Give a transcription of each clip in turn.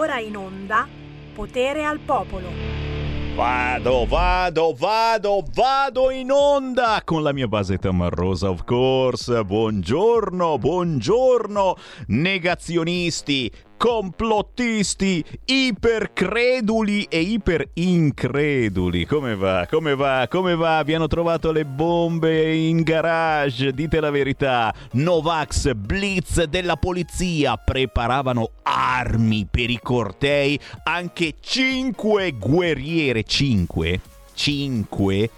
ora in onda Potere al Popolo. Vado, vado, vado, vado in onda con la mia base tamarrosa, of course. Buongiorno, buongiorno, negazionisti, complottisti, ipercreduli e iperincreduli. Come va? Come va? Come va? Hanno trovato le bombe in garage? Dite la verità. Novax, blitz della polizia preparavano armi per i cortei. Anche cinque guerriere. Cinque? Cinque?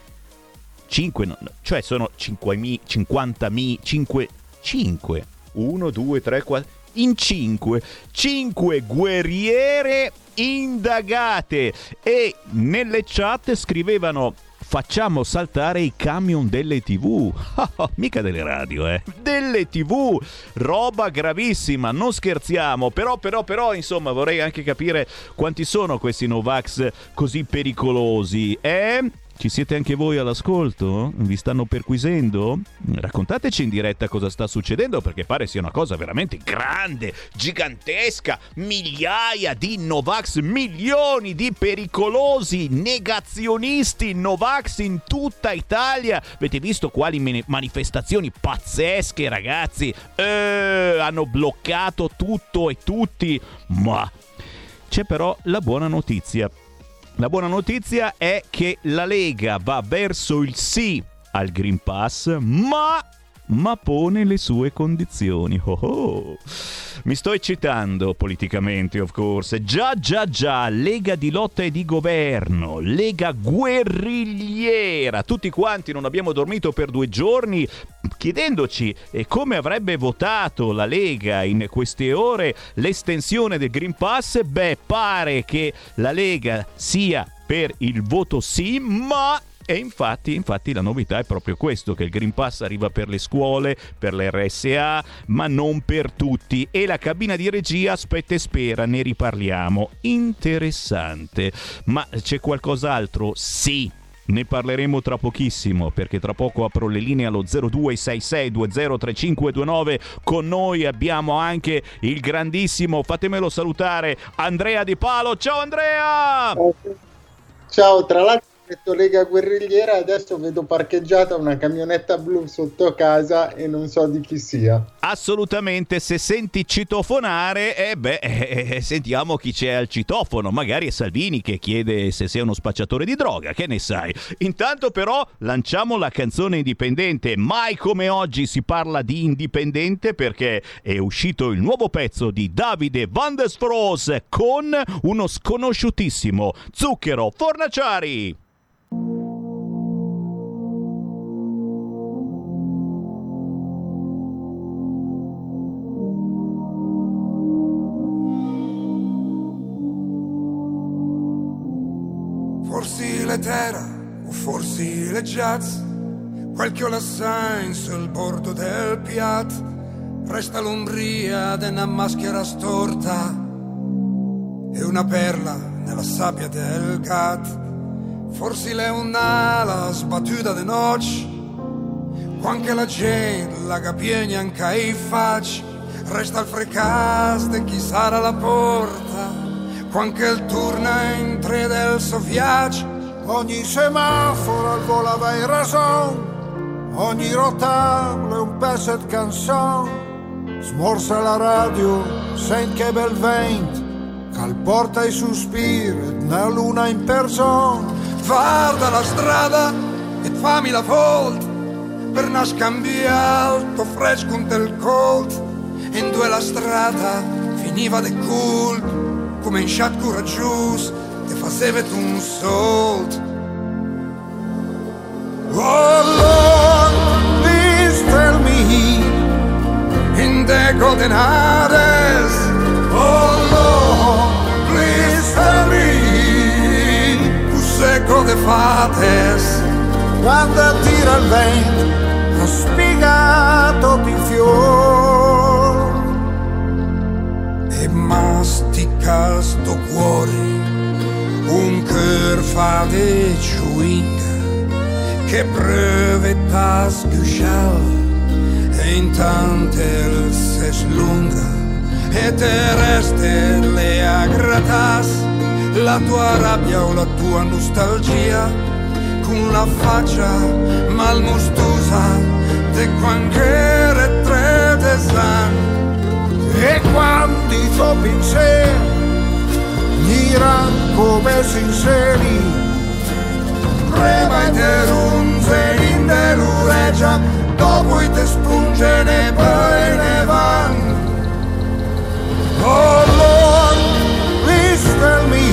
5, no, cioè sono 5.000, 50.000, 5, 5, 1, 2, 3, 4, in 5, 5 guerriere indagate e nelle chat scrivevano facciamo saltare i camion delle tv. mica delle radio, eh. Delle tv. Roba gravissima, non scherziamo. Però, però, però, insomma, vorrei anche capire quanti sono questi Novax così pericolosi. Eh? Ci siete anche voi all'ascolto? Vi stanno perquisendo? Raccontateci in diretta cosa sta succedendo perché pare sia una cosa veramente grande, gigantesca, migliaia di Novax, milioni di pericolosi negazionisti Novax in tutta Italia. Avete visto quali manifestazioni pazzesche ragazzi? Eh, hanno bloccato tutto e tutti. Ma c'è però la buona notizia la buona notizia è che la Lega va verso il sì al Green Pass, ma ma pone le sue condizioni. Oh oh. Mi sto eccitando politicamente, of course. Già, già, già, Lega di lotta e di governo, Lega guerrigliera. Tutti quanti non abbiamo dormito per due giorni chiedendoci eh, come avrebbe votato la Lega in queste ore l'estensione del Green Pass. Beh, pare che la Lega sia per il voto sì, ma e infatti, infatti, la novità è proprio questo, che il Green Pass arriva per le scuole, per le RSA, ma non per tutti. E la cabina di regia aspetta e spera, ne riparliamo. Interessante. Ma c'è qualcos'altro? Sì. Ne parleremo tra pochissimo perché tra poco apro le linee allo 0266203529. Con noi abbiamo anche il grandissimo, fatemelo salutare, Andrea Di Palo. Ciao Andrea! Ciao, tra l'altro detto Lega Guerrigliera adesso vedo parcheggiata una camionetta blu sotto casa e non so di chi sia. Assolutamente, se senti citofonare, eh beh, eh, sentiamo chi c'è al citofono. Magari è Salvini che chiede se sei uno spacciatore di droga, che ne sai. Intanto però lanciamo la canzone indipendente. Mai come oggi si parla di indipendente perché è uscito il nuovo pezzo di Davide Van der Sfros con uno sconosciutissimo Zucchero Fornaciari. L'etera o forse le jazz, qualche ola senza il bordo del piat, resta l'ombria di una maschera storta e una perla nella sabbia del gat. Forse è un'ala sbattuta di noce, quando la gente la capiegna anche ai facci, resta il fracas di chi sarà la porta quando il turno in tre del suo viaggio. Ogni semaforo al vola va in rason, ogni rotabile un pezzo di canzone, smorza la radio, sente che bel vento, che porta i sospiri, una luna in persona. Guarda la strada e fammi la volta, per il tuo fresco con il cold, in due la strada finiva di culto come in chat coraggioso ti faceva un sold Oh Lord, please tell me. In the golden Hades Oh Lord, please tell me. Cos'è de fates Quando tira il vento. Ha spiegato di fior. E mastica sto cuore un cœur fa de ciuinga che prove ta schiusciava e intanto il se slunga e te reste le gratas. La tua rabbia o la tua nostalgia con la faccia malmostosa de qualche tre desan. E quando i tuoi pensieri giran come sinceri. Prima te runze in deluregia dopo te spunge ne poi ne van oh Lord please tell me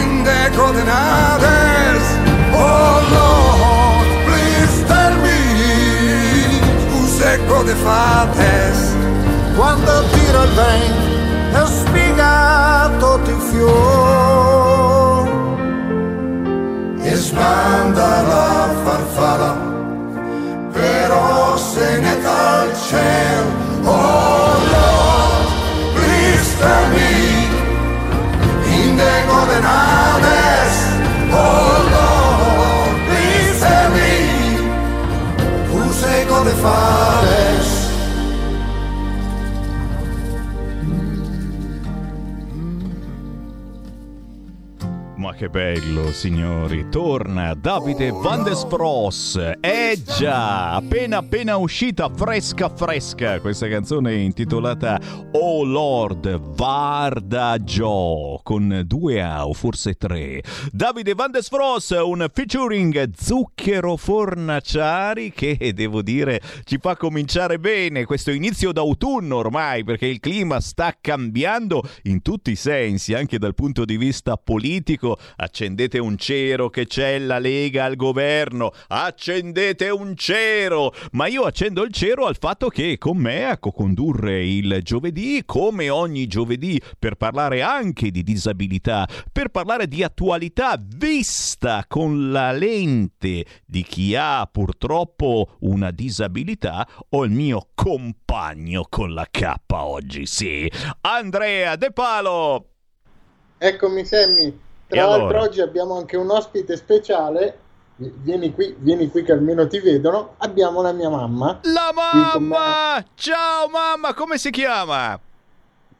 in the coordinates oh Lord please tell me useco de fates. Quando tira il vento spiegato ti fior e sbanda la farfalla però se ne dal cielo che bello, signori. Torna Davide Van der Spross. Eh già, appena appena uscita, fresca fresca, questa canzone intitolata Oh Lord, Varda Joe, con due A o forse tre. Davide Van der Spross, un featuring Zucchero Fornaciari che, devo dire, ci fa cominciare bene questo inizio d'autunno ormai, perché il clima sta cambiando in tutti i sensi, anche dal punto di vista politico accendete un cero che c'è la Lega al governo, accendete un cero, ma io accendo il cero al fatto che con me a co-condurre il giovedì, come ogni giovedì, per parlare anche di disabilità, per parlare di attualità vista con la lente di chi ha purtroppo una disabilità, ho il mio compagno con la K oggi, sì, Andrea De Palo. Eccomi Sammy, tra l'altro allora? oggi abbiamo anche un ospite speciale. Vieni qui, vieni qui che almeno ti vedono. Abbiamo la mia mamma, La mamma! Ciao mamma, come si chiama?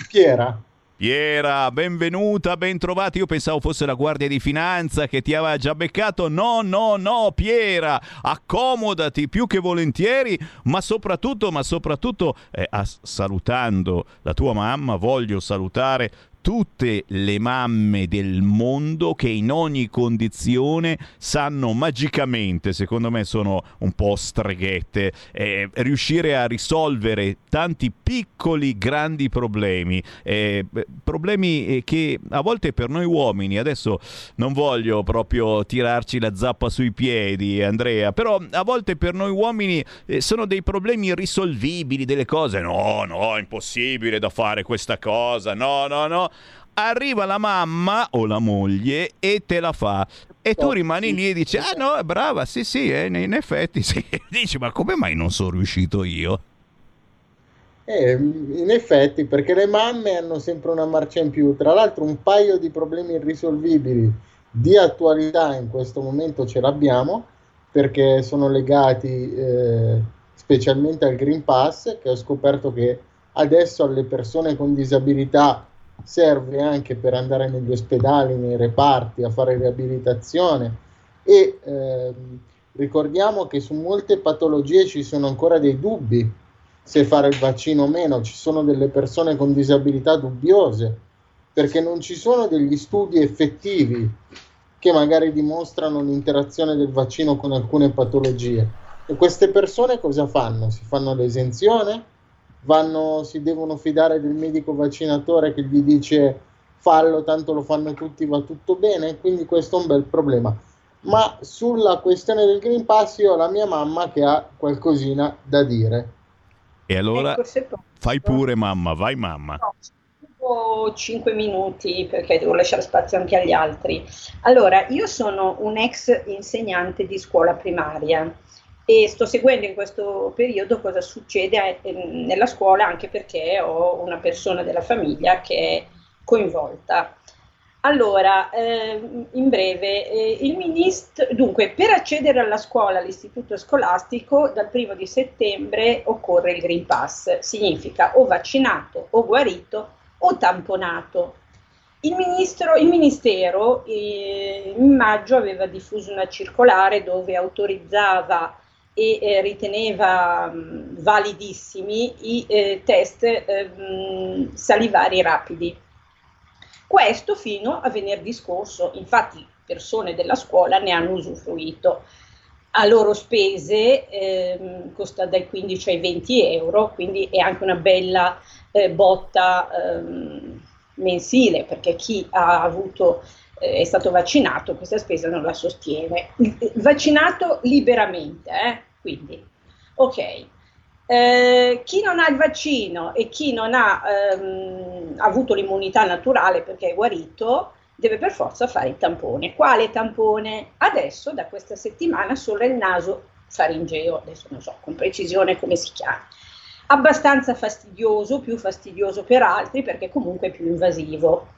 Piera. Piera, benvenuta, bentrovati. Io pensavo fosse la Guardia di Finanza che ti aveva già beccato. No, no, no, Piera, accomodati più che volentieri, ma soprattutto, ma soprattutto, eh, salutando la tua mamma, voglio salutare tutte le mamme del mondo che in ogni condizione sanno magicamente, secondo me sono un po' streghette, eh, riuscire a risolvere tanti piccoli, grandi problemi, eh, problemi eh, che a volte per noi uomini, adesso non voglio proprio tirarci la zappa sui piedi, Andrea, però a volte per noi uomini eh, sono dei problemi irrisolvibili, delle cose, no, no, impossibile da fare questa cosa, no, no, no. Arriva la mamma o la moglie e te la fa. E tu Oh, rimani lì e dici, ah no, è brava, sì sì, eh, in effetti sì. Dici, ma come mai non sono riuscito io? Eh, in effetti, perché le mamme hanno sempre una marcia in più. Tra l'altro, un paio di problemi irrisolvibili di attualità in questo momento ce l'abbiamo perché sono legati eh, specialmente al Green Pass, che ho scoperto che adesso alle persone con disabilità serve anche per andare negli ospedali, nei reparti, a fare riabilitazione e ehm, ricordiamo che su molte patologie ci sono ancora dei dubbi se fare il vaccino o meno, ci sono delle persone con disabilità dubbiose perché non ci sono degli studi effettivi che magari dimostrano l'interazione del vaccino con alcune patologie. E queste persone cosa fanno? Si fanno l'esenzione? Vanno, si devono fidare del medico vaccinatore che gli dice fallo, tanto lo fanno tutti, va tutto bene? Quindi questo è un bel problema. Ma sulla questione del Green Pass io ho la mia mamma che ha qualcosina da dire. E allora Ecco, fai pure mamma, vai mamma. No, solo 5 minuti perché devo lasciare spazio anche agli altri. Allora, io sono un ex insegnante di scuola primaria e sto seguendo in questo periodo cosa succede eh, nella scuola anche perché ho una persona della famiglia che è coinvolta. Allora, ehm, in breve, eh, il ministro, dunque, per accedere alla scuola, all'istituto scolastico, dal primo di settembre occorre il Green Pass, significa o vaccinato o guarito o tamponato. Il, ministro, il Ministero eh, in maggio aveva diffuso una circolare dove autorizzava e eh, riteneva mh, validissimi i eh, test eh, mh, salivari rapidi. Questo fino a venerdì scorso, infatti persone della scuola ne hanno usufruito. A loro spese ehm, costa dai 15 ai 20 euro, quindi è anche una bella eh, botta ehm, mensile perché chi ha avuto eh, è stato vaccinato, questa spesa non la sostiene. Vaccinato liberamente, eh? quindi, ok. Eh, chi non ha il vaccino e chi non ha ehm, avuto l'immunità naturale perché è guarito, deve per forza fare il tampone. Quale tampone? Adesso, da questa settimana, solo il naso faringeo, adesso non so con precisione come si chiama. Abbastanza fastidioso, più fastidioso per altri perché comunque è più invasivo.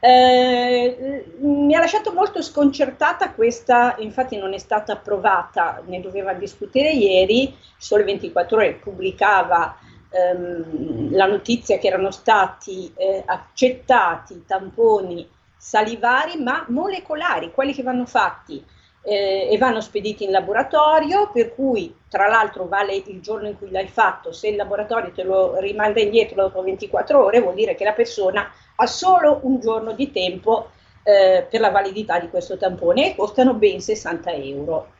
Eh, mi ha lasciato molto sconcertata questa, infatti non è stata approvata, ne doveva discutere ieri, Sole 24 ore pubblicava ehm, la notizia che erano stati eh, accettati tamponi salivari ma molecolari, quelli che vanno fatti eh, e vanno spediti in laboratorio, per cui tra l'altro vale il giorno in cui l'hai fatto, se il laboratorio te lo rimanda indietro dopo 24 ore vuol dire che la persona ha solo un giorno di tempo eh, per la validità di questo tampone e costano ben 60 euro.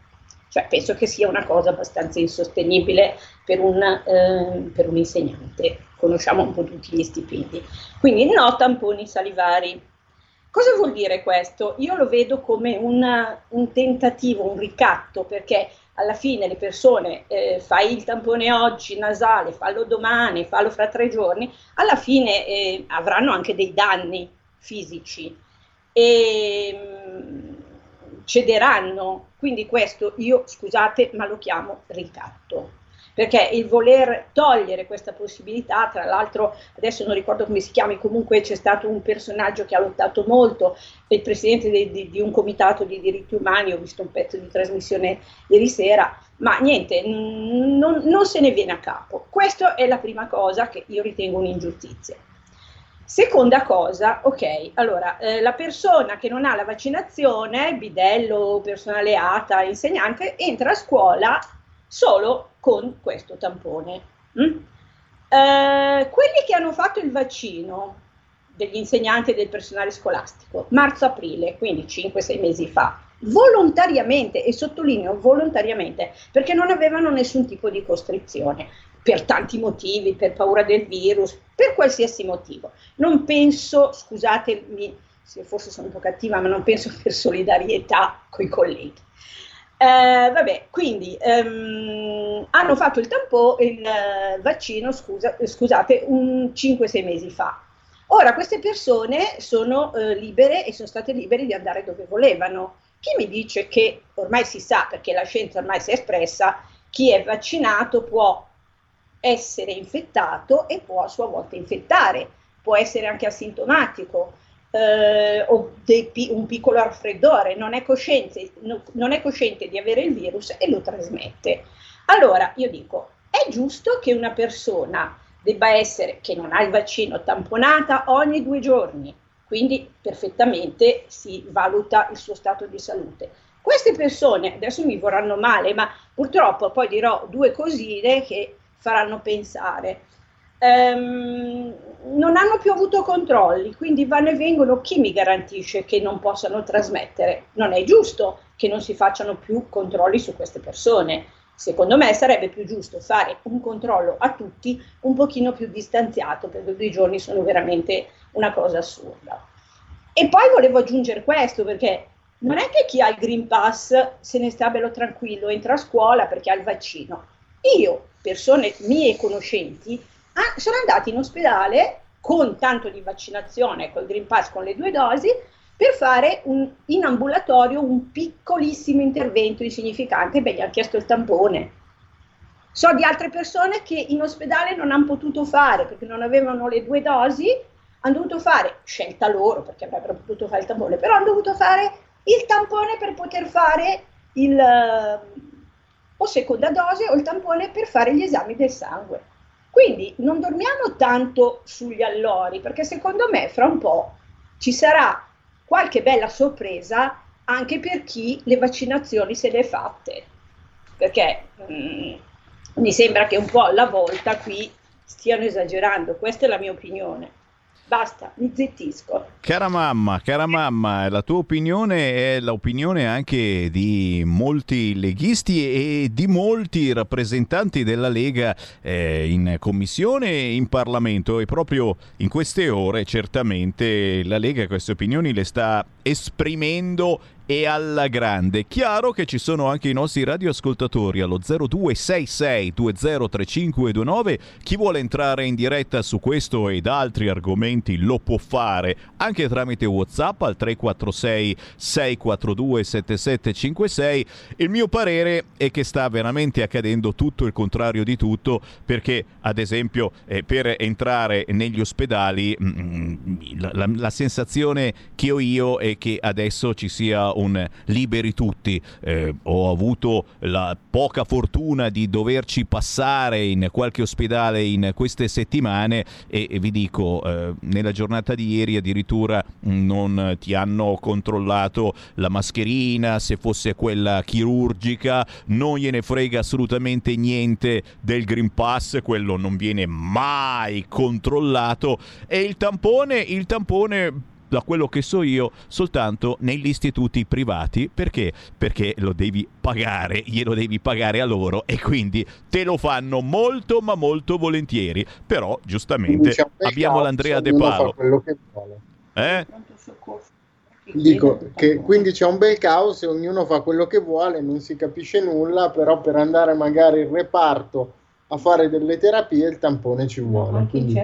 Cioè, penso che sia una cosa abbastanza insostenibile per un, eh, per un insegnante. Conosciamo un po' tutti gli stipendi. Quindi no tamponi salivari. Cosa vuol dire questo? Io lo vedo come una, un tentativo, un ricatto, perché alla fine le persone eh, fai il tampone oggi nasale, fallo domani, fallo fra tre giorni, alla fine eh, avranno anche dei danni fisici e mh, mm, cederanno. Quindi questo io, scusate, ma lo chiamo ricatto perché il voler togliere questa possibilità, tra l'altro adesso non ricordo come si chiami, comunque c'è stato un personaggio che ha lottato molto, il presidente di, di, di un comitato di diritti umani, ho visto un pezzo di trasmissione ieri sera, ma niente, non, non se ne viene a capo. Questa è la prima cosa che io ritengo un'ingiustizia. Seconda cosa, ok, allora eh, la persona che non ha la vaccinazione, bidello, personale ATA, insegnante, entra a scuola solo con questo tampone. Mm? Eh, quelli che hanno fatto il vaccino degli insegnanti e del personale scolastico, marzo-aprile, quindi 5-6 mesi fa, volontariamente, e sottolineo volontariamente, perché non avevano nessun tipo di costrizione, per tanti motivi, per paura del virus, per qualsiasi motivo. Non penso, scusatemi se forse sono un po' cattiva, ma non penso per solidarietà con i colleghi. Eh, vabbè, quindi ehm, hanno fatto il tampone, il eh, vaccino, scusa, scusate, un 5-6 mesi fa. Ora queste persone sono eh, libere e sono state libere di andare dove volevano. Chi mi dice che ormai si sa, perché la scienza ormai si è espressa, chi è vaccinato può essere infettato e può a sua volta infettare, può essere anche asintomatico eh, o dei, un piccolo raffreddore, non è, no, non è cosciente di avere il virus e lo trasmette. Allora io dico, è giusto che una persona debba essere, che non ha il vaccino, tamponata ogni due giorni, quindi perfettamente si valuta il suo stato di salute. Queste persone, adesso mi vorranno male, ma purtroppo poi dirò due cosine che faranno pensare ehm, non hanno più avuto controlli, quindi vanno e vengono, chi mi garantisce che non possano trasmettere? Non è giusto che non si facciano più controlli su queste persone. Secondo me sarebbe più giusto fare un controllo a tutti un pochino più distanziato, perché due giorni sono veramente una cosa assurda. E poi volevo aggiungere questo, perché non è che chi ha il Green Pass se ne sta bello tranquillo, entra a scuola perché ha il vaccino. Io, persone mie conoscenti, ah, sono andati in ospedale con tanto di vaccinazione, col Green Pass, con le due dosi, per fare un, in ambulatorio un piccolissimo intervento insignificante, beh, gli hanno chiesto il tampone. So di altre persone che in ospedale non hanno potuto fare perché non avevano le due dosi, hanno dovuto fare, scelta loro perché avrebbero potuto fare il tampone, però hanno dovuto fare il tampone per poter fare il, o seconda dose o il tampone per fare gli esami del sangue. Quindi non dormiamo tanto sugli allori, perché secondo me fra un po' ci sarà qualche bella sorpresa anche per chi le vaccinazioni se le è fatte. Perché mh, mm, mi sembra che un po' alla volta qui stiano esagerando, questa è la mia opinione. Basta, mi zittisco. Cara mamma, cara mamma, la tua opinione è l'opinione anche di molti leghisti e di molti rappresentanti della Lega eh, in commissione e in Parlamento e proprio in queste ore certamente la Lega queste opinioni le sta esprimendo e alla grande. Chiaro che ci sono anche i nostri radioascoltatori allo 0266203529. Chi vuole entrare in diretta su questo ed altri argomenti lo può fare anche tramite WhatsApp al 346 642 7756. Il mio parere è che sta veramente accadendo tutto il contrario di tutto perché ad esempio eh, per entrare negli ospedali mh, mm, la, la, la sensazione che ho io è che adesso ci sia un liberi tutti. Eh, ho avuto la poca fortuna di doverci passare in qualche ospedale in queste settimane e, e vi dico, eh, nella giornata di ieri addirittura non ti hanno controllato la mascherina, se fosse quella chirurgica, non gliene frega assolutamente niente del Green Pass, quello non viene mai controllato e il tampone, il tampone da quello che so io, soltanto negli istituti privati. Perché? Perché lo devi pagare, glielo devi pagare a loro e quindi te lo fanno molto ma molto volentieri. Però, giustamente, abbiamo l'Andrea De Palo. quello che vuole. Eh? Dico che quindi c'è un bel caos e ognuno fa quello che vuole, non si capisce nulla, però per andare magari in reparto a fare delle terapie il tampone ci vuole. Quindi,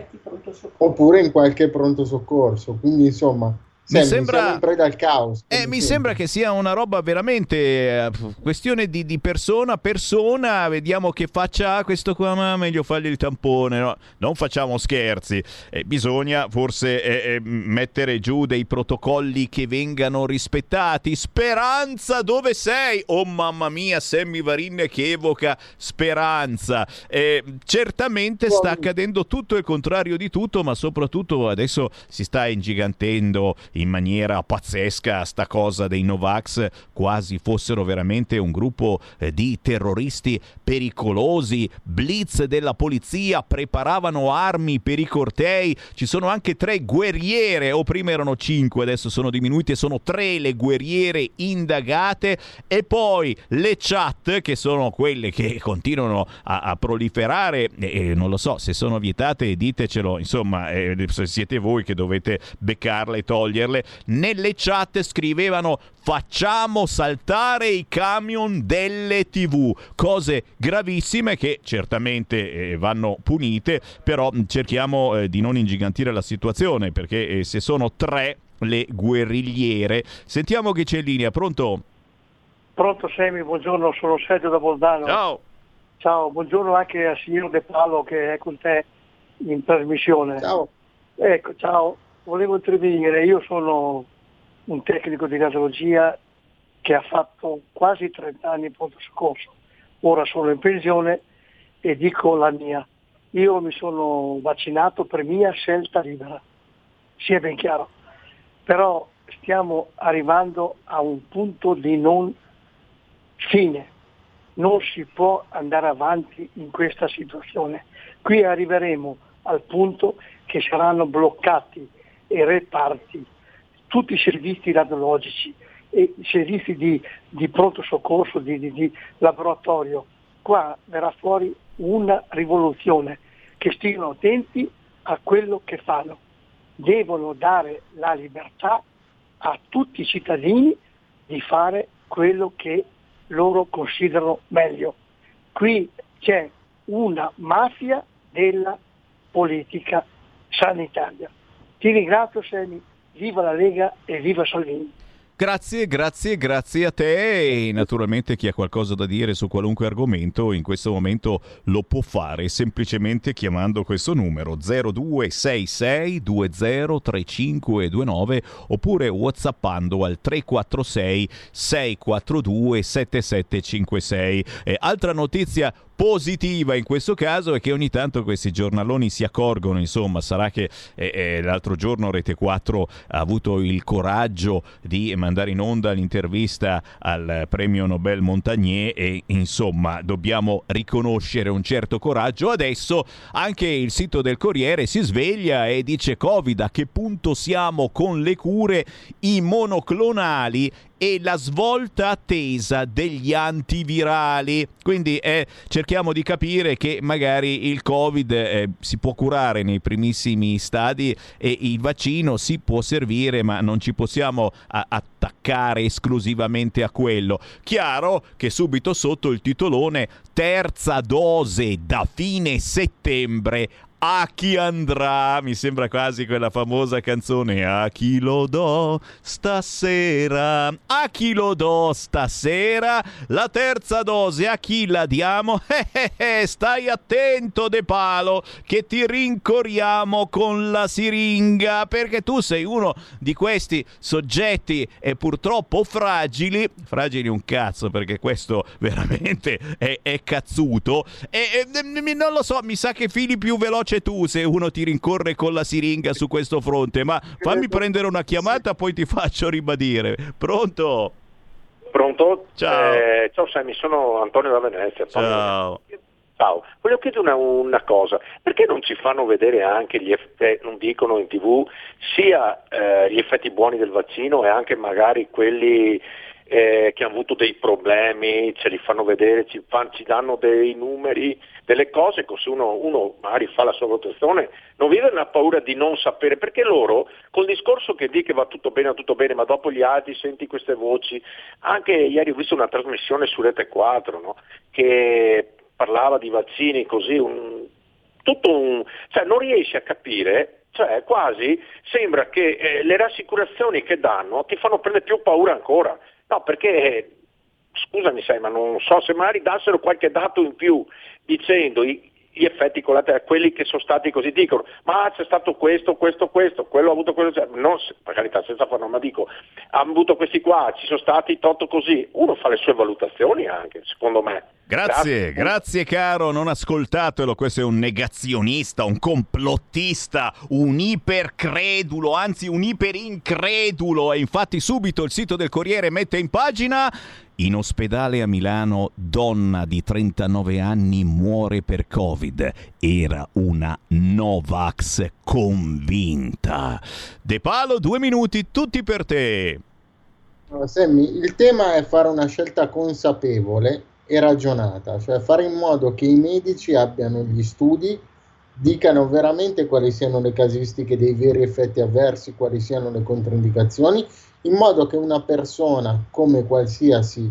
oppure in qualche pronto soccorso. Quindi insomma mi Sammy, sembra caos. Eh, mi sembra che sia una roba veramente eh, questione di, di, persona persona. Vediamo che faccia questo qua, ma meglio fargli il tampone. No? Non facciamo scherzi. Eh, bisogna forse eh, eh mettere giù dei protocolli che vengano rispettati. Speranza, dove sei? Oh mamma mia, Sammy Varin che evoca speranza. Eh, certamente sta accadendo tutto il contrario di tutto, ma soprattutto adesso si sta ingigantendo in maniera pazzesca sta cosa dei Novax, quasi fossero veramente un gruppo eh, di terroristi pericolosi, blitz della polizia, preparavano armi per i cortei, ci sono anche tre guerriere, o prima erano cinque, adesso sono diminuite, sono tre le guerriere indagate. E poi le chat che sono quelle che continuano a, a proliferare e, e, non lo so se sono vietate ditecelo. Insomma eh, siete voi che dovete beccarle e toglierle leggerle, nelle chat scrivevano facciamo saltare i camion delle tv, cose gravissime che certamente eh, vanno punite, però cerchiamo eh, di non ingigantire la situazione perché eh, se sono tre le guerrigliere, sentiamo che c'è in linea, pronto? Pronto Semi, buongiorno, sono Sergio da Bolzano. Ciao. Ciao, buongiorno anche al signor De Palo che è con te in trasmissione. Ciao. Ecco, ciao volevo intervenire, io sono un tecnico di radiologia che ha fatto quasi 30 anni in pronto soccorso, ora sono in pensione e dico la mia. Io mi sono vaccinato per mia scelta libera, sia ben chiaro, però stiamo arrivando a un punto di non fine, non si può andare avanti in questa situazione. Qui arriveremo al punto che saranno bloccati e reparti, tutti i servizi radiologici e i servizi di, di pronto soccorso, di, di, di laboratorio. Qua verrà fuori una rivoluzione, che stiano attenti a quello che fanno. Devono dare la libertà a tutti i cittadini di fare quello che loro considerano meglio. Qui c'è una mafia della politica sanitaria. Ti ringrazio Semi, viva la Lega e viva Salvini. Grazie, grazie, grazie a te e naturalmente chi ha qualcosa da dire su qualunque argomento in questo momento lo può fare semplicemente chiamando questo numero 0266 203529 oppure whatsappando al 346 642 7756. E altra notizia positiva in questo caso è che ogni tanto questi giornaloni si accorgono, insomma, sarà che eh, eh, l'altro giorno Rete 4 ha avuto il coraggio di mandare in onda l'intervista al premio Nobel Montagnier e insomma dobbiamo riconoscere un certo coraggio. Adesso anche il sito del Corriere si sveglia e dice Covid a che punto siamo con le cure, i monoclonali e la svolta attesa degli antivirali. Quindi eh, cerchiamo di capire che magari il Covid eh, si può curare nei primissimi stadi e il vaccino si può servire, ma non ci possiamo a- attaccare esclusivamente a quello. Chiaro che subito sotto il titolone terza dose da fine settembre a chi andrà? Mi sembra quasi quella famosa canzone A chi lo do stasera? A chi lo do stasera? La terza dose a chi la diamo? Eh, eh, eh, stai attento De Palo che ti rincorriamo con la siringa perché tu sei uno di questi soggetti e purtroppo fragili, fragili un cazzo perché questo veramente è, è cazzuto e, e non lo so, mi sa che fili più veloce dice tu se uno ti rincorre con la siringa su questo fronte, ma fammi prendere una chiamata, poi ti faccio ribadire. Pronto? Pronto? Ciao. Eh, ciao Sammy, sono Antonio da Venezia. Ciao. Ciao, voglio chiedere una, una, cosa, perché non ci fanno vedere anche gli effetti, non dicono in tv, sia eh, gli effetti buoni del vaccino e anche magari quelli eh, che hanno avuto dei problemi, ce li fanno vedere, ci, fan, ci danno dei numeri, delle cose, così uno, uno, magari fa la sua votazione, non vive una paura di non sapere, perché loro, col discorso che dice che va tutto bene, va tutto bene, ma dopo gli altri senti queste voci, anche ieri ho visto una trasmissione su Rete 4 no? che parlava di vaccini così, un, tutto un, cioè non riesci a capire cioè quasi sembra che eh, le rassicurazioni che danno ti fanno prendere più paura ancora. No, perché scusami sai, ma non so se magari dassero qualche dato in più dicendo gli effetti collaterali, quelli che sono stati così dicono, ma c'è stato questo, questo, questo, quello ha avuto questo, cioè, non, per carità senza fare ma dico, hanno avuto questi qua, ci sono stati totto così, uno fa le sue valutazioni anche, secondo me. Grazie, grazie, grazie caro, non ascoltatelo, questo è un negazionista, un complottista, un ipercredulo, anzi un iperincredulo e infatti subito il sito del Corriere mette in pagina in ospedale a Milano, donna di 39 anni muore per Covid. Era una Novax convinta. De Palo, due minuti, tutti per te. Sammy, il tema è fare una scelta consapevole e ragionata, cioè fare in modo che i medici abbiano gli studi, dicano veramente quali siano le casistiche dei veri effetti avversi, quali siano le controindicazioni in modo che una persona, come qualsiasi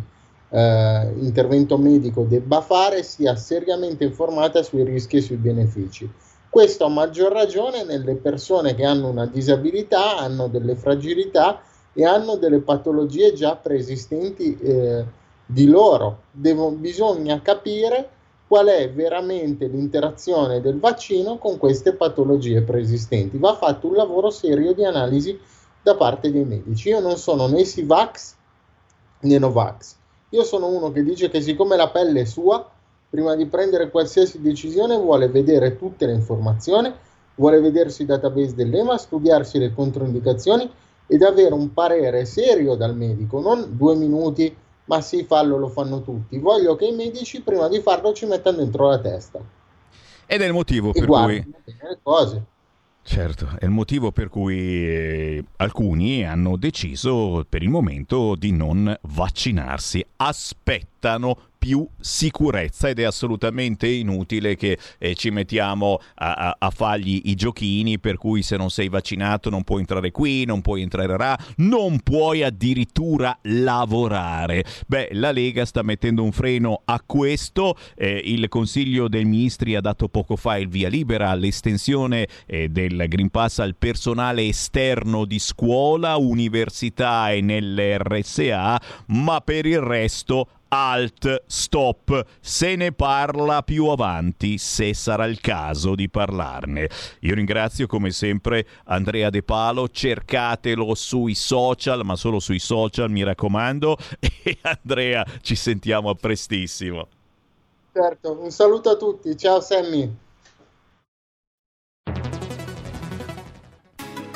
eh, intervento medico debba fare, sia seriamente informata sui rischi e sui benefici. Questo a maggior ragione nelle persone che hanno una disabilità, hanno delle fragilità e hanno delle patologie già preesistenti eh, di loro. Devo, bisogna capire qual è veramente l'interazione del vaccino con queste patologie preesistenti. Va fatto un lavoro serio di analisi da parte dei medici. Io non sono né Sivax né Novax. Io sono uno che dice che siccome la pelle è sua, prima di prendere qualsiasi decisione vuole vedere tutte le informazioni, vuole vedersi i database dell'EMA, studiarsi le controindicazioni ed avere un parere serio dal medico, non due minuti, ma sì, fallo, lo fanno tutti. Voglio che i medici prima di farlo ci mettano dentro la testa. Ed è il motivo e per cui... Le cose. Certo, è il motivo per cui eh, alcuni hanno deciso per il momento di non vaccinarsi. Aspettano più sicurezza ed è assolutamente inutile che eh, ci mettiamo a, a, a, fargli i giochini per cui se non sei vaccinato non puoi entrare qui, non puoi entrare là, non puoi addirittura lavorare. Beh, la Lega sta mettendo un freno a questo, eh, il Consiglio dei Ministri ha dato poco fa il via libera all'estensione eh, del Green Pass al personale esterno di scuola, università e nell'RSA, ma per il resto alt, stop, se ne parla più avanti, se sarà il caso di parlarne. Io ringrazio come sempre Andrea De Palo, cercatelo sui social, ma solo sui social mi raccomando, e Andrea ci sentiamo prestissimo. Certo, un saluto a tutti, ciao Sammy.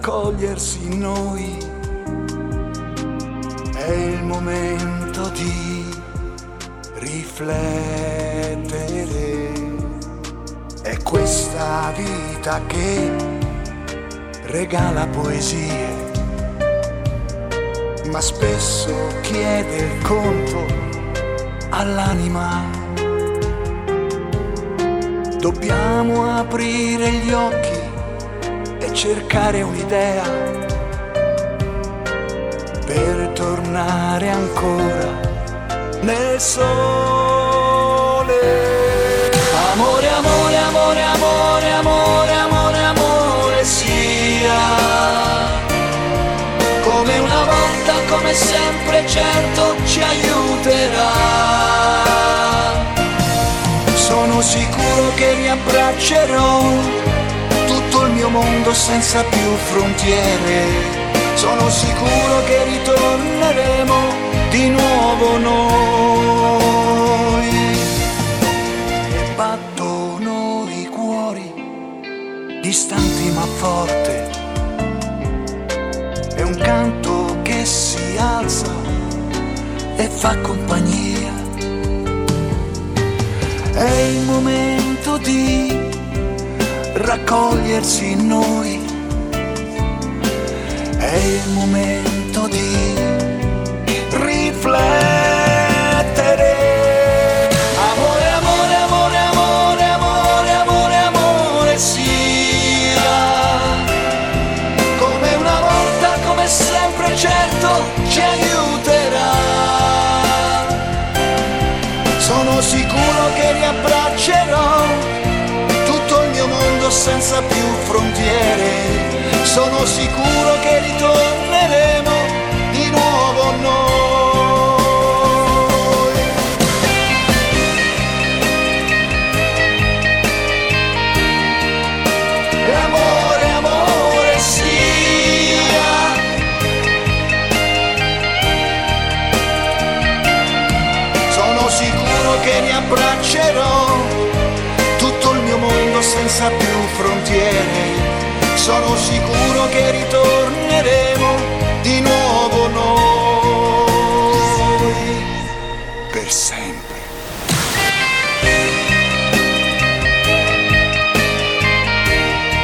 Raccogliersi noi, è il momento di riflettere. È questa vita che regala poesie, ma spesso chiede il conto all'anima. Dobbiamo aprire gli occhi cercare un'idea per tornare ancora nel sole. Amore, amore, amore, amore, amore, amore, amore sia come una volta, come sempre, certo ci aiuterà. Sono sicuro che il mio mondo senza più frontiere. Sono sicuro che ritorneremo di nuovo noi. E battono i cuori, distanti ma forte. È un canto che si alza e fa compagnia. È il momento di raccogliersi in noi. È il momento di riflettere. Più frontiere. Sono sicuro che ritorneremo sono sicuro che ritorneremo di nuovo noi per sempre.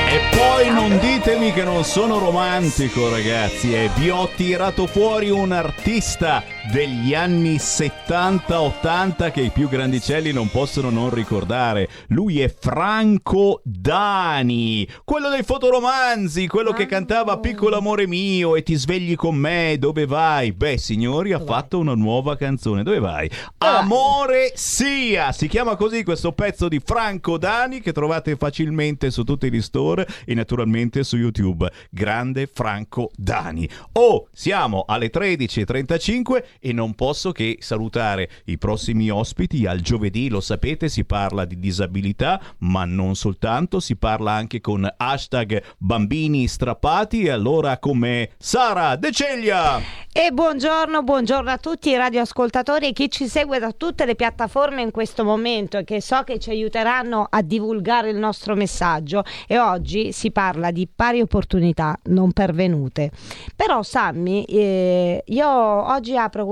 E poi non ditemi che non sono romantico, ragazzi. E vi ho tirato fuori un artista degli anni 70-80 che i più grandicelli non possono non ricordare. Lui è Franco Dani, quello dei fotoromanzi, quello che cantava Piccolo amore mio e ti svegli con me, dove vai? Beh, signori, ha fatto una nuova canzone. Dove vai? Amore sia! Si chiama così questo pezzo di Franco Dani che trovate facilmente su tutti gli store e naturalmente su YouTube. Grande Franco Dani. Oh, siamo alle 13.35 e non posso che salutare i prossimi ospiti. Al giovedì, lo sapete, si parla di disabilità, ma non soltanto, si parla anche con hashtag bambini strappati e allora come Sara De Ceglia. E buongiorno, buongiorno a tutti i radioascoltatori e chi ci segue da tutte le piattaforme in questo momento e che so che ci aiuteranno a divulgare il nostro messaggio. E oggi si parla di pari opportunità non pervenute. Però Sammy, eh, io oggi apro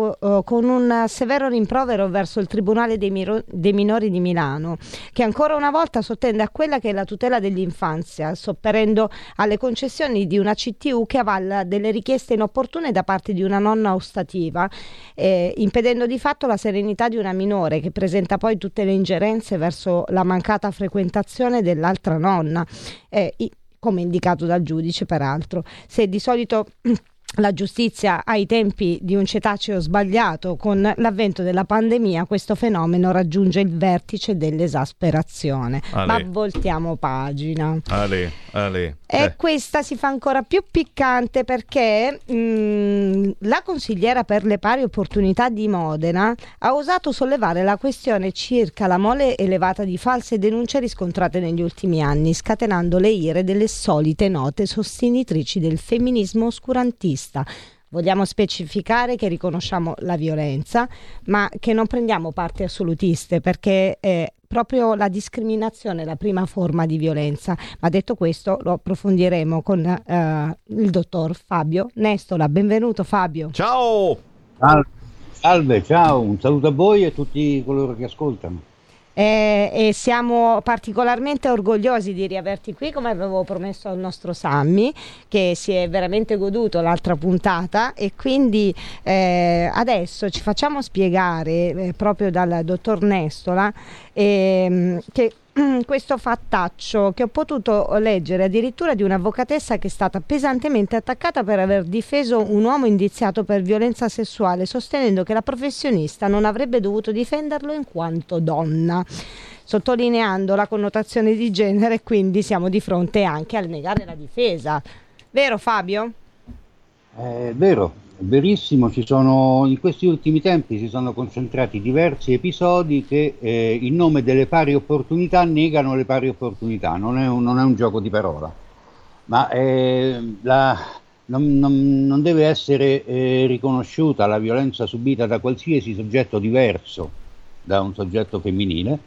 con un severo rimprovero verso il Tribunale dei, Miro- dei Minori di Milano, che ancora una volta sottende a quella che è la tutela dell'infanzia, sopperendo alle concessioni di una CTU che avalla delle richieste inopportune da parte di una una nonna ostativa, eh, impedendo di fatto la serenità di una minore che presenta poi tutte le ingerenze verso la mancata frequentazione dell'altra nonna, eh, come indicato dal giudice peraltro. Se di solito la giustizia ai tempi di un cetaceo sbagliato, con l'avvento della pandemia questo fenomeno raggiunge il vertice dell'esasperazione. Ale. Ma voltiamo pagina. Ale, ale. E eh. questa si fa ancora più piccante perché mh, mm, la consigliera per le pari opportunità di Modena ha osato sollevare la questione circa la mole elevata di false denunce riscontrate negli ultimi anni, scatenando le ire delle solite note sostenitrici del femminismo oscurantista. Vogliamo specificare che riconosciamo la violenza, ma che non prendiamo parti assolutiste perché è proprio la discriminazione è la prima forma di violenza. Ma detto questo lo approfondiremo con eh, il dottor Fabio Nestola. Benvenuto Fabio. Ciao! Salve, ciao, un saluto a voi e a tutti coloro che ascoltano eh, e siamo particolarmente orgogliosi di riaverti qui come avevo promesso al nostro Sammy che si è veramente goduto l'altra puntata. E quindi eh, adesso ci facciamo spiegare eh, proprio dal dottor Nestola ehm, che questo fattaccio che ho potuto leggere addirittura di un'avvocatessa che è stata pesantemente attaccata per aver difeso un uomo indiziato per violenza sessuale, sostenendo che la professionista non avrebbe dovuto difenderlo in quanto donna sottolineando la connotazione di genere, quindi siamo di fronte anche al negare la difesa. Vero Fabio? È vero, verissimo, sono, in questi ultimi tempi si sono concentrati diversi episodi che eh, in nome delle pari opportunità negano le pari opportunità, non è un, non è un gioco di parola, ma eh, la, non, non, non, deve essere eh, riconosciuta la violenza subita da qualsiasi soggetto diverso da un soggetto femminile,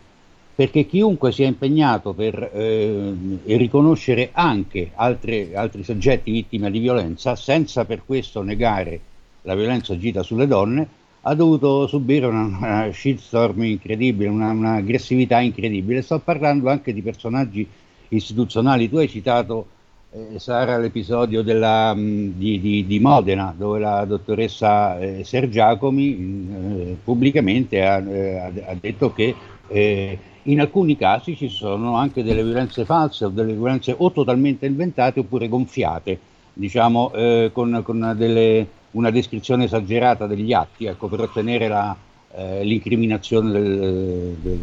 perché chiunque sia impegnato per eh, riconoscere anche altre, altri soggetti vittime di violenza, senza per questo negare la violenza agita sulle donne, ha dovuto subire una, una shitstorm incredibile, una, un'aggressività incredibile. Sto parlando anche di personaggi istituzionali. Tu hai citato, eh, Sara, l'episodio della, mh, di, di, di, Modena, dove la dottoressa eh, Sergiacomi eh, pubblicamente ha, eh, ha, detto che eh, in alcuni casi ci sono anche delle violenze false o delle violenze o totalmente inventate oppure gonfiate, diciamo eh, con, con delle, una descrizione esagerata degli atti, ecco, per ottenere la, eh, l'incriminazione del, del,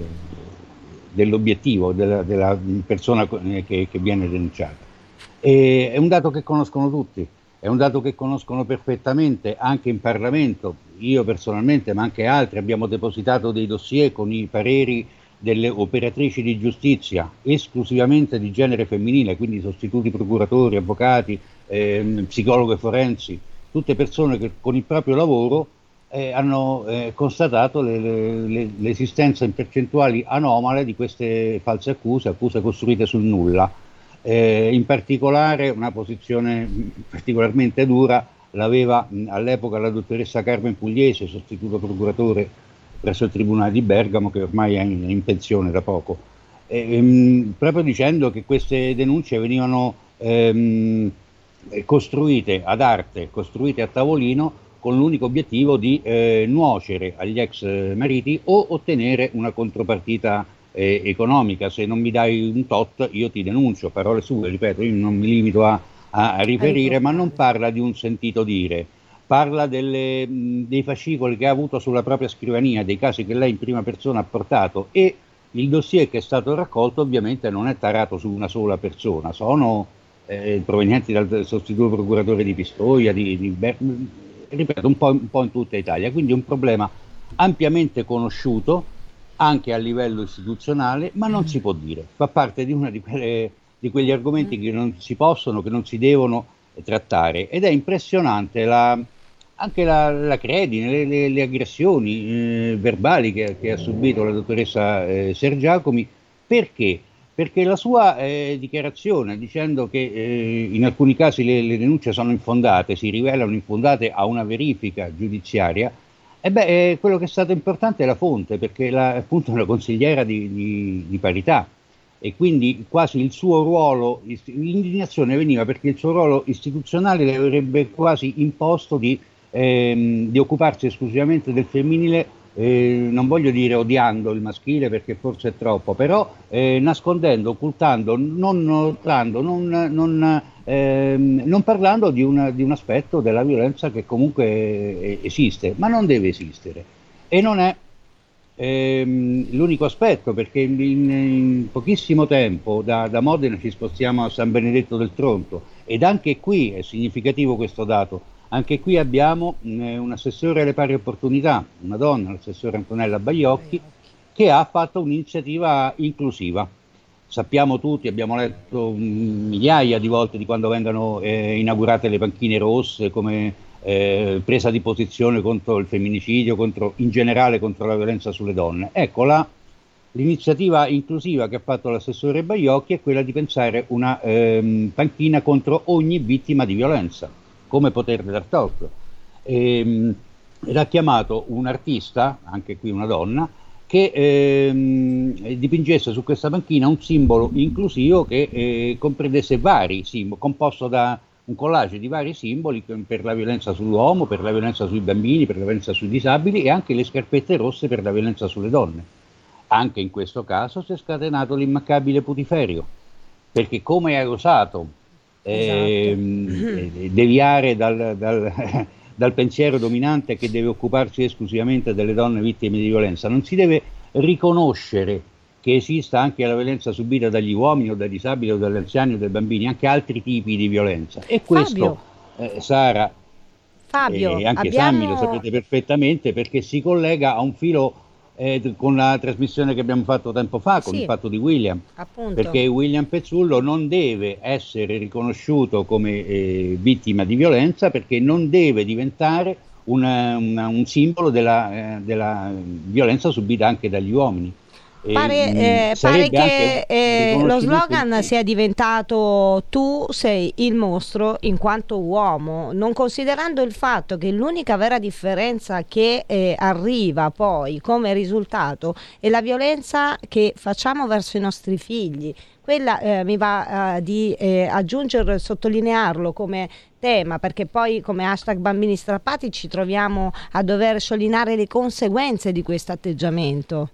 dell'obiettivo, della, della persona che, che, viene denunciata. E, è un dato che conoscono tutti, è un dato che conoscono perfettamente anche in Parlamento. Io personalmente, ma anche altri, abbiamo depositato dei dossier con i pareri delle operatrici di giustizia esclusivamente di genere femminile, quindi sostituti procuratori, avvocati, eh, psicologhe forensi, tutte persone che con il proprio lavoro eh, hanno eh, constatato le, le, l'esistenza in percentuali anomale di queste false accuse, accuse costruite sul nulla. Eh, in particolare una posizione particolarmente dura l'aveva mh, all'epoca la dottoressa Carmen Pugliese, sostituto procuratore presso il Tribunale di Bergamo che ormai è in, in pensione da poco, e, ehm, proprio dicendo che queste denunce venivano ehm, eh, costruite ad arte, costruite a tavolino con l'unico obiettivo di eh, nuocere agli ex mariti o ottenere una contropartita eh, economica. Se non mi dai un tot, io ti denuncio. Parole sue, ripeto, io non mi limito a, a riferire, ma non parla di un sentito dire. Parla delle, dei fascicoli che ha avuto sulla propria scrivania, dei casi che lei in prima persona ha portato e il dossier che è stato raccolto ovviamente non è tarato su una sola persona, sono eh, provenienti dal sostituto procuratore di Pistoia, di, di Ber- ripeto, un po', un po' in tutta Italia, quindi è un problema ampiamente conosciuto anche a livello istituzionale, ma non si può dire, fa parte di uno di, di quegli argomenti che non si possono, che non si devono trattare. Ed è impressionante la, anche la, la credine, le, le, le aggressioni eh, verbali che, che, ha subito la dottoressa eh, Sergiacomi, perché? Perché la sua eh, dichiarazione dicendo che eh, in alcuni casi le, le, denunce sono infondate, si rivelano infondate a una verifica giudiziaria, e beh, eh, quello che è stato importante è la fonte, perché la, appunto è una consigliera di, di, di, parità e quindi quasi il suo ruolo, l'indignazione veniva perché il suo ruolo istituzionale le avrebbe quasi imposto di, ehm, di occuparsi esclusivamente del femminile eh, non voglio dire odiando il maschile perché forse è troppo, però eh, nascondendo, occultando, non notando, non, non, ehm, non parlando di, una, di, un aspetto della violenza che comunque esiste, ma non deve esistere. E non è ehm, l'unico aspetto perché in, in pochissimo tempo da, da Modena ci spostiamo a San Benedetto del Tronto ed anche qui è significativo questo dato anche qui abbiamo eh, un assessore alle pari opportunità, una donna, l'assessore Antonella Baiocchi, che ha fatto un'iniziativa inclusiva. Sappiamo tutti, abbiamo letto migliaia di volte di quando vengono eh, inaugurate le panchine rosse come eh, presa di posizione contro il femminicidio, contro, in generale contro la violenza sulle donne. Ecco, la, l'iniziativa inclusiva che ha fatto l'assessore Baiocchi è quella di pensare una ehm, panchina contro ogni vittima di violenza come poterle dar torto. E, ehm, ed ha chiamato un artista, anche qui una donna, che ehm, dipingesse su questa panchina un simbolo inclusivo che eh, comprendesse vari simboli, composto da un collage di vari simboli per la violenza sull'uomo, per la violenza sui bambini, per la violenza sui disabili e anche le scarpette rosse per la violenza sulle donne. Anche in questo caso si è scatenato l'immancabile putiferio, perché come ha osato eh, deviare dal, dal, dal, pensiero dominante che deve occuparsi esclusivamente delle donne vittime di violenza. Non si deve riconoscere che esista anche la violenza subita dagli uomini o dai disabili o dagli anziani o dai bambini, anche altri tipi di violenza. E questo, eh, Sara, Fabio, e anche abbiamo... Sammy lo sapete perfettamente perché si collega a un filo eh, con la trasmissione che abbiamo fatto tempo fa, con Sì. il fatto di William, Appunto. perché William Pezzullo non deve essere riconosciuto come eh, vittima di violenza perché non deve diventare una- una- un simbolo della, eh, della violenza subita anche dagli uomini. E, Pare, mh, eh, pare che eh, lo slogan sia diventato tu sei il mostro in quanto uomo, non considerando il fatto che l'unica vera differenza che eh, arriva poi come risultato è la violenza che facciamo verso i nostri figli. Quella eh, mi va eh, di eh, aggiungere, sottolinearlo come tema, perché poi come hashtag bambini strappati ci troviamo a dover sciolinare le conseguenze di questo atteggiamento.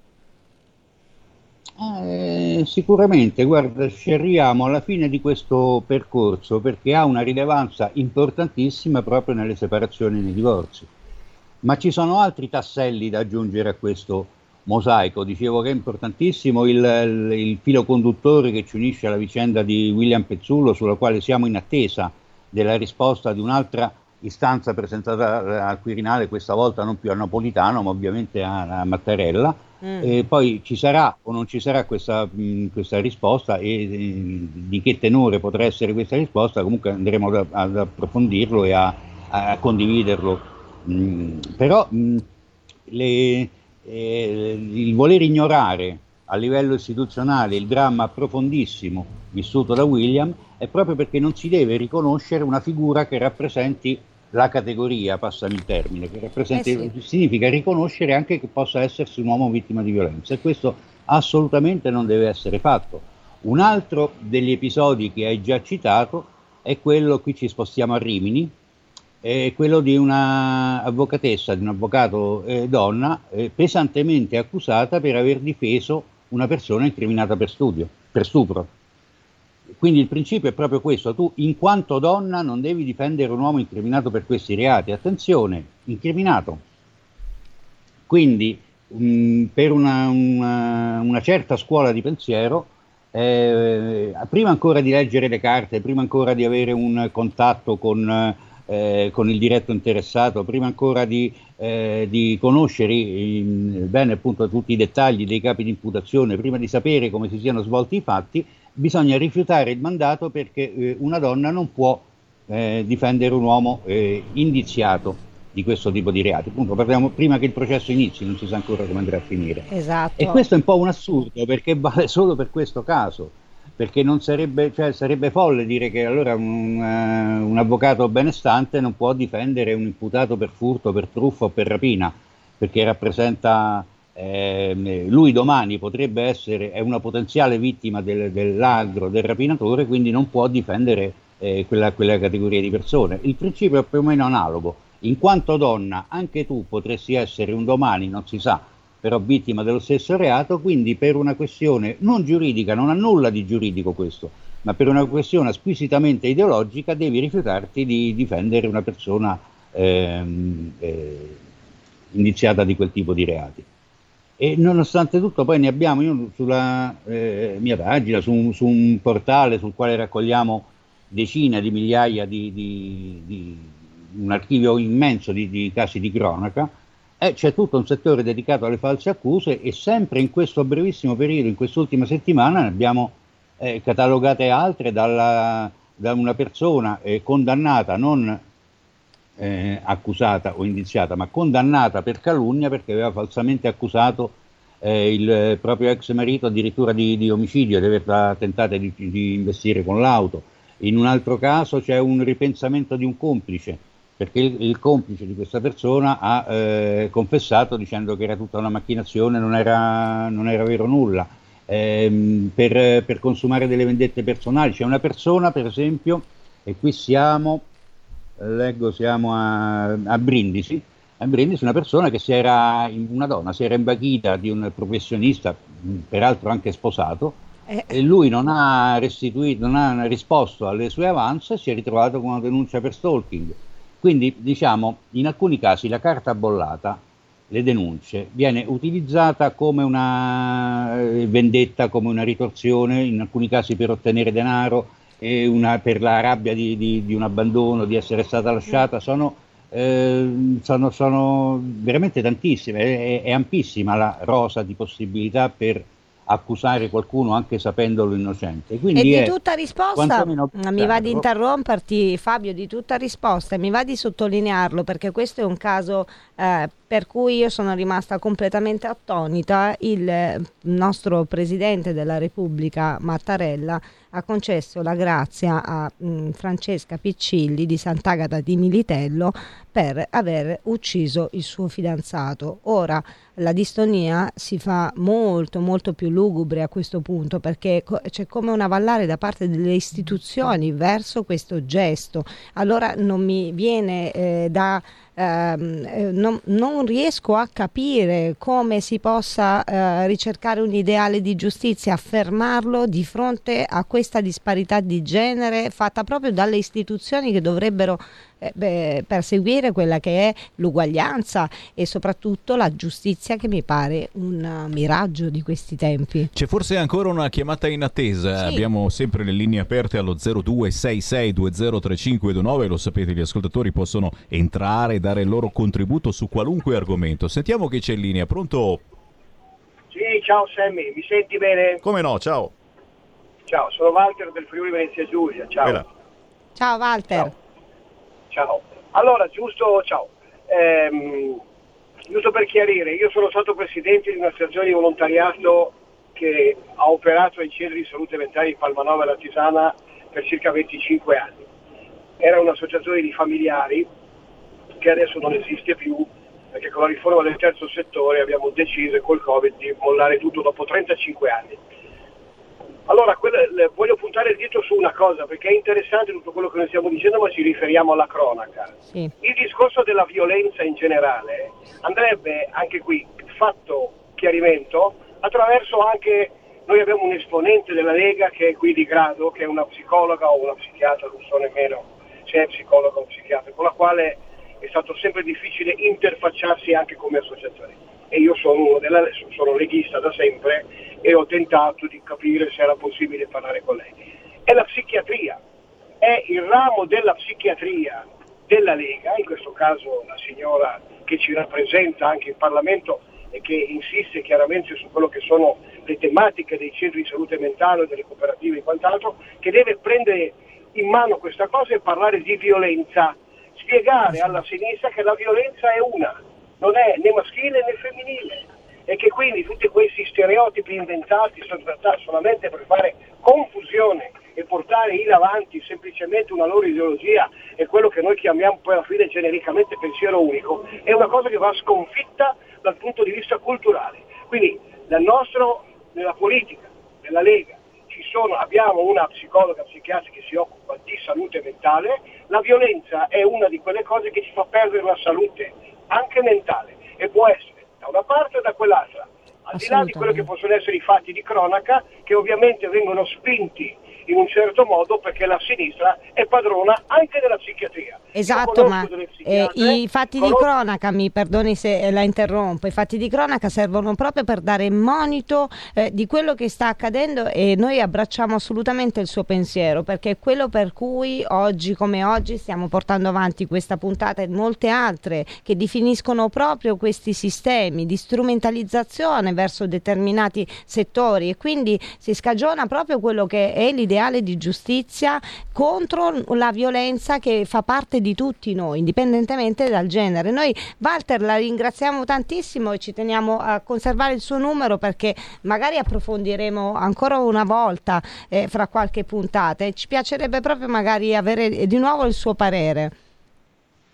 Eh, sicuramente, guarda, ci arriviamo alla fine di questo percorso perché ha una rilevanza importantissima proprio nelle separazioni e nei divorzi. Ma ci sono altri tasselli da aggiungere a questo mosaico. Dicevo che è importantissimo il, il- il filo conduttore che ci unisce alla vicenda di William Pezzullo, sulla quale siamo in attesa della risposta di un'altra istanza presentata al Quirinale, questa volta non più a Napolitano, ma ovviamente a, a Mattarella. Mm. E poi ci sarà o non ci sarà questa, mh, questa risposta e eh, di che tenore potrà essere questa risposta, comunque andremo ad, ad approfondirlo e a, a condividerlo. Mm, però mh, le- eh, il voler ignorare a livello istituzionale il dramma profondissimo vissuto da William è proprio perché non si deve riconoscere una figura che rappresenti la categoria, passami il termine, che rappresenti, Eh significa riconoscere anche che possa essersi un uomo vittima di violenza e questo assolutamente non deve essere fatto. Un altro degli episodi che hai già citato è quello, qui ci spostiamo a Rimini, è quello di una avvocatessa, di un avvocato eh, donna, eh, pesantemente accusata per aver difeso una persona incriminata per studio, per stupro. Quindi il principio è proprio questo, tu in quanto donna non devi difendere un uomo incriminato per questi reati, attenzione, incriminato. Quindi mh, per una, una, una, certa scuola di pensiero, eh, prima ancora di leggere le carte, prima ancora di avere un contatto con, eh, con il diretto interessato, prima ancora di, eh, di conoscere in, bene appunto tutti i dettagli dei capi di imputazione, prima di sapere come si siano svolti i fatti, bisogna rifiutare il mandato perché eh, una donna non può eh, difendere un uomo eh, indiziato di questo tipo di reati. Appunto, parliamo prima che il processo inizi, non si sa ancora come andrà a finire. Esatto. E questo è un po' un assurdo perché vale solo per questo caso, perché non sarebbe, cioè, sarebbe folle dire che allora un, uh, un, avvocato benestante non può difendere un imputato per furto, per truffa o per rapina, perché rappresenta eh, lui domani potrebbe essere è una potenziale vittima del, del ladro, del rapinatore, quindi non può difendere eh, quella, quella categoria di persone. Il principio è più o meno analogo. In quanto donna, anche tu potresti essere un domani, non si sa, però vittima dello stesso reato, quindi per una questione non giuridica, non ha nulla di giuridico questo, ma per una questione squisitamente ideologica devi rifiutarti di difendere una persona ehm, eh, indiziata di quel tipo di reati. E nonostante tutto poi ne abbiamo, io sulla eh, mia pagina, su un, su un, portale sul quale raccogliamo decine di migliaia di, di, di un archivio immenso di, di casi di cronaca, eh, c'è tutto un settore dedicato alle false accuse e sempre in questo brevissimo periodo, in quest'ultima settimana, ne abbiamo eh, catalogate altre dalla, da una persona eh, condannata, non eh, accusata o indiziata, ma condannata per calunnia perché aveva falsamente accusato eh, il proprio ex marito addirittura di, di omicidio, di aver tentato di, di, investire con l'auto. In un altro caso c'è un ripensamento di un complice, perché il, il complice di questa persona ha eh, confessato dicendo che era tutta una macchinazione, non era, non era vero nulla. Eh, per, per consumare delle vendette personali. C'è una persona, per esempio, e qui siamo leggo siamo a, a Brindisi, a Brindisi una persona che si era, una donna, si era imbachita di un professionista, peraltro anche sposato, eh. e lui non ha restituito, non ha risposto alle sue avanze e si è ritrovato con una denuncia per stalking. Quindi diciamo, in alcuni casi la carta bollata, le denunce, viene utilizzata come una eh, vendetta, come una ritorsione, in alcuni casi per ottenere denaro, una, per la rabbia di, di, di, un abbandono, di essere stata lasciata, sono, eh, sono, sono veramente tantissime, è, è, ampissima la rosa di possibilità per accusare qualcuno anche sapendolo innocente. Quindi e di tutta risposta, mi va di interromperti Fabio, di tutta risposta, mi va di sottolinearlo perché questo è un caso eh, per cui io sono rimasta completamente attonita. Il nostro Presidente della Repubblica, Mattarella, ha concesso la grazia a mh, Francesca Piccilli di Sant'Agata di Militello per aver ucciso il suo fidanzato. Ora la distonia si fa molto molto più lugubre a questo punto perché co- c'è come un avallare da parte delle istituzioni verso questo gesto. Allora non mi viene eh, da Ehm, eh, non, non, riesco a capire come si possa eh, ricercare un ideale di giustizia, affermarlo di fronte a questa disparità di genere fatta proprio dalle istituzioni che dovrebbero eh, beh, perseguire quella che è l'uguaglianza e soprattutto la giustizia che mi pare un miraggio di questi tempi. C'è forse ancora una chiamata in attesa, sì. abbiamo sempre le linee aperte allo 0266203529, lo sapete gli ascoltatori possono entrare e dare il loro contributo su qualunque argomento. Sentiamo che c'è in linea, pronto? Sì, ciao Sammy, mi senti bene? Come no, ciao. Ciao, sono Walter del Friuli Venezia Giulia, ciao. Ciao Walter. Ciao. Ciao. Allora, giusto, ciao. Ehm, giusto per chiarire, io sono stato presidente di un'associazione di volontariato che ha operato ai centri di salute mentale di Palmanova e la Tisana per circa 25 anni. Era un'associazione di familiari che adesso non esiste più perché con la riforma del terzo settore abbiamo deciso col Covid di mollare tutto dopo 35 anni. Allora, le- voglio puntare il dito su una cosa, perché è interessante tutto quello che noi stiamo dicendo, ma ci riferiamo alla cronaca. Il discorso della violenza in generale andrebbe anche qui fatto chiarimento attraverso anche, noi abbiamo un esponente della Lega che è qui di grado, che è una psicologa o una psichiatra, non so nemmeno se è psicologa o psichiatra, con la quale è stato sempre difficile interfacciarsi anche come associazione. E io sono, uno della, sono leghista da sempre e ho tentato di capire se era possibile parlare con lei. È la psichiatria, è il ramo della psichiatria della Lega, in questo caso la signora che ci rappresenta anche in Parlamento e che insiste chiaramente su quello che sono le tematiche dei centri di salute mentale, delle cooperative e quant'altro, che deve prendere in mano questa cosa e parlare di violenza, spiegare alla sinistra che la violenza è una, non è né maschile né femminile e che quindi tutti questi stereotipi inventati sono trattati solamente per fare confusione e portare in avanti semplicemente una loro ideologia e quello che noi chiamiamo poi alla fine genericamente pensiero unico, è una cosa che va sconfitta dal punto di vista culturale. Quindi nel nostro, nella politica, nella Lega, sono, abbiamo una psicologa psichiatra che si occupa di salute mentale, la violenza è una di quelle cose che ci fa perdere la salute, anche mentale, e può essere da una parte o da quell'altra, al di là di quello che possono essere i fatti di cronaca, che ovviamente vengono spinti in un certo modo perché la sinistra è padrona anche della psichiatria. Esatto, ma eh, i fatti di conosco- cronaca, mi perdoni se eh, la interrompo, i fatti di cronaca servono proprio per dare monito eh, di quello che sta accadendo e noi abbracciamo assolutamente il suo pensiero perché è quello per cui oggi come oggi stiamo portando avanti questa puntata e molte altre che definiscono proprio questi sistemi di strumentalizzazione verso determinati settori e quindi si scagiona proprio quello che è l'ideale di giustizia contro la violenza che fa parte di tutti noi, indipendentemente dal genere. Noi Walter la ringraziamo tantissimo e ci teniamo a conservare il suo numero perché magari approfondiremo ancora una volta eh, fra qualche puntata e ci piacerebbe proprio magari avere di nuovo il suo parere.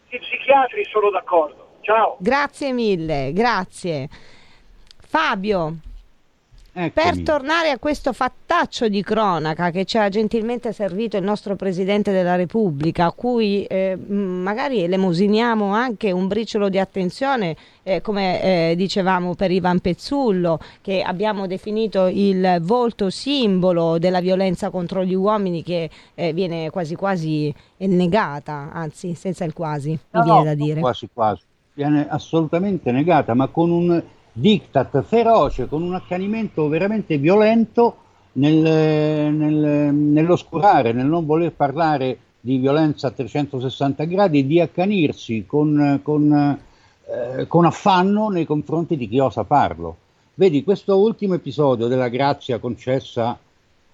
I psichiatri sono d'accordo. Ciao. Grazie mille, grazie. Fabio, per tornare a questo fattaccio di cronaca che ci ha gentilmente servito il nostro Presidente della Repubblica, a cui eh, magari elemosiniamo anche un briciolo di attenzione, eh, come eh, dicevamo per Ivan Pezzullo, che abbiamo definito il volto simbolo della violenza contro gli uomini che eh, viene quasi quasi negata, anzi senza il quasi, mi No, viene no, da dire. Quasi quasi. Viene assolutamente negata, ma con un diktat feroce, con un accanimento veramente violento nel- nel- nell'oscurare, nel non voler parlare di violenza a 360 gradi di accanirsi con, con, eh, con affanno nei confronti di chi osa farlo. Vedi, questo ultimo episodio della grazia concessa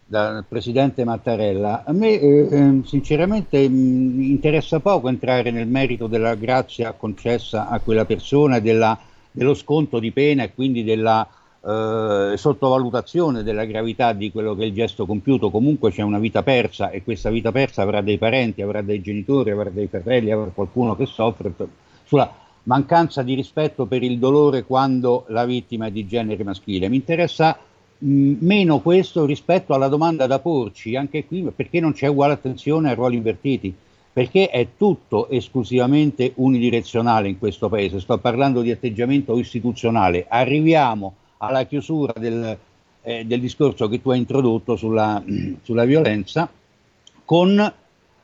dal presidente Mattarella, a me eh, eh, sinceramente mh, interessa poco entrare nel merito della grazia concessa a quella persona, e della- dello sconto di pena e quindi della eh, sottovalutazione della gravità di quello che è il gesto compiuto. Comunque c'è una vita persa e questa vita persa avrà dei parenti, avrà dei genitori, avrà dei fratelli, avrà qualcuno che soffre sulla mancanza di rispetto per il dolore quando la vittima è di genere maschile. Mi interessa mh, meno questo rispetto alla domanda da porci, anche qui perché non c'è uguale attenzione ai ruoli invertiti, perché è tutto esclusivamente unidirezionale in questo paese, sto parlando di atteggiamento istituzionale, arriviamo alla chiusura del, eh, del discorso che tu hai introdotto sulla, sulla violenza con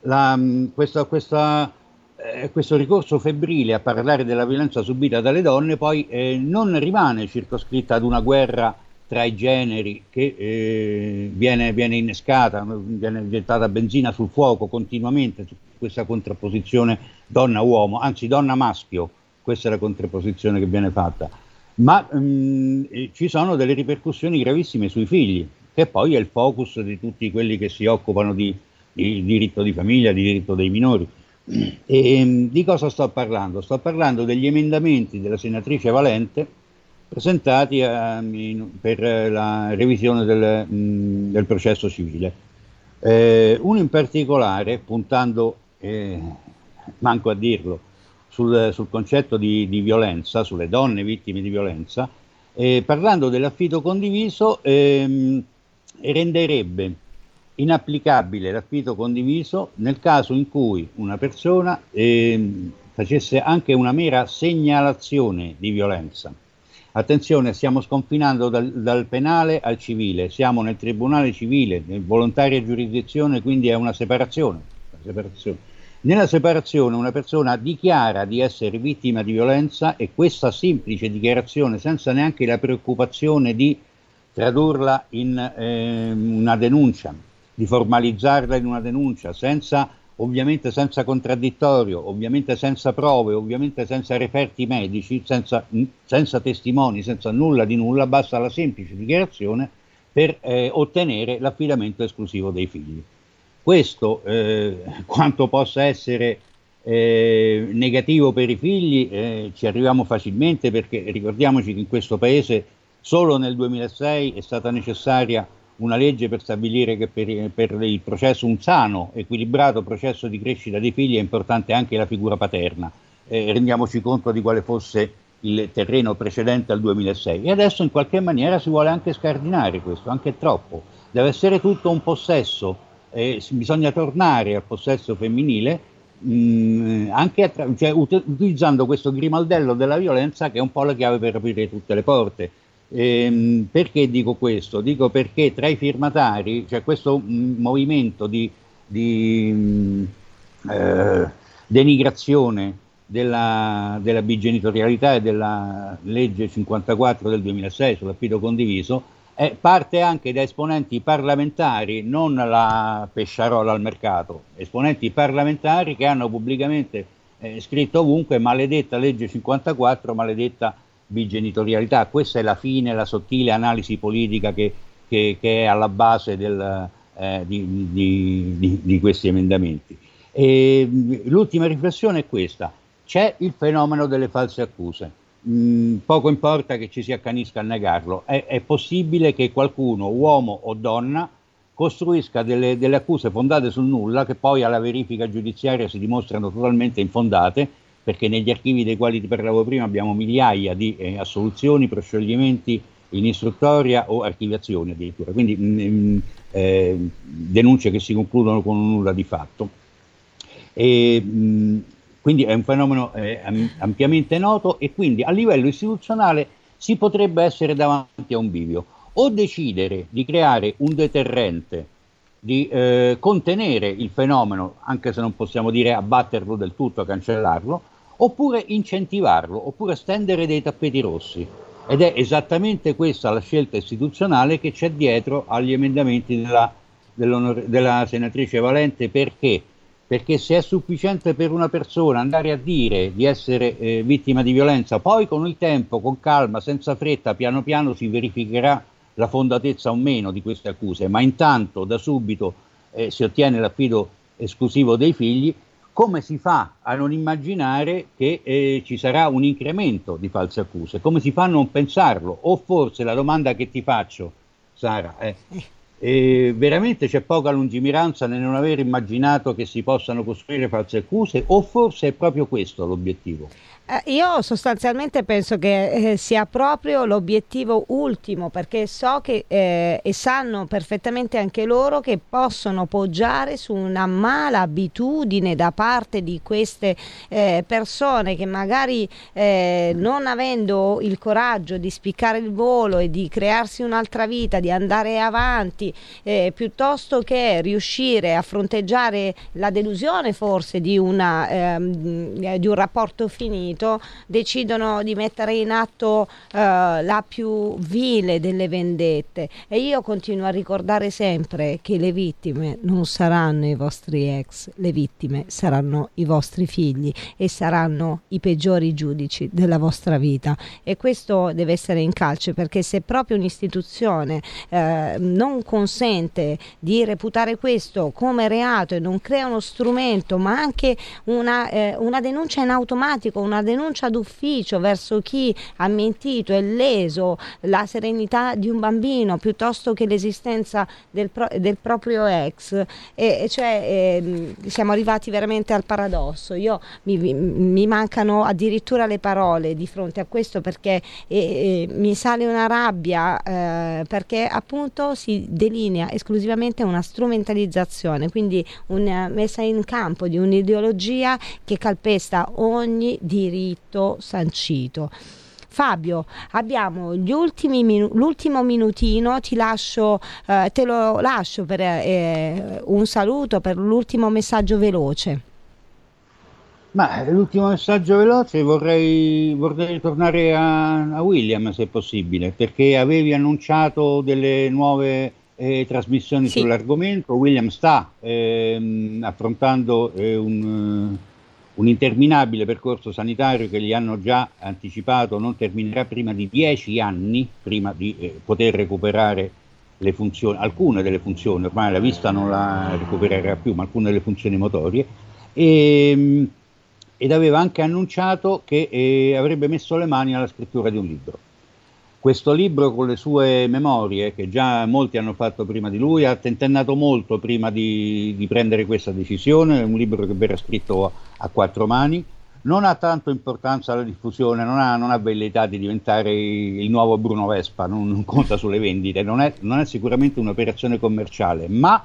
la, mh, questa, questa, eh, questo ricorso febbrile a parlare della violenza subita dalle donne poi eh, non rimane circoscritta ad una guerra tra i generi che eh, viene, viene innescata, viene gettata benzina sul fuoco continuamente questa contrapposizione donna-uomo, anzi donna-maschio, questa è la contrapposizione che viene fatta, ma mm, eh, ci sono delle ripercussioni gravissime sui figli, che poi è il focus di tutti quelli che si occupano di, di diritto di famiglia, di diritto dei minori. E, mm, di cosa sto parlando? Sto parlando degli emendamenti della senatrice Valente presentati eh, in- per la revisione del, mh, del processo civile. Eh, uno in particolare, puntando, eh, manco a dirlo, sul, sul concetto di, di violenza, sulle donne vittime di violenza, eh, parlando dell'affido condiviso, ehm, renderebbe inapplicabile l'affitto condiviso nel caso in cui una persona eh, facesse anche una mera segnalazione di violenza. Attenzione, stiamo sconfinando dal, dal, penale al civile, siamo nel tribunale civile, nel volontaria giurisdizione, quindi è una separazione. Separazione. Nella separazione una persona dichiara di essere vittima di violenza e questa semplice dichiarazione, senza neanche la preoccupazione di tradurla in eh, una denuncia, di formalizzarla in una denuncia, senza, ovviamente senza contraddittorio, ovviamente senza prove, ovviamente senza referti medici, senza, senza testimoni, senza nulla di nulla, basta la semplice dichiarazione per eh, ottenere l'affidamento esclusivo dei figli. Questo, eh, quanto possa essere eh, negativo per i figli, eh, ci arriviamo facilmente perché ricordiamoci che in questo paese solo nel 2006 è stata necessaria una legge per stabilire che per, per, il processo, un sano, equilibrato processo di crescita dei figli è importante anche la figura paterna. Eh, rendiamoci conto di quale fosse il terreno precedente al 2006 e adesso in qualche maniera si vuole anche scardinare questo, anche troppo. Deve essere tutto un possesso, eh, bisogna tornare al possesso femminile mh, mm, anche attra- cioè, ut- utilizzando questo grimaldello della violenza che è un po' la chiave per aprire tutte le porte. Ehm, perché dico questo? Dico perché tra i firmatari c'è questo mh, mm, movimento di, di mh, mm, eh, denigrazione della, della bigenitorialità e della legge 54 del 2006 sull'affido condiviso eh, parte anche da esponenti parlamentari, non la pesciarola al mercato, esponenti parlamentari che hanno pubblicamente eh, scritto ovunque maledetta legge 54, maledetta bigenitorialità. Questa è la fine, la sottile analisi politica che, che, che è alla base del, eh, di, di, di, di, questi emendamenti. E, l'ultima riflessione è questa. C'è il fenomeno delle false accuse. Mm, poco importa che ci si accanisca a negarlo. È, è possibile che qualcuno, uomo o donna, costruisca delle, delle accuse fondate sul nulla che poi alla verifica giudiziaria si dimostrano totalmente infondate perché negli archivi dei quali ti parlavo prima abbiamo migliaia di eh, assoluzioni, proscioglimenti in istruttoria o archiviazioni addirittura, quindi mh, mm, mm, eh, denunce che si concludono con un nulla di fatto. E, mh, quindi è un fenomeno eh, ampiamente noto e quindi a livello istituzionale si potrebbe essere davanti a un bivio o decidere di creare un deterrente, di eh, contenere il fenomeno, anche se non possiamo dire abbatterlo del tutto, cancellarlo, oppure incentivarlo, oppure stendere dei tappeti rossi. Ed è esattamente questa la scelta istituzionale che c'è dietro agli emendamenti della, della senatrice Valente perché? Perché se è sufficiente per una persona andare a dire di essere eh, vittima di violenza, poi con il tempo, con calma, senza fretta, piano piano si verificherà la fondatezza o meno di queste accuse, ma intanto da subito eh, si ottiene l'affido esclusivo dei figli, come si fa a non immaginare che eh, ci sarà un incremento di false accuse? Come si fa a non pensarlo? O forse la domanda che ti faccio, Sara, è eh, veramente c'è poca lungimiranza nel non aver immaginato che si possano costruire false accuse o forse è proprio questo l'obiettivo? Eh, io sostanzialmente penso che eh, sia proprio l'obiettivo ultimo perché so che eh, e sanno perfettamente anche loro che possono poggiare su una mala abitudine da parte di queste eh, persone che magari eh, non avendo il coraggio di spiccare il volo e di crearsi un'altra vita, di andare avanti, eh, piuttosto che riuscire a fronteggiare la delusione forse di, una, ehm, di un rapporto finito decidono di mettere in atto eh, la più vile delle vendette. E io continuo a ricordare sempre che le vittime non saranno i vostri ex, le vittime saranno i vostri figli e saranno i peggiori giudici della vostra vita. E questo deve essere in calce perché se proprio un'istituzione eh, non consente di reputare questo come reato e non crea uno strumento ma anche una, eh, una denuncia in automatico, una denuncia d'ufficio verso chi ha mentito e leso la serenità di un bambino piuttosto che l'esistenza del, pro- del proprio ex. E, cioè, eh, siamo arrivati veramente al paradosso. Io, mi, mi, mancano addirittura le parole di fronte a questo perché eh, mi sale una rabbia eh, perché appunto si, de- delinea esclusivamente una strumentalizzazione, quindi una messa in campo di un'ideologia che calpesta ogni diritto sancito. Fabio, abbiamo gli ultimi minu- l'ultimo minutino, ti lascio, eh, te lo lascio per eh, un saluto, per l'ultimo messaggio veloce. Ma l'ultimo messaggio veloce vorrei, vorrei tornare a, a, William se possibile, perché avevi annunciato delle nuove eh, trasmissioni sì. sull'argomento. William sta ehm, affrontando eh, un, un, interminabile percorso sanitario che gli hanno già anticipato non terminerà prima di dieci anni, prima di eh, poter recuperare le funzioni, alcune delle funzioni, ormai la vista non la recupererà più, ma alcune delle funzioni motorie. E, ehm, ed aveva anche annunciato che eh, avrebbe messo le mani alla scrittura di un libro. Questo libro con le sue memorie, che già molti hanno fatto prima di lui, ha tentennato molto prima di, di prendere questa decisione, è un libro che verrà scritto a, a quattro mani, non ha tanto importanza la diffusione, non ha, non ha velleità di diventare il nuovo Bruno Vespa, non, non conta sulle vendite, non è, non è, sicuramente un'operazione commerciale, ma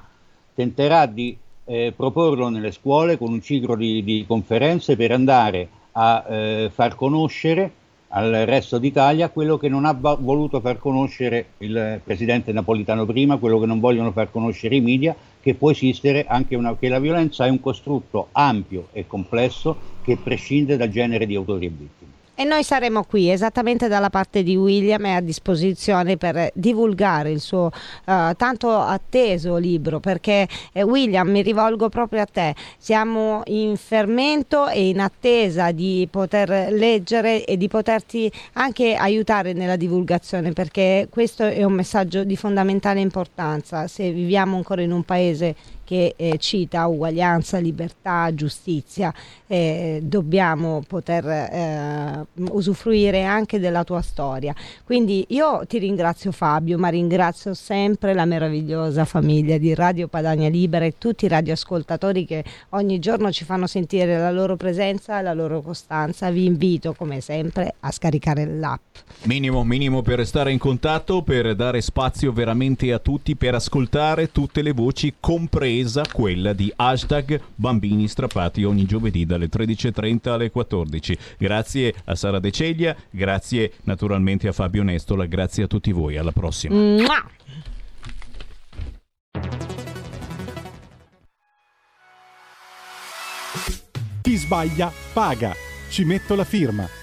tenterà di eh, proporlo nelle scuole con un ciclo di, di conferenze per andare a eh, far conoscere al resto d'Italia quello che non ha voluto far conoscere il presidente napolitano prima, quello che non vogliono far conoscere i media, che può esistere anche una, che la violenza è un costrutto ampio e complesso che prescinde dal genere di autori e vittime. E noi saremo qui esattamente dalla parte di William e a disposizione per divulgare il suo uh, tanto atteso libro perché eh, William mi rivolgo proprio a te, siamo in fermento e in attesa di poter leggere e di poterti anche aiutare nella divulgazione perché questo è un messaggio di fondamentale importanza. Se viviamo ancora in un paese che eh, cita uguaglianza, libertà, giustizia, eh, dobbiamo poter eh, usufruire anche della tua storia. Quindi io ti ringrazio Fabio, ma ringrazio sempre la meravigliosa famiglia di Radio Padania Libera e tutti i radioascoltatori che ogni giorno ci fanno sentire la loro presenza e la loro costanza. Vi invito come sempre a scaricare l'app. Minimo, minimo per restare in contatto, per dare spazio veramente a tutti, per ascoltare tutte le voci compresa quella di hashtag bambini strappati ogni giovedì dalle 13.30 alle 14. Grazie a Sara De Ceglia, grazie naturalmente a Fabio Nestola, grazie a tutti voi, alla prossima. Mua! Chi sbaglia paga. Ci metto la firma.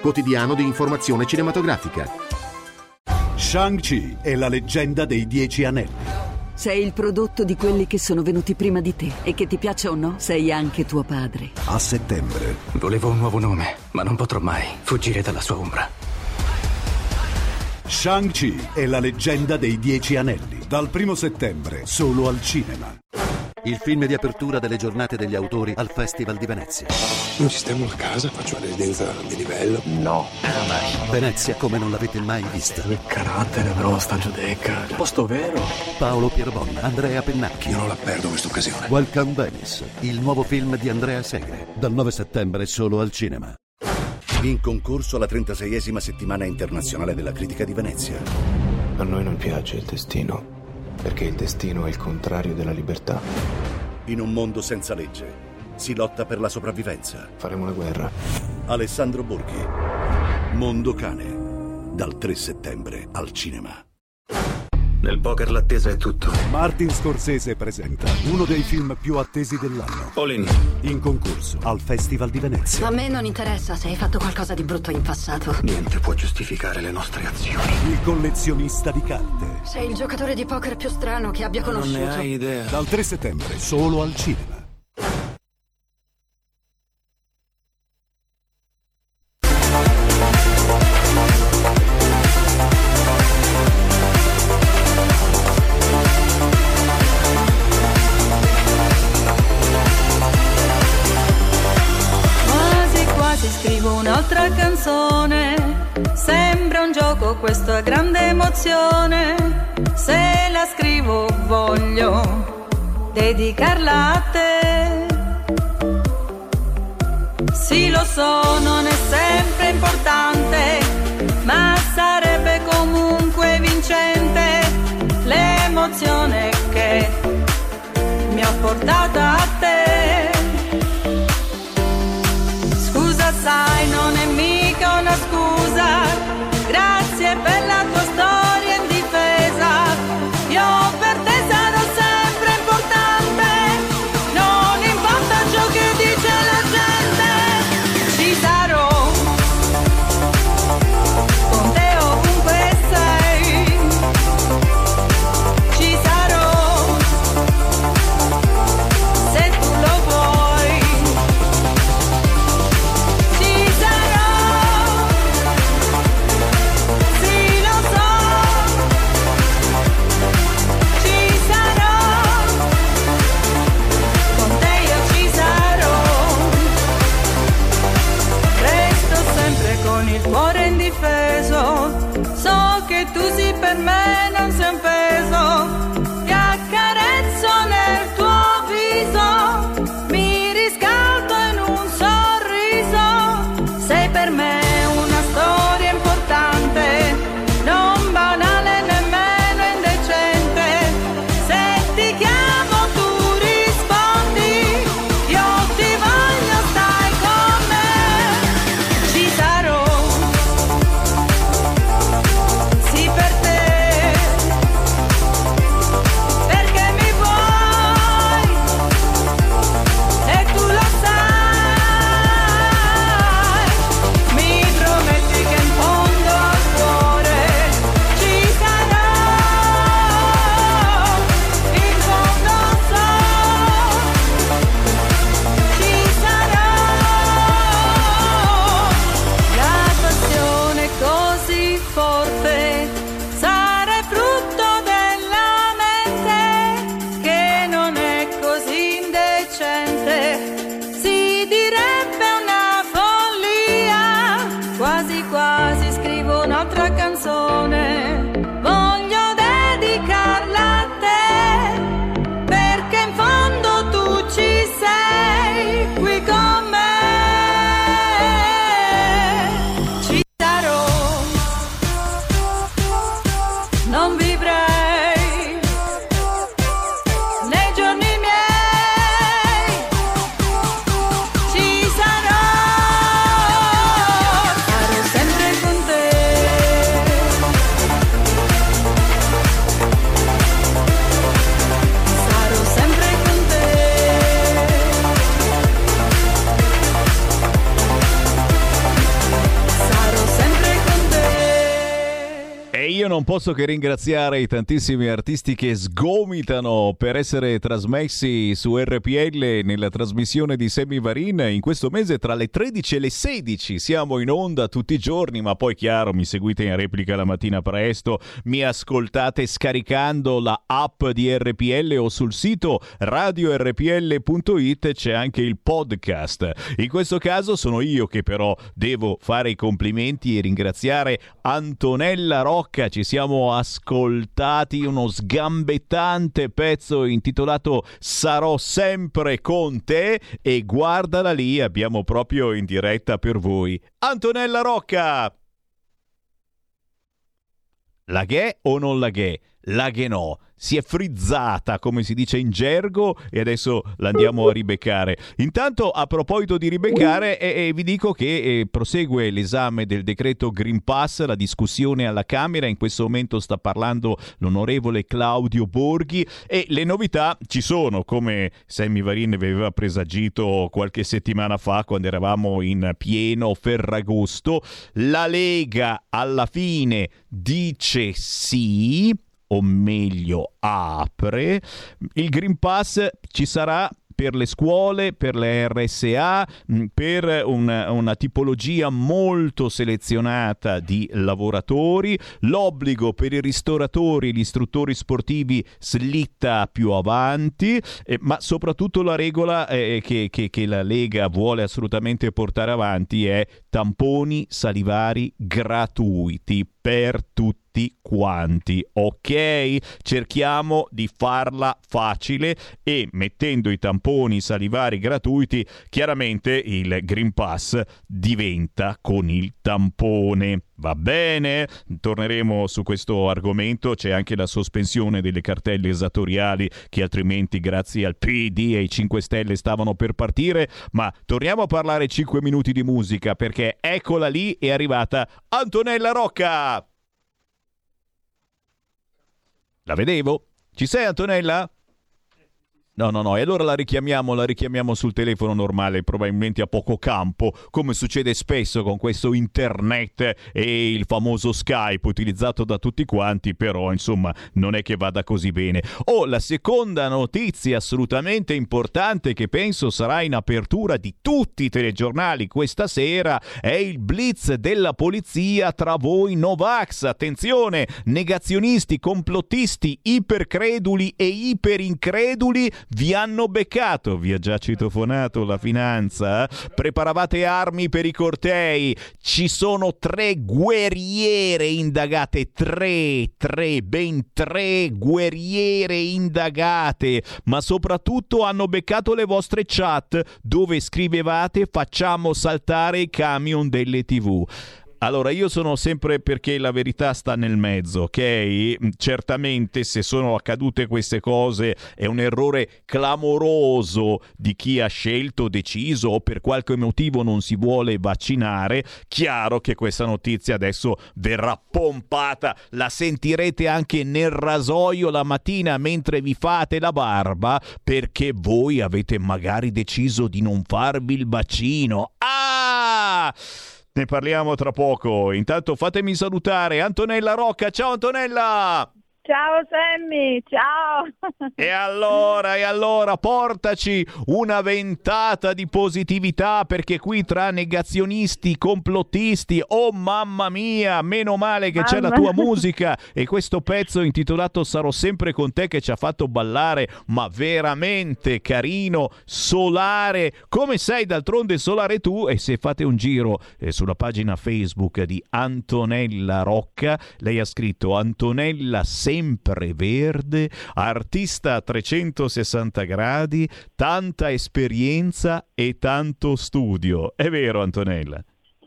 quotidiano di informazione cinematografica. Shang-Chi è la leggenda dei Dieci Anelli. Sei il prodotto di quelli che sono venuti prima di te e che ti piaccia o no, sei anche tuo padre. A settembre. Volevo un nuovo nome, ma non potrò mai fuggire dalla sua ombra. Shang-Chi è la leggenda dei Dieci Anelli. Dal primo settembre, solo al cinema. Il film di apertura delle giornate degli autori al Festival di Venezia. Noi sistemo la casa, faccio la residenza di livello. No. Venezia come non l'avete mai vista. Il carattere, però, sta giudecca. Posto vero. Paolo Pierbon, Andrea Pennacchi. Io non la perdo questa occasione. Welcome Venice, il nuovo film di Andrea Segre. Dal 9 settembre solo al cinema. In concorso alla 36esima settimana internazionale della critica di Venezia. A noi non piace il destino, perché il destino è il contrario della libertà. In un mondo senza legge si lotta per la sopravvivenza. Faremo la guerra. Alessandro Borghi. Mondo Cane. Dal 3 settembre al cinema. Nel poker l'attesa è tutto. Martin Scorsese presenta uno dei film più attesi dell'anno. All in. In concorso al Festival di Venezia. A me non interessa se hai fatto qualcosa di brutto in passato. Niente può giustificare le nostre azioni. Il collezionista di carte. Sei il giocatore di poker più strano che abbia conosciuto. Non ne hai idea. Dal 3 settembre solo al cinema. Un'altra canzone. Sembra un gioco, questo è grande emozione. Se la scrivo voglio dedicarla a te. Sì, lo so, non è sempre importante, ma sarebbe comunque vincente l'emozione che mi ha portata a te. Una scusa. Grazie per la tua storia posso che ringraziare i tantissimi artisti che sgomitano per essere trasmessi su RPL nella trasmissione di Semivarin in questo mese tra le 13 e le 16. Siamo in onda tutti i giorni, ma poi chiaro, mi seguite in replica la mattina presto, mi ascoltate scaricando la app di RPL o sul sito radiorpl.it c'è anche il podcast. In questo caso sono io che però devo fare i complimenti e ringraziare Antonella Rocca. Ci siamo ascoltati uno sgambettante pezzo intitolato Sarò sempre con te e guardala lì, abbiamo proprio in diretta per voi. Antonella Rocca! La ghe o non la ghe? La ghe no. si è frizzata, come si dice in gergo, e adesso l'andiamo a ribeccare. Intanto, a proposito di ribeccare, eh, eh, vi dico che eh, prosegue l'esame del decreto Green Pass, la discussione alla Camera. In questo momento sta parlando l'onorevole Claudio Borghi e le novità ci sono, come Sammy Varin vi aveva presagito qualche settimana fa quando eravamo in pieno Ferragosto. La Lega alla fine dice sì o meglio apre. Il Green Pass ci sarà per le scuole, per le RSA, mh, per una, una tipologia molto selezionata di lavoratori. L'obbligo per i ristoratori e gli istruttori sportivi slitta più avanti, eh, ma soprattutto la regola eh, che, che, che la Lega vuole assolutamente portare avanti è tamponi salivari gratuiti per tutti quanti, ok? Cerchiamo di farla facile e mettendo i tamponi salivari gratuiti, chiaramente il Green Pass diventa con il tampone. Va bene? Torneremo su questo argomento. C'è anche la sospensione delle cartelle esatoriali che altrimenti grazie al PD e ai 5 Stelle stavano per partire. Ma torniamo a parlare 5 minuti di musica perché eccola lì è arrivata Antonella Rocca. La vedevo? Ci sei Antonella? No, no, no, e allora la richiamiamo, la richiamiamo sul telefono normale, probabilmente a poco campo, come succede spesso con questo internet e il famoso Skype utilizzato da tutti quanti, però insomma non è che vada così bene. Oh, la seconda notizia assolutamente importante che penso sarà in apertura di tutti i telegiornali questa sera è il blitz della polizia tra voi Novax. Attenzione, negazionisti, complottisti, ipercreduli e iperincreduli vi hanno beccato, vi ha già citofonato la finanza, preparavate armi per i cortei, ci sono tre guerriere indagate, tre, tre, ben tre guerriere indagate, ma soprattutto hanno beccato le vostre chat dove scrivevate facciamo saltare i camion delle tv. Allora, io sono sempre perché la verità sta nel mezzo, ok? Certamente se sono accadute queste cose è un errore clamoroso di chi ha scelto, deciso o per qualche motivo non si vuole vaccinare. Chiaro che questa notizia adesso verrà pompata, la sentirete anche nel rasoio la mattina mentre vi fate la barba perché voi avete magari deciso di non farvi il vaccino. Ah! Ne parliamo tra poco. Intanto fatemi salutare Antonella Rocca. Ciao Antonella! Ciao Sammy, ciao! E allora, e allora, portaci una ventata di positività perché qui tra negazionisti, complottisti, oh mamma mia, meno male che c'è la tua musica. E questo pezzo intitolato Sarò sempre con te che ci ha fatto ballare, ma veramente carino, solare, come sei d'altronde solare tu e se fate un giro eh, sulla pagina Facebook di Antonella Rocca, lei ha scritto Antonella sempre verde, artista a 360 gradi, tanta esperienza e tanto studio. È vero Antonella?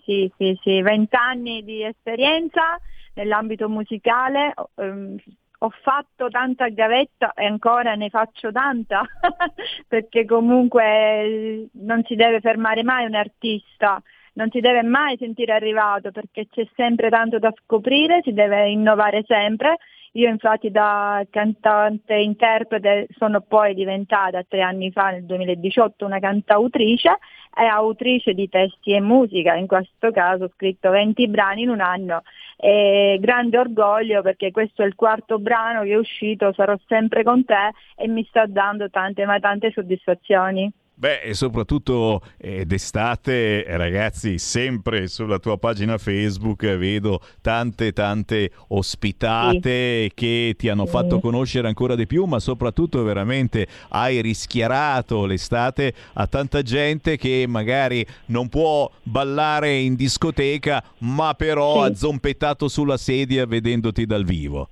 Sì, sì, sì, vent'anni di esperienza nell'ambito musicale. ehm, ho fatto tanta gavetta e ancora ne faccio tanta perché comunque eh, non si deve fermare mai un artista, non si deve mai sentire arrivato perché c'è sempre tanto da scoprire, si deve innovare sempre. Io infatti da cantante interprete sono poi diventata tre anni fa, nel 2018, una cantautrice e autrice di testi e musica. In questo caso ho scritto 20 brani in un anno e grande orgoglio perché questo è il quarto brano che è uscito, sarò sempre con te e mi sta dando tante ma tante soddisfazioni. Beh, e soprattutto eh, d'estate, ragazzi, sempre sulla tua pagina Facebook vedo tante tante ospitate che ti hanno Sì. fatto conoscere ancora di più, ma soprattutto veramente hai rischiarato l'estate a tanta gente che magari non può ballare in discoteca, ma però Sì. ha zompettato sulla sedia vedendoti dal vivo.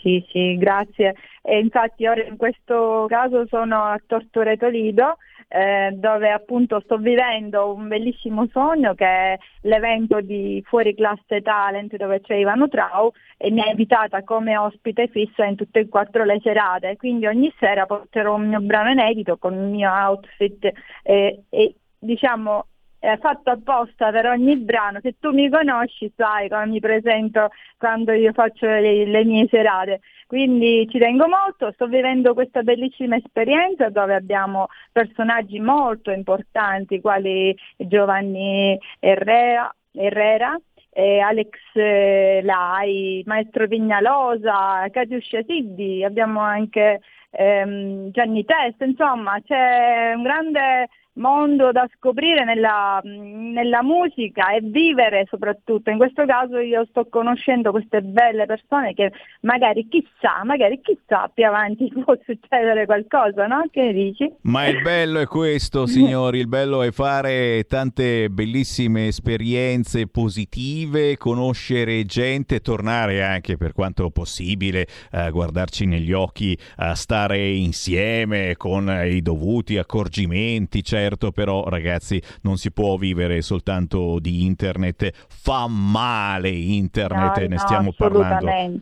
Sì, sì, grazie. E infatti ora in questo caso sono a Tortoreto Lido eh, dove appunto sto vivendo un bellissimo sogno che è l'evento di Fuori Classe Talent dove c'è Ivano Trau e mi ha invitata come ospite fissa in tutte e quattro le serate, quindi ogni sera porterò un mio brano inedito con il mio outfit eh, e diciamo è fatto apposta per ogni brano. Se tu mi conosci sai come mi presento quando io faccio le, le, mie serate. Quindi ci tengo molto, sto vivendo questa bellissima esperienza dove abbiamo personaggi molto importanti quali Giovanni Herrera, Herrera eh, Alex Lai, Maestro Vignalosa, Katiuscia Siddi, abbiamo anche ehm, Gianni Test, insomma c'è un grande mondo da scoprire nella, nella, musica e vivere soprattutto. In questo caso io sto conoscendo queste belle persone che magari chissà, magari chissà più avanti può succedere qualcosa, no? Che dici? Ma il bello è questo, signori, il bello è fare tante bellissime esperienze positive, conoscere gente, tornare anche per quanto possibile a guardarci negli occhi, a stare insieme con i dovuti accorgimenti, certo certo però ragazzi non si può vivere soltanto di internet, fa male internet no, ne no, stiamo parlando.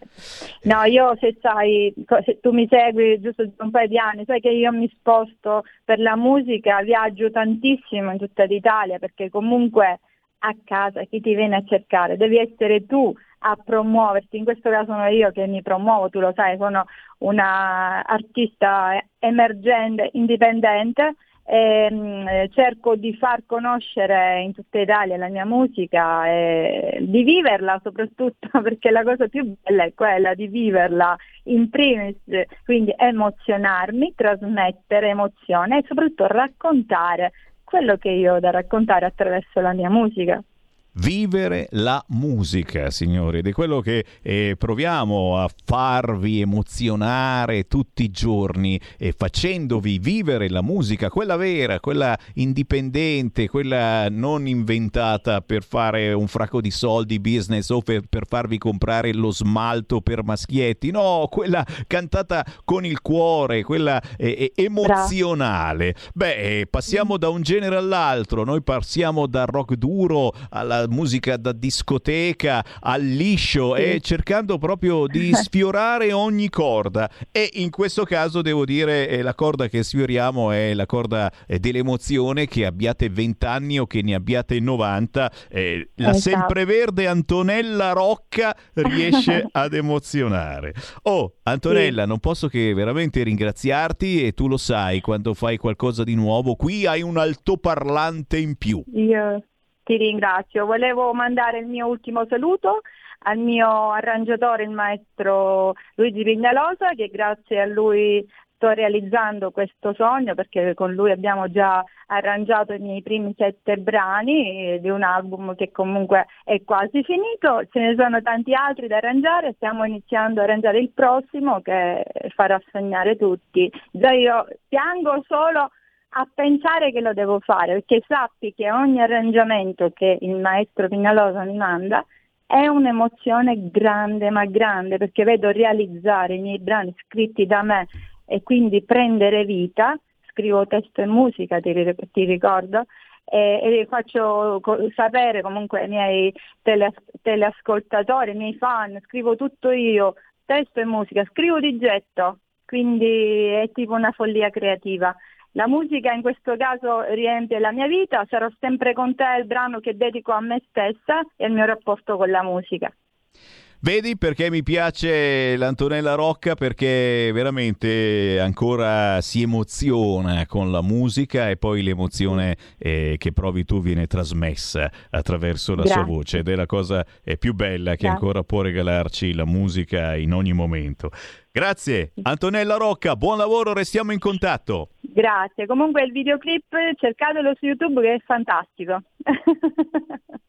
No, io se sai, se tu mi segui giusto un paio di anni, sai che io mi sposto per la musica, viaggio tantissimo in tutta l'Italia perché comunque a casa chi ti viene a cercare, devi essere tu a promuoverti, in questo caso sono io che mi promuovo, tu lo sai, sono una artista emergente, indipendente e, cerco di far conoscere in tutta Italia la mia musica e di viverla soprattutto perché la cosa più bella è quella di viverla in primis, quindi emozionarmi, trasmettere emozione e soprattutto raccontare quello che io ho da raccontare attraverso la mia musica vivere la musica, signori, ed è quello che eh, proviamo a farvi emozionare tutti i giorni e facendovi vivere la musica, quella vera, quella indipendente, quella non inventata per fare un fracco di soldi business o per, per farvi comprare lo smalto per maschietti, no, quella cantata con il cuore, quella eh, emozionale. Beh, passiamo da un genere all'altro, noi passiamo dal rock duro alla musica da discoteca al liscio sì. e cercando proprio di sfiorare ogni corda e in questo caso devo dire eh, la corda che sfioriamo è la corda eh, dell'emozione che abbiate 20 anni o che ne abbiate 90 eh, la esatto. sempreverde Antonella Rocca riesce ad emozionare oh Antonella sì. non posso che veramente ringraziarti e tu lo sai quando fai qualcosa di nuovo qui hai un altoparlante in più io ti ringrazio. Volevo mandare il mio ultimo saluto al mio arrangiatore, il maestro Luigi Pignalosa, che grazie a lui sto realizzando questo sogno perché con lui abbiamo già arrangiato i miei primi sette brani di un album che comunque è quasi finito, ce ne sono tanti altri da arrangiare, stiamo iniziando a arrangiare il prossimo che farà sognare tutti. Già io piango solo a pensare che lo devo fare, perché sappi che ogni arrangiamento che il maestro Pignalosa mi manda è un'emozione grande, ma grande, perché vedo realizzare i miei brani scritti da me e quindi prendere vita, scrivo testo e musica, ti, ti ricordo, e, e, faccio sapere comunque ai miei tele, teleascoltatori, ai miei fan, scrivo tutto io, testo e musica, scrivo di getto, quindi è tipo una follia creativa. La musica in questo caso riempie la mia vita, sarò sempre con te, il brano che dedico a me stessa e al mio rapporto con la musica. Vedi perché mi piace l'Antonella Rocca? Perché veramente ancora si emoziona con la musica e poi l'emozione eh, che provi tu viene trasmessa attraverso la Grazie. sua voce ed è la cosa più bella che Grazie. ancora può regalarci la musica in ogni momento. Grazie Antonella Rocca, buon lavoro, restiamo in contatto. Grazie, comunque il videoclip cercatelo su YouTube che è fantastico.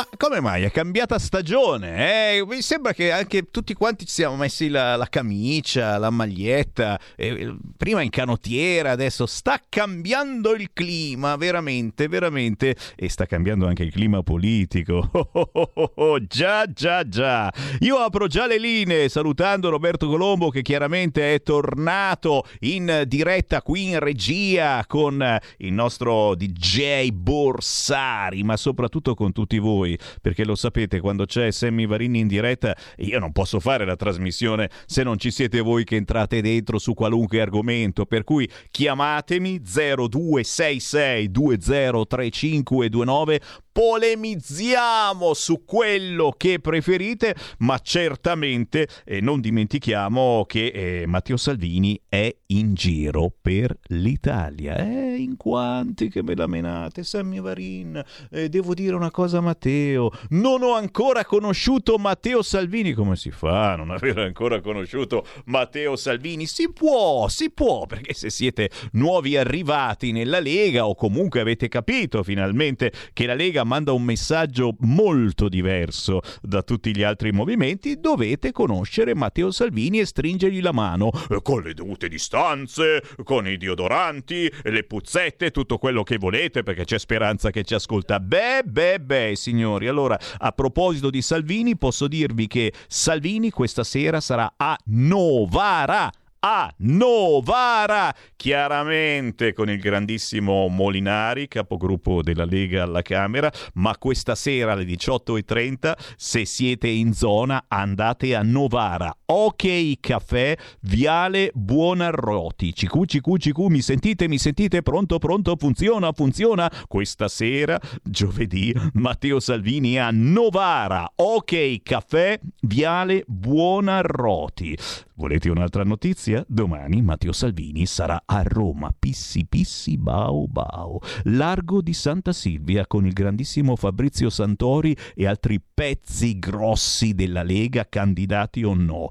Ma come mai? È cambiata stagione. Eh? Mi sembra che anche tutti quanti ci siamo messi la, la camicia, la maglietta, eh, prima in canottiera, adesso sta cambiando il clima, veramente, veramente, e sta cambiando anche il clima politico. Oh, oh, oh, oh, già, già, già. Io apro già le linee salutando Roberto Colombo che chiaramente è tornato in diretta qui in regia con il nostro DJ Borsari, ma soprattutto con tutti voi, perché lo sapete, quando c'è Sammy Varini in diretta, io non posso fare la trasmissione se non ci siete voi che entrate dentro su qualunque argomento, per cui chiamatemi 0266 203529 polemizziamo su quello che preferite, ma certamente eh, non dimentichiamo che eh, Matteo Salvini è in giro per l'Italia. Eh, in quanti che me la menate, Sammy Varin, eh, devo dire una cosa Matteo, non ho ancora conosciuto Matteo Salvini, come si fa a non aver ancora conosciuto Matteo Salvini? Si può, si può, perché se siete nuovi arrivati nella Lega o comunque avete capito finalmente che la Lega manda un messaggio molto diverso da tutti gli altri movimenti, dovete conoscere Matteo Salvini e stringergli la mano eh, con le dovute distanze, con i deodoranti, le puzzette, tutto quello che volete, perché c'è speranza che ci ascolta. Beh, beh, beh, signori. Allora, a proposito di Salvini, posso dirvi che Salvini questa sera sarà a Novara a Novara, chiaramente con il grandissimo Molinari, capogruppo della Lega alla Camera, ma questa sera alle 18.30, se siete in zona, andate a Novara. Ok Caffè, Viale Buonarroti. Cicu, cicu, cicu, mi sentite, mi sentite? Pronto, pronto, funziona, funziona? Questa sera, giovedì, Matteo Salvini a Novara. Ok Caffè, Viale Buonarroti. Volete un'altra notizia? Domani Matteo Salvini sarà a Roma, pissi pissi bao bao, largo di Santa Silvia con il grandissimo Fabrizio Santori e altri pezzi grossi della Lega, candidati o no.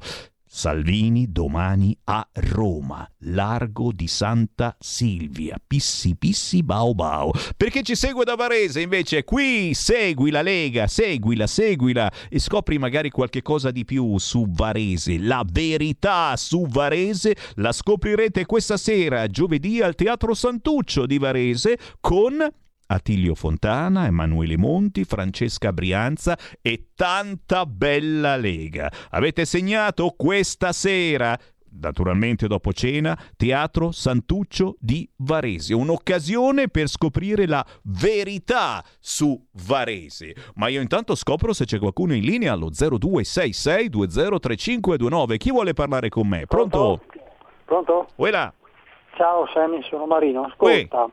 Salvini domani a Roma, largo di Santa Silvia, pissi pissi bao bao. Perché ci segue da Varese invece, qui segui la Lega, seguila, seguila e scopri magari qualche cosa di più su Varese. La verità su Varese la scoprirete questa sera, giovedì al Teatro Santuccio di Varese con Attilio Fontana, Emanuele Monti, Francesca Brianza e tanta bella lega. Avete segnato questa sera? Naturalmente dopo cena, Teatro Santuccio di Varese. Un'occasione per scoprire la verità su Varese. Ma io intanto scopro se c'è qualcuno in linea allo 0266203529. Chi vuole parlare con me? Pronto? Pronto? Uela. Ciao Sammy, sono Marino. Ascolta,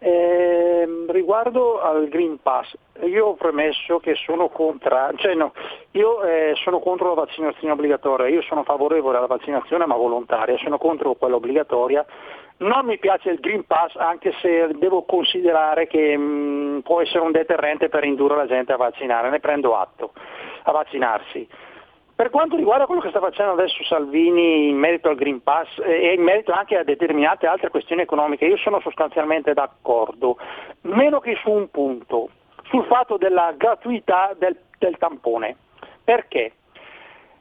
eh, riguardo al Green Pass, io ho premesso che sono contra, cioè no, io eh, sono contro la vaccinazione obbligatoria, io sono favorevole alla vaccinazione ma volontaria, sono contro quella obbligatoria. Non mi piace il Green Pass anche se devo considerare che mh, può essere un deterrente per indurre la gente a vaccinare, ne prendo atto, a vaccinarsi. Per quanto riguarda quello che sta facendo adesso Salvini in merito al Green Pass e in merito anche a determinate altre questioni economiche, io sono sostanzialmente d'accordo, meno che su un punto, sul fatto della gratuità del, del tampone. Perché?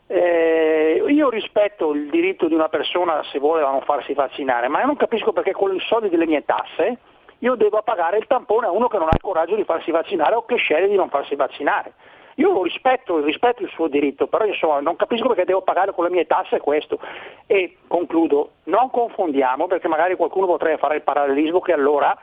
Eh, io rispetto il diritto di una persona se vuole non farsi vaccinare, ma io non capisco perché con i soldi delle mie tasse io devo pagare il tampone a uno che non ha il coraggio di farsi vaccinare o che sceglie di non farsi vaccinare. Io lo rispetto, rispetto il suo diritto, però insomma, non capisco perché devo pagare con le mie tasse questo. E concludo, non confondiamo, perché magari qualcuno potrebbe fare il parallelismo che allora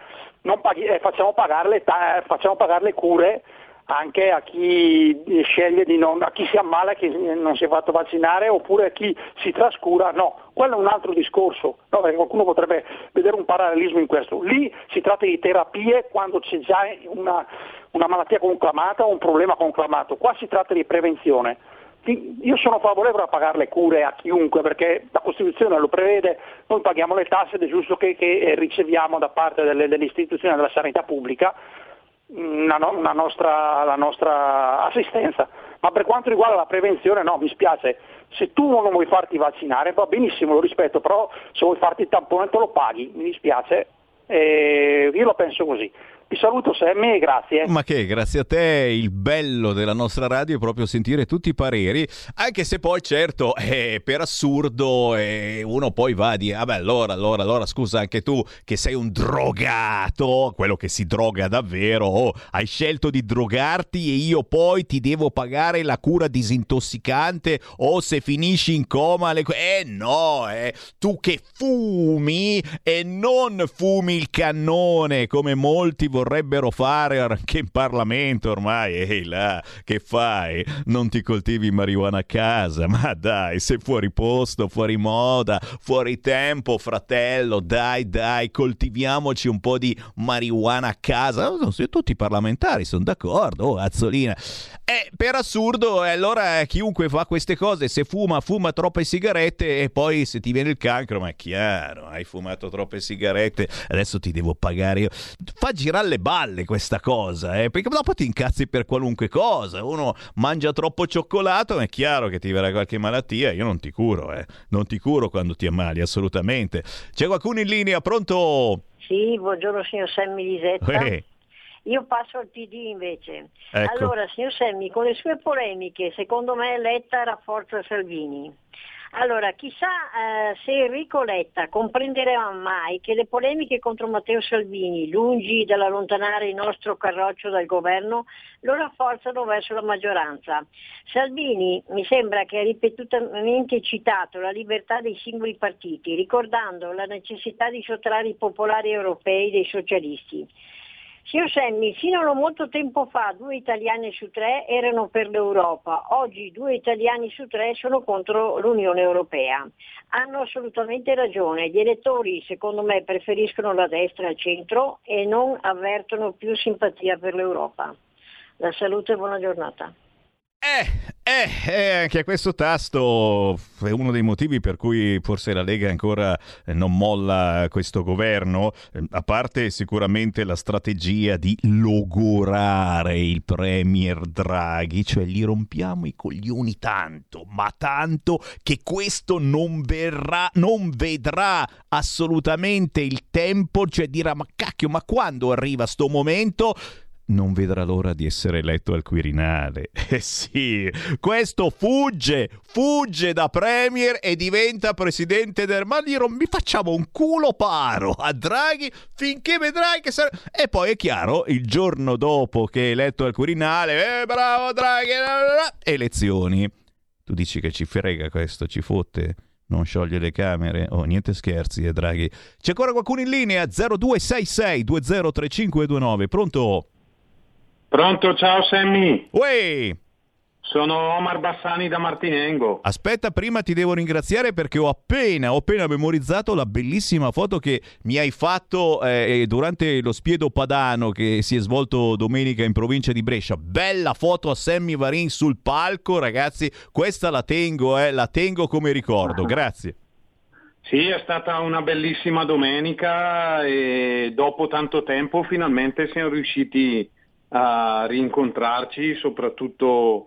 paghi, eh, facciamo, pagare ta- facciamo pagare le cure anche a chi sceglie di non, a chi si ammala e che non si è fatto vaccinare oppure a chi si trascura, no, quello è un altro discorso, no, qualcuno potrebbe vedere un parallelismo in questo. Lì si tratta di terapie quando c'è già una, una malattia conclamata o un problema conclamato, qua si tratta di prevenzione. Io sono favorevole a pagare le cure a chiunque perché la Costituzione lo prevede, noi paghiamo le tasse ed è giusto che, che riceviamo da parte delle, delle istituzioni della sanità pubblica una, una nostra, la nostra assistenza. Ma per quanto riguarda la prevenzione no, mi spiace, se tu non vuoi farti vaccinare va benissimo, lo rispetto, però se vuoi farti il tampone te lo paghi, mi dispiace, eh, io lo penso così. Vi saluto Sammy e grazie. Ma che, grazie a te, il bello della nostra radio è proprio sentire tutti i pareri, anche se poi certo, eh, per assurdo, eh, uno poi va a dire, vabbè allora, allora, allora, scusa anche tu che sei un drogato, quello che si droga davvero, oh, hai scelto di drogarti e io poi ti devo pagare la cura disintossicante o se finisci in coma, le... eh no, eh, tu che fumi e non fumi il cannone come molti vorrebbero fare anche in Parlamento ormai. Ehi là, che fai? Non ti coltivi marijuana a casa? Ma dai, sei fuori posto, fuori moda, fuori tempo, fratello. Dai, dai, coltiviamoci un po' di marijuana a casa. No, se tutti i parlamentari sono d'accordo, oh, Azzolina. E per assurdo, allora chiunque fa queste cose, se fuma, fuma troppe sigarette e poi se ti viene il cancro, ma è chiaro, hai fumato troppe sigarette, adesso ti devo pagare io. Fa girare le balle questa cosa, eh? perché dopo ti incazzi per qualunque cosa. Uno mangia troppo cioccolato, è chiaro che ti verrà qualche malattia. Io non ti curo, eh? non ti curo quando ti ammali, assolutamente. C'è qualcuno in linea, pronto? Sì, buongiorno signor Sammy Lisetta. Eh. Io passo al PD invece. Ecco. Allora, signor Semmi, con le sue polemiche, secondo me Letta rafforza Salvini. Allora, chissà eh, se Enrico Letta comprenderà mai che le polemiche contro Matteo Salvini, lungi dall'allontanare il nostro carroccio dal governo, lo rafforzano verso la maggioranza. Salvini mi sembra che ha ripetutamente citato la libertà dei singoli partiti, ricordando la necessità di sottrarre i popolari europei dei socialisti. Signor Semmi, fino a molto tempo fa due italiani su tre erano per l'Europa, oggi due italiani su tre sono contro l'Unione Europea. Hanno assolutamente ragione, gli elettori secondo me preferiscono la destra al centro e non avvertono più simpatia per l'Europa. La salute e buona giornata. Eh, eh, anche questo tasto è uno dei motivi per cui forse la Lega ancora eh, non molla questo governo, eh, a parte sicuramente la strategia di logorare il Premier Draghi, cioè gli rompiamo i coglioni tanto, ma tanto che questo non verrà, non vedrà assolutamente il tempo, cioè dirà ma cacchio, ma quando arriva sto momento? Non vedrà l'ora di essere eletto al Quirinale. Eh sì, questo fugge, fugge da Premier e diventa presidente del... Ma gli rom- mi facciamo un culo paro a Draghi finché vedrai che sarà... E poi è chiaro, il giorno dopo che è eletto al Quirinale, eh bravo Draghi, elezioni. Tu dici che ci frega questo, ci fotte? non scioglie le camere. Oh, niente scherzi, eh, Draghi. C'è ancora qualcuno in linea? 0266 203529. Pronto? Pronto, ciao Sammy. Uè! Sono Omar Bassani da Martinengo. Aspetta, prima ti devo ringraziare perché ho appena, ho appena memorizzato la bellissima foto che mi hai fatto eh, durante lo spiedo padano che si è svolto domenica in provincia di Brescia. Bella foto a Sammy Varin sul palco, ragazzi. Questa la tengo, eh, la tengo come ricordo. Grazie. Sì, è stata una bellissima domenica e dopo tanto tempo finalmente siamo riusciti a rincontrarci, soprattutto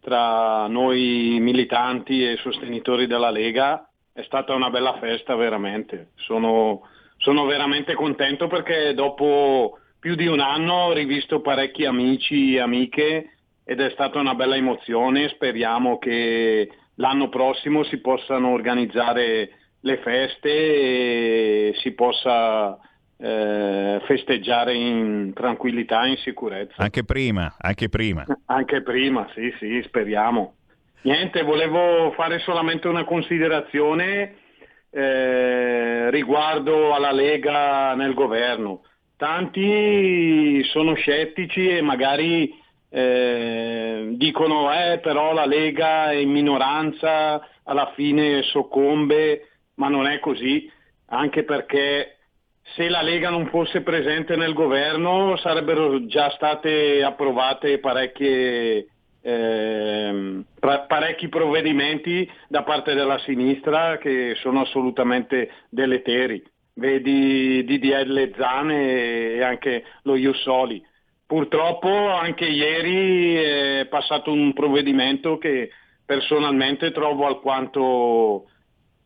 tra noi militanti e sostenitori della Lega. È stata una bella festa veramente. Sono, sono veramente contento perché dopo più di un anno ho rivisto parecchi amici e amiche ed è stata una bella emozione. Speriamo che l'anno prossimo si possano organizzare le feste e si possa eh, festeggiare in tranquillità e in sicurezza. Anche prima, anche prima. Anche prima, sì, sì, speriamo. Niente, volevo fare solamente una considerazione eh, riguardo alla Lega nel governo. Tanti sono scettici e magari eh, dicono eh, però la Lega è in minoranza, alla fine soccombe, ma non è così, anche perché se la Lega non fosse presente nel governo sarebbero già state approvate parecchie, eh, parecchi provvedimenti da parte della sinistra che sono assolutamente deleteri. Vedi DDL Zane e anche lo Jussoli. Purtroppo anche ieri è passato un provvedimento che personalmente trovo alquanto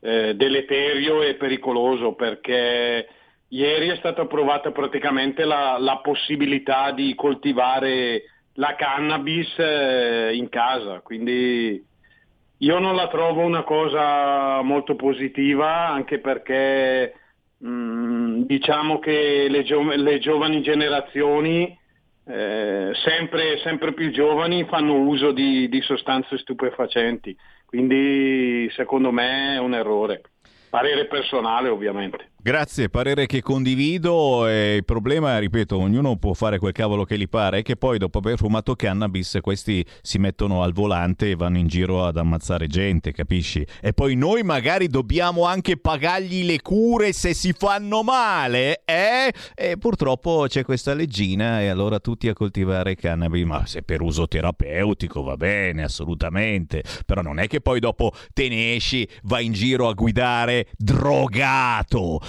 eh, deleterio e pericoloso perché ieri è stata approvata praticamente la, la possibilità di coltivare la cannabis eh, in casa, quindi io non la trovo una cosa molto positiva anche perché mh, mm, diciamo che le, gio- le giovani generazioni eh, sempre, sempre, più giovani fanno uso di, di sostanze stupefacenti, quindi secondo me è un errore. Parere personale ovviamente. Grazie, parere che condivido. Il problema, ripeto, ognuno può fare quel cavolo che gli pare, è che poi dopo aver fumato cannabis questi si mettono al volante e vanno in giro ad ammazzare gente, capisci? E poi noi magari dobbiamo anche pagargli le cure se si fanno male, eh? E purtroppo c'è questa leggina e allora tutti a coltivare cannabis, ma se per uso terapeutico va bene, assolutamente, però non è che poi dopo te ne esci, vai in giro a guidare drogato.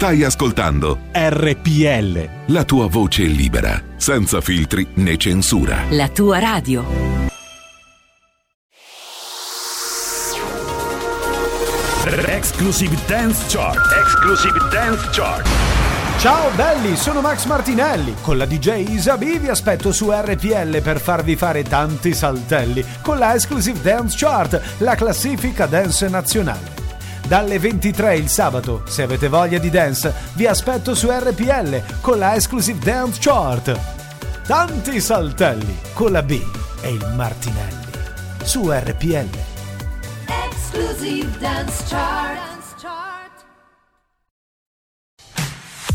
Stai ascoltando RPL. La tua voce libera, senza filtri né censura. La tua radio. Exclusive Dance Chart. Exclusive Dance Chart. Ciao belli, sono Max Martinelli. Con la DJ Isabi vi aspetto su RPL per farvi fare tanti saltelli con la Exclusive Dance Chart, la classifica dance nazionale dalle 23 il sabato. Se avete voglia di dance, vi aspetto su RPL con la Exclusive Dance Chart. Tanti saltelli con la B e il Martinelli su RPL. Exclusive Dance Chart.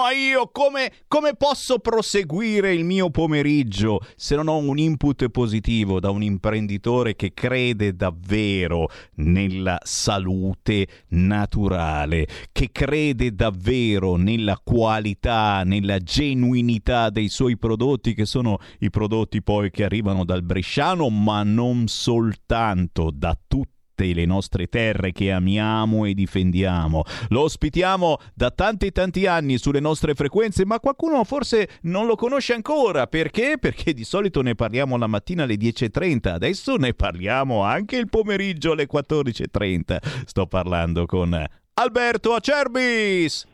Ma io come, come, posso proseguire il mio pomeriggio se non ho un input positivo da un imprenditore che crede davvero nella salute naturale, che crede davvero nella qualità, nella genuinità dei suoi prodotti, che sono i prodotti poi che arrivano dal Bresciano, ma non soltanto da tutti le nostre terre che amiamo e difendiamo. Lo ospitiamo da tanti e tanti anni sulle nostre frequenze, ma qualcuno forse non lo conosce ancora. Perché? Perché di solito ne parliamo la mattina alle 10.30, adesso ne parliamo anche il pomeriggio alle 14.30. Sto parlando con Alberto Acerbis.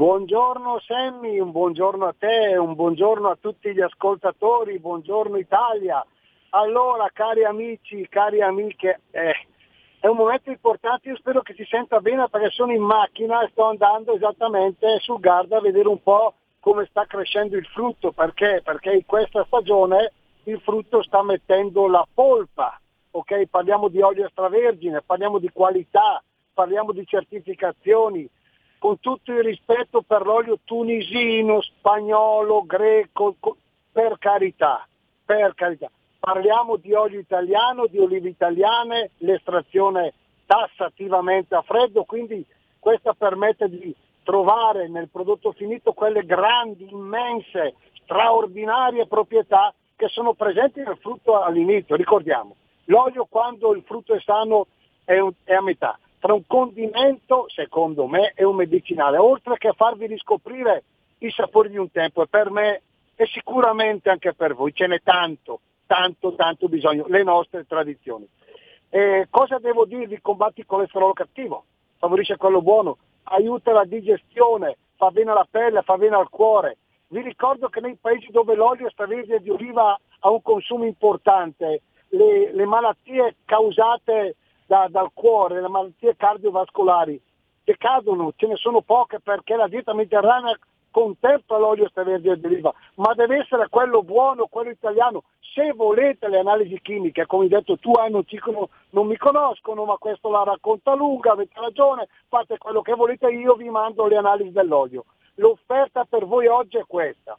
Buongiorno Sammy, un buongiorno a te, un buongiorno a tutti gli ascoltatori, buongiorno Italia. Allora, cari amici, cari amiche, eh, è un momento importante, io spero che si senta bene perché sono in macchina e sto andando esattamente sul Garda a vedere un po' come sta crescendo il frutto, perché? Perché in questa stagione il frutto sta mettendo la polpa, ok? Parliamo di olio extravergine, parliamo di qualità, parliamo di certificazioni, con tutto il rispetto per l'olio tunisino, spagnolo, greco, per carità, per carità parliamo di olio italiano, di olive italiane, l'estrazione tassativamente a freddo, quindi questa permette di trovare nel prodotto finito quelle grandi, immense, straordinarie proprietà che sono presenti nel frutto all'inizio. Ricordiamo, l'olio quando il frutto è sano è, un, è a metà. Tra un condimento, secondo me, e un medicinale, oltre che farvi riscoprire i sapori di un tempo, e per me e sicuramente anche per voi, ce n'è tanto tanto, tanto bisogno, le nostre tradizioni. Eh, cosa devo dirvi? Combatti il colesterolo cattivo, favorisce quello buono, aiuta la digestione, fa bene alla pelle, fa bene al cuore. Vi ricordo che nei paesi dove l'olio extravergine di oliva ha un consumo importante, le, le malattie causate da, dal cuore, le malattie cardiovascolari, decadono, ce ne sono poche perché la dieta mediterranea contempla l'olio extravergine d'oliva, ma deve essere quello buono, quello italiano. Se volete le analisi chimiche, come hai detto tu, ah, non, non mi conoscono, ma questo la racconta lunga, avete ragione, fate quello che volete, io vi mando le analisi dell'olio. L'offerta per voi oggi è questa,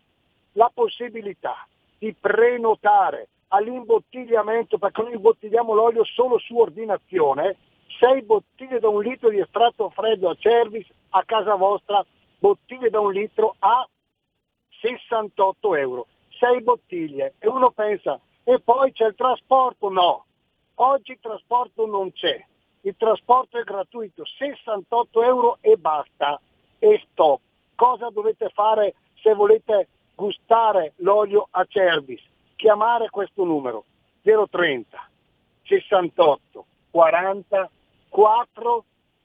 la possibilità di prenotare all'imbottigliamento, perché noi imbottigliamo l'olio solo su ordinazione, 6 bottiglie da un litro di estratto freddo a Cervis a casa vostra, bottiglie da un litro a 68 euro. 6 bottiglie e uno pensa e poi c'è il trasporto? No, oggi il trasporto non c'è, il trasporto è gratuito, 68 euro e basta e stop. Cosa dovete fare se volete gustare l'olio a Cervis? Chiamare questo numero 030 68 40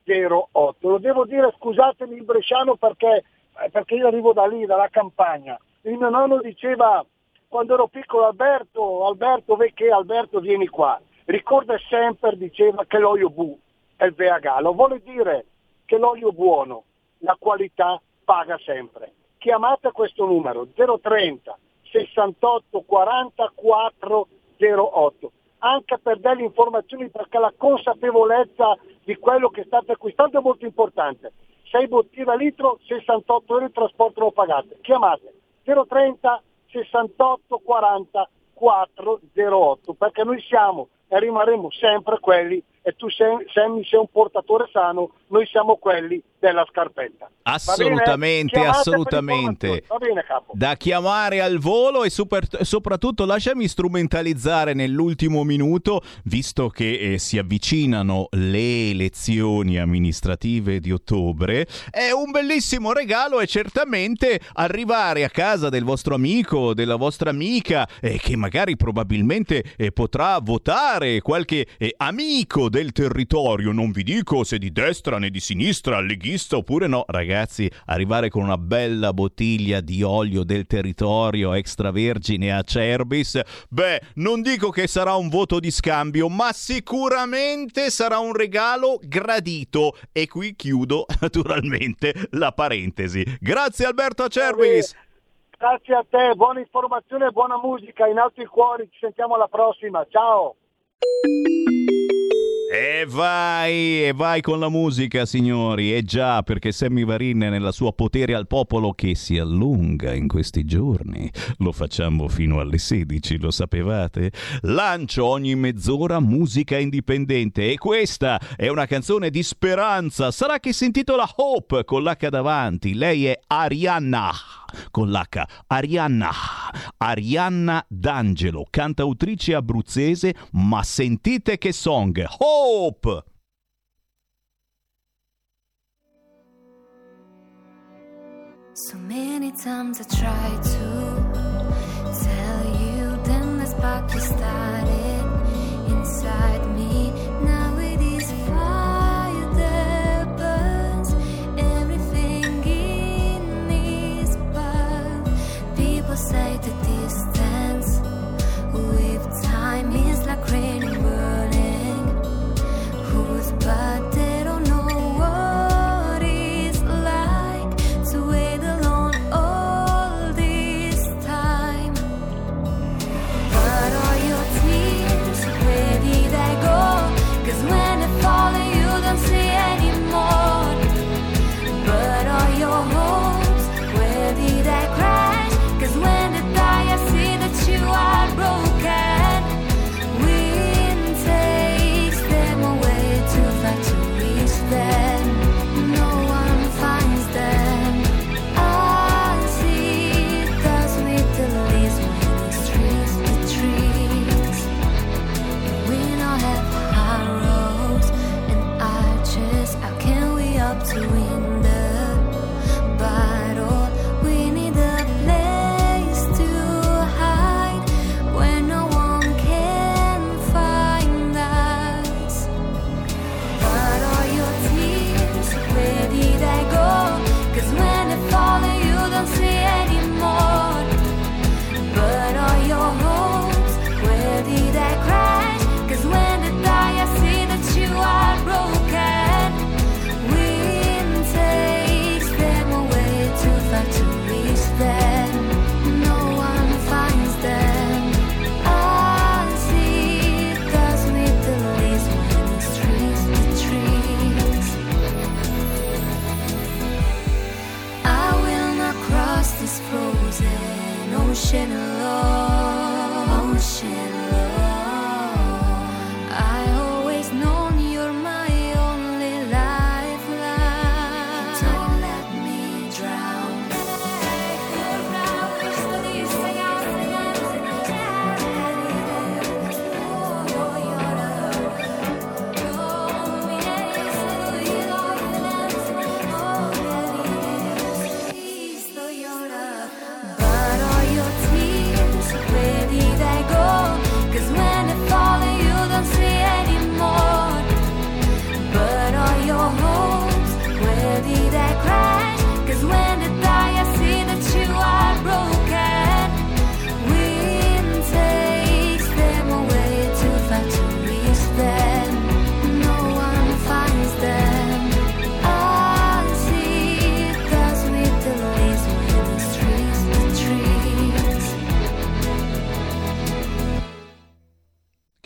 408. Lo devo dire, scusatemi il bresciano perché, eh, perché io arrivo da lì, dalla campagna. Il mio nonno diceva quando ero piccolo Alberto, Alberto, che Alberto vieni qua. Ricorda sempre, diceva, che l'olio bu è il veagalo. Vuole dire che l'olio buono, la qualità paga sempre. Chiamate questo numero 030 68 40 408 anche per delle informazioni perché la consapevolezza di quello che state acquistando è molto importante. 6 bottiglie a litro, 68 euro di trasporto non pagate. Chiamate 030 68 40 408 perché noi siamo e rimarremo sempre quelli e tu sei, Sammy sei un portatore sano, noi siamo quelli della scarpetta. Assolutamente, assolutamente. Va bene, capo. Da chiamare al volo e super, soprattutto lasciami strumentalizzare nell'ultimo minuto, visto che eh, si avvicinano le elezioni amministrative di ottobre, è un bellissimo regalo e certamente arrivare a casa del vostro amico, della vostra amica, eh, che magari probabilmente eh, potrà votare qualche eh, amico del territorio, non vi dico se di destra né di sinistra, leghista oppure no, ragazzi, arrivare con una bella bottiglia di olio del territorio extravergine a Cerbis, beh, non dico che sarà un voto di scambio, ma sicuramente sarà un regalo gradito. E qui chiudo naturalmente la parentesi. Grazie Alberto a Cerbis. Grazie a te, buona informazione e buona musica in alto i cuori, ci sentiamo alla prossima, ciao! E vai, e vai con la musica, signori. E già, perché Sammy Varin nella sua potere al popolo che si allunga in questi giorni. Lo facciamo fino alle 16, lo sapevate? Lancio ogni mezz'ora musica indipendente e questa è una canzone di speranza. Sarà che si intitola Hope con l'H davanti. Lei è Arianna con l'H. Arianna. Arianna D'Angelo, cantautrice abruzzese, ma sentite che song. Hope! So many times I tried to tell you, then the spark you started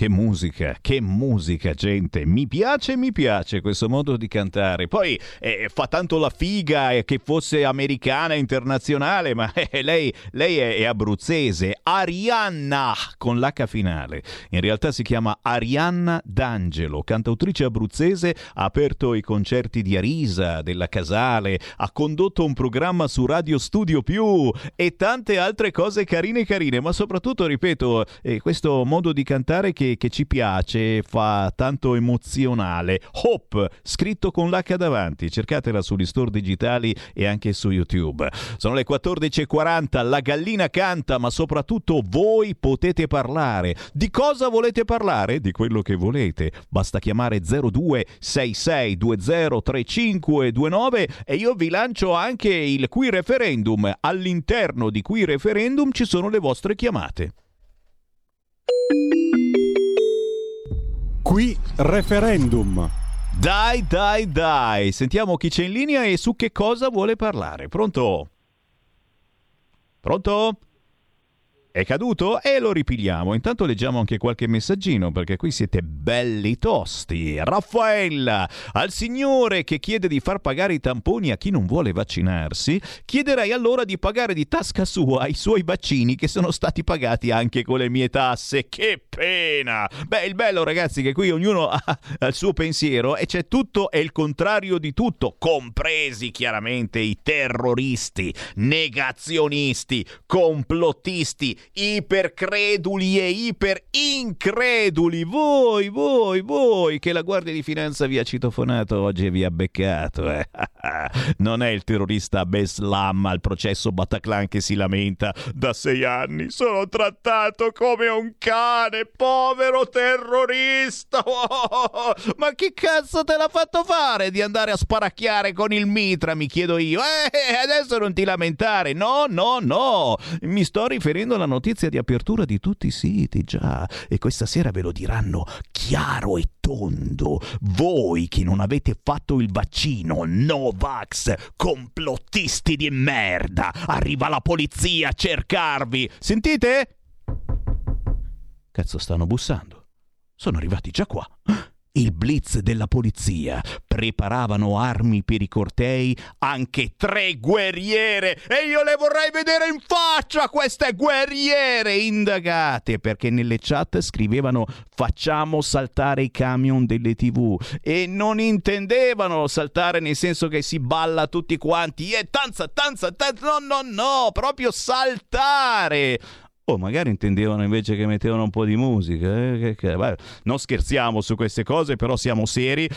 Che musica, che musica, gente. Mi piace, mi piace questo modo di cantare. Poi eh, fa tanto la figa eh, che fosse americana, internazionale, ma eh, lei, lei è, è, abruzzese. Arianna con l'H finale. In realtà si chiama Arianna D'Angelo, cantautrice abruzzese. Ha aperto i concerti di Arisa, della Casale, ha condotto un programma su Radio Studio Più e tante altre cose carine carine. Ma soprattutto, ripeto, eh, questo modo di cantare che che, ci piace, fa tanto emozionale. Hope, scritto con l'H davanti, cercatela sugli store digitali e anche su YouTube. Sono le 14.40, la gallina canta, ma soprattutto voi potete parlare. Di cosa volete parlare? Di quello che volete. Basta chiamare 0266203529 e io vi lancio anche il qui referendum. All'interno di qui referendum ci sono le vostre chiamate. Qui referendum. Dai, dai, dai. Sentiamo chi c'è in linea e su che cosa vuole parlare. Pronto? Pronto? È caduto? E lo ripigliamo. Intanto leggiamo anche qualche messaggino perché qui siete belli tosti. Raffaella, al signore che chiede di far pagare i tamponi a chi non vuole vaccinarsi, chiederei allora di pagare di tasca sua i suoi vaccini che sono stati pagati anche con le mie tasse. Che pena! Beh, il bello ragazzi che qui ognuno ha il suo pensiero e c'è tutto e il contrario di tutto, compresi chiaramente i terroristi, negazionisti, complottisti ipercreduli e iperincreduli. Voi, voi, voi, che la Guardia di Finanza vi ha citofonato oggi e vi ha beccato. Eh? non è il terrorista Beslam al processo Bataclan che si lamenta da sei anni. Sono trattato come un cane, povero terrorista. Oh, ma che cazzo te l'ha fatto fare di andare a sparacchiare con il mitra, mi chiedo io. Eh, adesso non ti lamentare. No, no, no. Mi sto riferendo alla notizia di apertura di tutti i siti, già. E questa sera ve lo diranno chiaro e tondo. Voi che non avete fatto il vaccino, Novax, complottisti di merda. Arriva la polizia a cercarvi. Sentite? Cazzo, stanno bussando. Sono arrivati già qua il blitz della polizia. Preparavano armi per i cortei, anche tre guerriere. E io le vorrei vedere in faccia queste guerriere indagate perché nelle chat scrivevano facciamo saltare i camion delle tv e non intendevano saltare nel senso che si balla tutti quanti e tanza tanza tanza no no no proprio saltare Oh, magari intendevano invece che mettevano un po' di musica. Eh? Non scherziamo su queste cose, però siamo seri.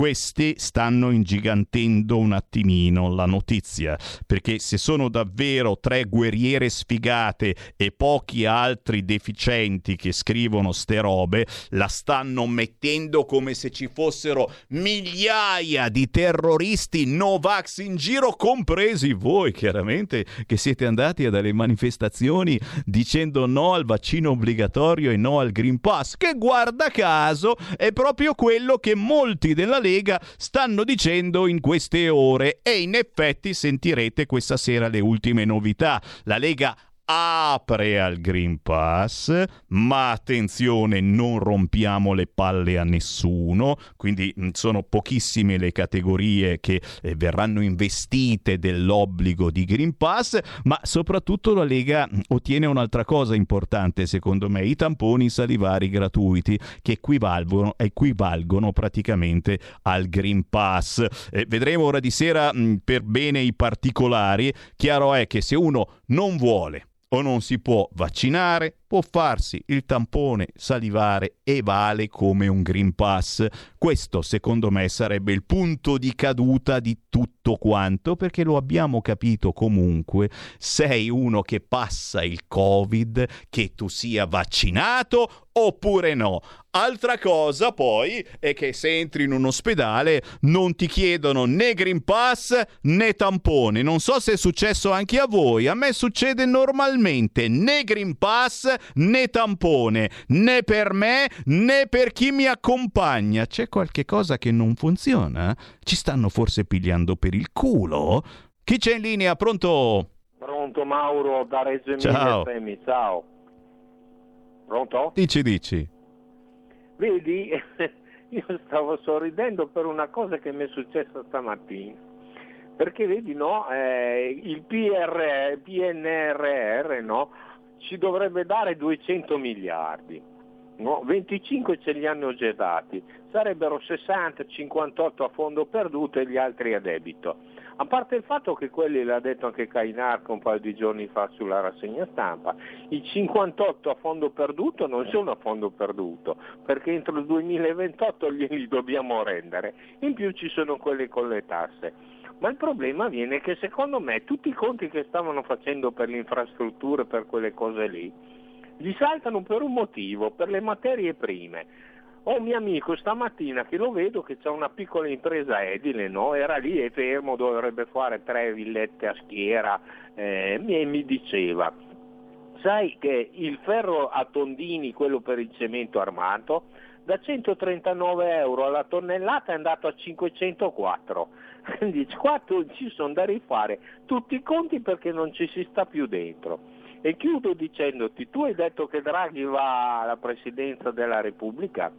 Questi stanno ingigantendo un attimino la notizia, perché se sono davvero tre guerriere sfigate e pochi altri deficienti che scrivono ste robe, la stanno mettendo come se ci fossero migliaia di terroristi Novax in giro, compresi voi chiaramente, che siete andati a delle manifestazioni dicendo no al vaccino obbligatorio e no al Green Pass, che guarda caso è proprio quello che molti della Lega Lega stanno dicendo in queste ore e in effetti sentirete questa sera le ultime novità. La Lega apre al Green Pass, ma attenzione, non rompiamo le palle a nessuno, quindi mm, sono pochissime le categorie che eh, verranno investite dell'obbligo di Green Pass, ma soprattutto la Lega mm, ottiene un'altra cosa importante secondo me, i tamponi salivari gratuiti che equivalgono, equivalgono praticamente al Green Pass. Eh, vedremo ora di sera mh, mm, per bene i particolari, chiaro è che se uno non vuole o non si può vaccinare, può farsi il tampone salivare e vale come un Green Pass. Questo secondo me sarebbe il punto di caduta di tutto quanto perché lo abbiamo capito comunque, sei uno che passa il Covid, che tu sia vaccinato oppure no. Altra cosa poi è che se entri in un ospedale non ti chiedono né Green Pass né tampone. Non so se è successo anche a voi, a me succede normalmente né Green Pass né tampone, né per me né per chi mi accompagna. C'è qualche cosa che non funziona? Ci stanno forse pigliando per il culo? Chi c'è in linea? Pronto? Pronto Mauro da Reggio Emilia ciao. ciao. Pronto? Dici, dici. vedi, io stavo sorridendo per una cosa che mi è successa stamattina. Perché vedi, no, eh, il PR, PNRR no, ci dovrebbe dare 200 miliardi. No? 25 ce li hanno già dati, sarebbero 60, 58 a fondo perduto e gli altri a debito. A parte il fatto che quelli l'ha detto anche Cainarca un paio di giorni fa sulla rassegna stampa, i 58 a fondo perduto non sono a fondo perduto, perché entro il 2028 glieli dobbiamo rendere, in più ci sono quelli con le tasse. Ma il problema viene che secondo me tutti i conti che stavano facendo per le infrastrutture, per quelle cose lì, gli saltano per un motivo, per le materie prime. Ho un mio amico stamattina che lo vedo che ha una piccola impresa edile, no? era lì è fermo, dovrebbe fare tre villette a schiera eh, e mi diceva, sai che il ferro a tondini, quello per il cemento armato, da 139 euro alla tonnellata è andato a 504 quindi qua ci sono da rifare tutti i conti perché non ci si sta più dentro. E chiudo dicendoti, tu hai detto che Draghi va alla presidenza della Repubblica,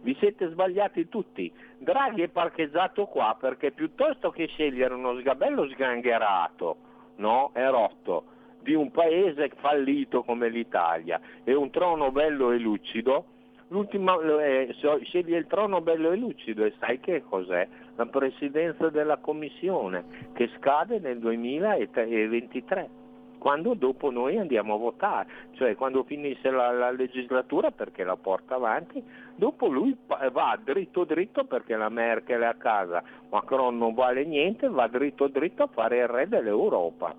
vi siete sbagliati tutti. Draghi è parcheggiato qua perché piuttosto che scegliere uno sgabello sgangherato no? e rotto di un paese fallito come l'Italia e un trono bello e lucido, l'ultima, eh, sceglie il trono bello e lucido e sai che cos'è? La presidenza della commissione che scade nel 2023 quando dopo noi andiamo a votare, cioè quando finisce la, la, legislatura perché la porta avanti, dopo lui va dritto dritto perché la Merkel è a casa, Macron non vale niente, va dritto dritto a fare il re dell'Europa.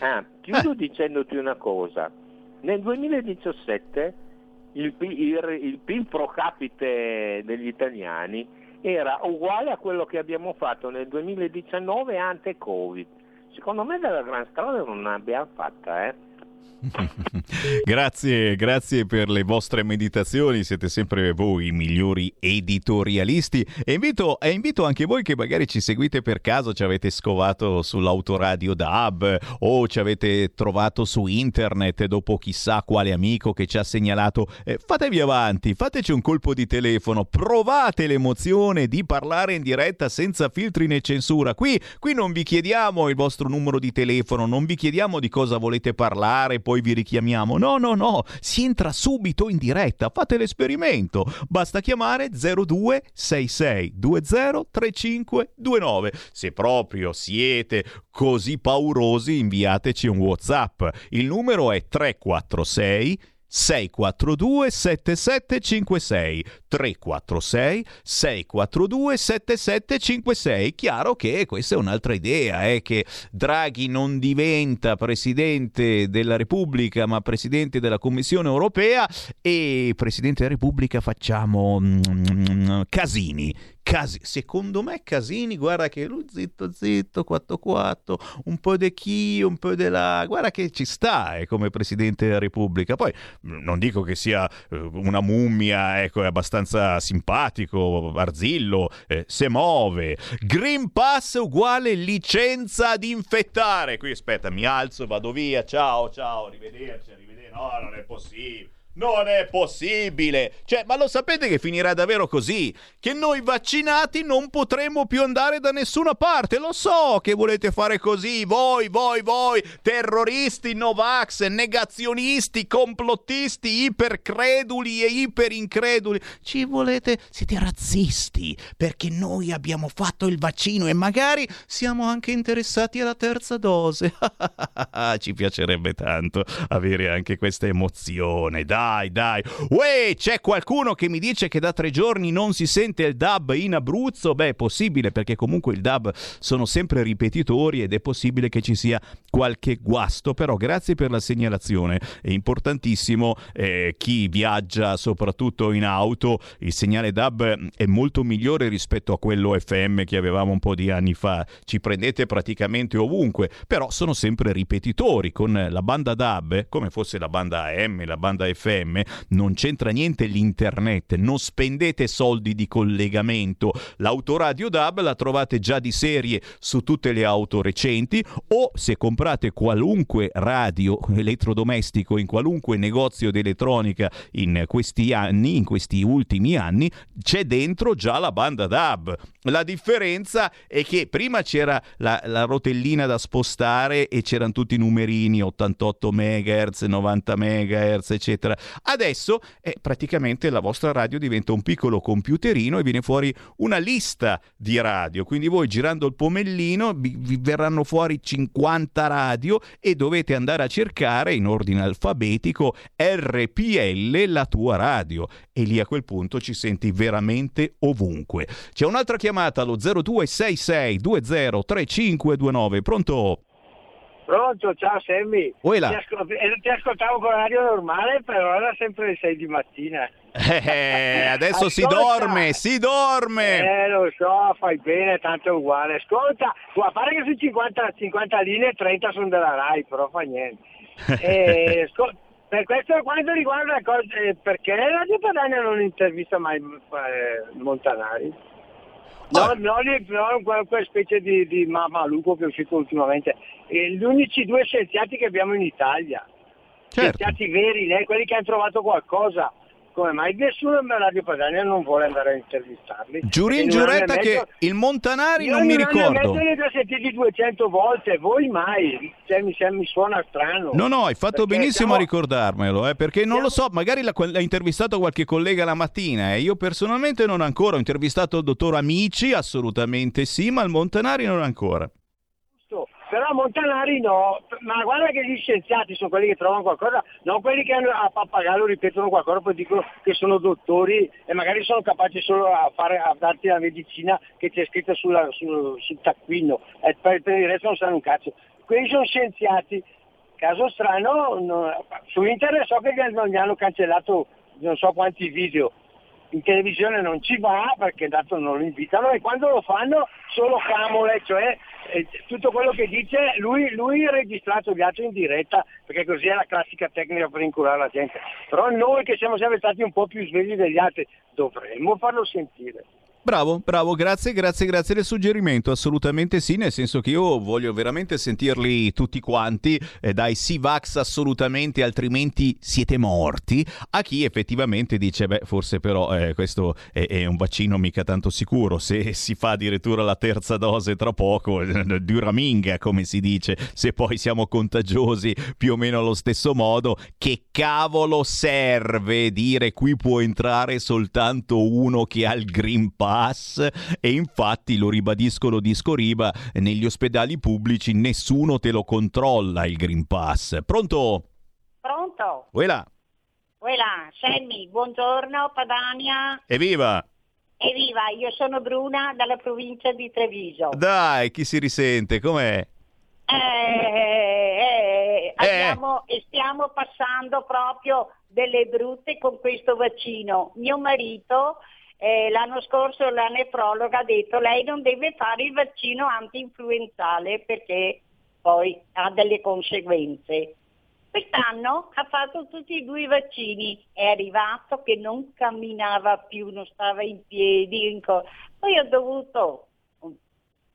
Ah, chiudo eh. dicendoti una cosa, nel 2017 il, il, il PIL pro capite degli italiani era uguale a quello che abbiamo fatto nel 2019 ante Covid. Secondo me della gran strada non l'abbiamo fatta, eh? grazie, grazie per le vostre meditazioni, siete sempre voi i migliori editorialisti e invito, e invito, anche voi che magari ci seguite per caso, ci avete scovato sull'autoradio DAB o ci avete trovato su internet dopo chissà quale amico che ci ha segnalato, eh, fatevi avanti, fateci un colpo di telefono, provate l'emozione di parlare in diretta senza filtri né censura. Qui, qui non vi chiediamo il vostro numero di telefono, non vi chiediamo di cosa volete parlare, poi vi richiamiamo. No, no, no, si entra subito in diretta, fate l'esperimento. Basta chiamare 0266 203529. Se proprio siete così paurosi, inviateci un WhatsApp. Il numero è 346 642 7756 346 642 7756 chiaro che questa è un'altra idea eh, che Draghi non diventa presidente della Repubblica ma presidente della Commissione Europea. E presidente della Repubblica facciamo mm, mm casini. Casi- secondo me Casini, guarda che lui zitto zitto, 4-4, un po' di chi, un po' di là, guarda che ci sta eh, come Presidente della Repubblica. Poi mm, non dico che sia eh, una mummia, ecco, è abbastanza simpatico, arzillo, eh, se muove. Green Pass uguale licenza ad infettare. Qui aspetta, mi alzo, vado via, ciao, ciao, arrivederci, arrivederci. No, non è possibile. Non è possibile! Cioè, ma lo sapete che finirà davvero così? Che noi vaccinati non potremo più andare da nessuna parte. Lo so che volete fare così, voi, voi, voi, terroristi, Novax, negazionisti, complottisti, ipercreduli e iperincreduli. Ci volete... siete razzisti, perché noi abbiamo fatto il vaccino e magari siamo anche interessati alla terza dose. Ci piacerebbe tanto avere anche questa emozione. Dai! Dai, dai. Uè, c'è qualcuno che mi dice che da tre giorni non si sente il dub in Abruzzo? Beh, è possibile perché comunque il dub sono sempre ripetitori ed è possibile che ci sia qualche guasto, però grazie per la segnalazione. È importantissimo eh, chi viaggia soprattutto in auto, il segnale dub è molto migliore rispetto a quello FM che avevamo un po' di anni fa. Ci prendete praticamente ovunque, però sono sempre ripetitori con la banda dub, come fosse la banda AM, la banda FM FM, non c'entra niente l'internet, non spendete soldi di collegamento. L'autoradio DAB la trovate già di serie su tutte le auto recenti o se comprate qualunque radio elettrodomestico in qualunque negozio di elettronica in questi anni, in questi ultimi anni, c'è dentro già la banda DAB. La differenza è che prima c'era la, la rotellina da spostare e c'erano tutti i numerini 88 MHz, 90 MHz, eccetera. Adesso è praticamente la vostra radio diventa un piccolo computerino e viene fuori una lista di radio. Quindi voi girando il pomellino vi, vi verranno fuori 50 radio e dovete andare a cercare in ordine alfabetico RPL la tua radio e lì a quel punto ci senti veramente ovunque. C'è un'altra chiamata allo 0266 203529. Pronto? Pronto, ciao Sammy. Uela. Ti, ascolt- eh, ti ascoltavo con la radio normale, però era sempre le 6 di mattina. Eh, adesso si Ascolta. dorme, si dorme. Eh, lo so, fai bene, tanto è uguale. Ascolta, a parte che su 50, 50 linee 30 sono della RAI, però fa niente. Eh, ascol- per questo quanto riguarda la cosa, eh, perché Radio Padania non intervista mai eh, Montanari? No, non quel- quella specie di, di ma- maluco che è uscito ultimamente. Eh, gli unici due scienziati che abbiamo in Italia. Scienziati veri, né? quelli che hanno trovato qualcosa. Come mai nessuno in Radio Padania non vuole andare a intervistarli? Giurin In giuretta mezzo- che il Montanari io non mi ricordo. mezzo li ho già sentiti 200 volte, voi mai. Cioè, mi, sem- mi suona strano. No, no, hai fatto benissimo a siamo- ricordarmelo, eh, perché non lo so, magari l'ha, l'ha intervistato qualche collega la mattina e io personalmente non ancora, ho intervistato il dottor Amici, assolutamente sì, ma il Montanari non ancora. Però Montanari no, ma guarda che gli scienziati sono quelli che trovano qualcosa, non quelli che a pappagallo ripetono qualcosa, poi dicono che sono dottori e magari sono capaci solo a, fare, a darti la medicina che c'è scritta sulla- sul, sul taccuino, e per, per il resto non sanno un cazzo. Quelli sono scienziati, caso strano, no- su internet so che gli hanno, cancellato non so quanti video, in televisione non ci va perché tanto non lo invitano e quando lo fanno solo camole, cioè eh, tutto quello che dice lui, lui registrato gli altri in diretta perché così è la classica tecnica per incurare la gente. Però noi che siamo sempre stati un po' più svegli degli altri dovremmo farlo sentire. Bravo, bravo, grazie, grazie, grazie del suggerimento, assolutamente sì, nel senso che io voglio veramente sentirli tutti quanti, eh, dai Sivax assolutamente, altrimenti siete morti, a chi effettivamente dice, beh, forse però eh, questo è, è un vaccino mica tanto sicuro, se si fa addirittura la terza dose tra poco, eh, dura minga, come si dice, se poi siamo contagiosi più o meno allo stesso modo, che cavolo serve dire qui può entrare soltanto uno che ha il Green Pass e infatti lo ribadisco, lo disco riba, negli ospedali pubblici nessuno te lo controlla il Green Pass. Pronto? Pronto? Uela, Quella, Sammy, buongiorno Padania. evviva! Evviva, io sono Bruna dalla provincia di Treviso. Dai, chi si risente? Com'è? Eh, eh, abbiamo- e stiamo passando proprio delle brutte con questo vaccino. Mio marito eh, l'anno scorso la nefrologa ha detto lei non deve fare il vaccino anti-influenzale perché poi ha delle conseguenze. Quest'anno ha fatto tutti e due i vaccini, è arrivato che non camminava più, non stava in piedi, poi ho dovuto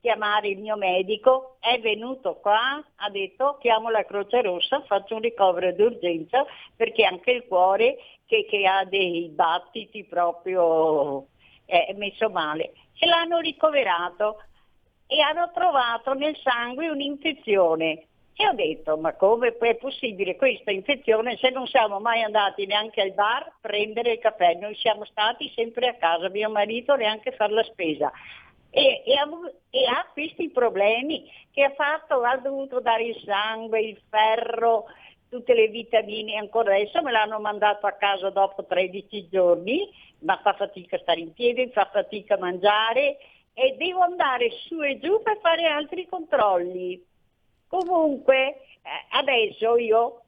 chiamare il mio medico, è venuto qua, ha detto chiamo la Croce Rossa, faccio un ricovero d'urgenza perché anche il cuore che, che ha dei battiti proprio è messo male. Ce l'hanno ricoverato e hanno trovato nel sangue un'infezione. E ho detto, ma come è possibile questa infezione se non siamo mai andati neanche al bar a prendere il caffè? Noi siamo stati sempre a casa, mio marito neanche a fare la spesa. E, e ha, e ha questi problemi che ha fatto, ha dovuto dare il sangue, il ferro, tutte le vitamine, ancora adesso me l'hanno mandato a casa dopo 13 giorni, ma fa fatica a stare in piedi, fa fatica a mangiare e devo andare su e giù per fare altri controlli. Comunque, eh, adesso io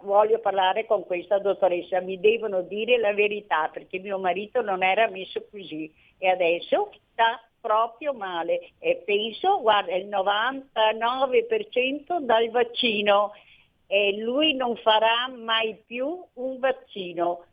voglio parlare con questa dottoressa, mi devono dire la verità perché mio marito non era messo così e adesso sta proprio male. E penso, guarda, il 99% dal vaccino. E lui non farà mai più un vaccino.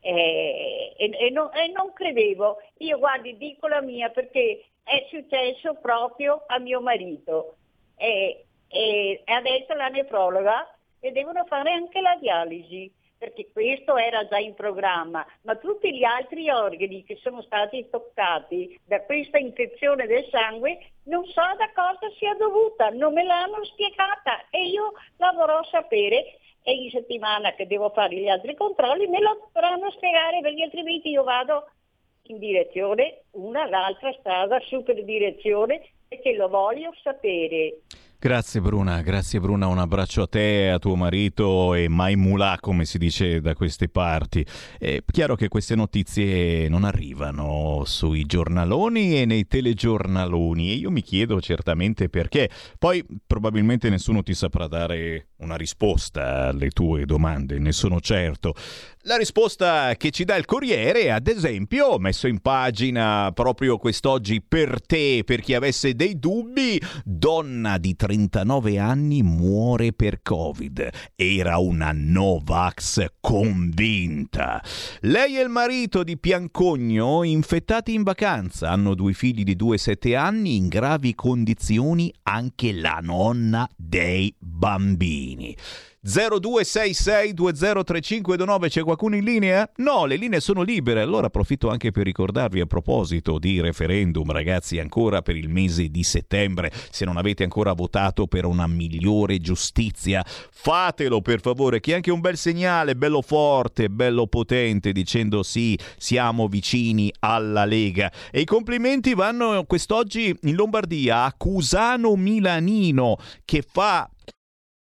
Eh, e, e non, e non credevo, io guardi dico la mia perché è successo proprio a mio marito. E, e adesso la nefrologa e devono fare anche la dialisi perché questo era già in programma, ma tutti gli altri organi che sono stati toccati da questa infezione del sangue non so da cosa sia dovuta, non me l'hanno spiegata e io la vorrò sapere e in settimana che devo fare gli altri controlli me lo dovranno spiegare perché altrimenti io vado in direzione, una, l'altra strada, super direzione perché lo voglio sapere. Grazie Bruna, grazie Bruna, un abbraccio a te, a tuo marito e mai mulà come si dice da queste parti. È chiaro che queste notizie non arrivano sui giornaloni e nei telegiornaloni e io mi chiedo certamente perché. Poi probabilmente nessuno ti saprà dare una risposta alle tue domande, ne sono certo. La risposta che ci dà il Corriere, ad esempio, ho messo in pagina proprio quest'oggi per te, per chi avesse dei dubbi, donna di 39 anni muore per Covid. Era una Novax convinta. Lei e il marito di Piancogno infettati in vacanza, hanno due figli di 2-7 anni in gravi condizioni, anche la nonna dei bambini. 0266203529 c'è qualcuno in linea? No, le linee sono libere, allora approfitto anche per ricordarvi a proposito di referendum, ragazzi, ancora per il mese di settembre, se non avete ancora votato per una migliore giustizia, fatelo per favore, che è anche un bel segnale, bello forte, bello potente, dicendo sì, siamo vicini alla Lega. E i complimenti vanno quest'oggi in Lombardia a Cusano Milanino, che fa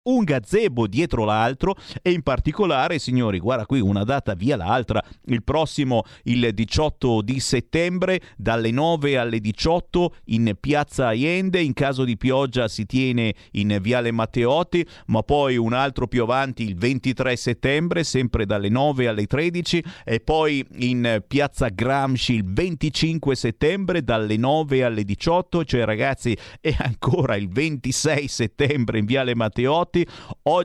un gazebo dietro l'altro e in particolare, signori, guarda qui una data via l'altra, il prossimo il 18 di settembre dalle 9 alle 18 in Piazza Aiende, in caso di pioggia si tiene in Viale Matteotti, ma poi un altro più avanti il 23 settembre, sempre dalle 9 alle 13 e poi in Piazza Gramsci il 25 settembre dalle 9 alle 18, cioè ragazzi è ancora il 26 settembre in Viale Matteotti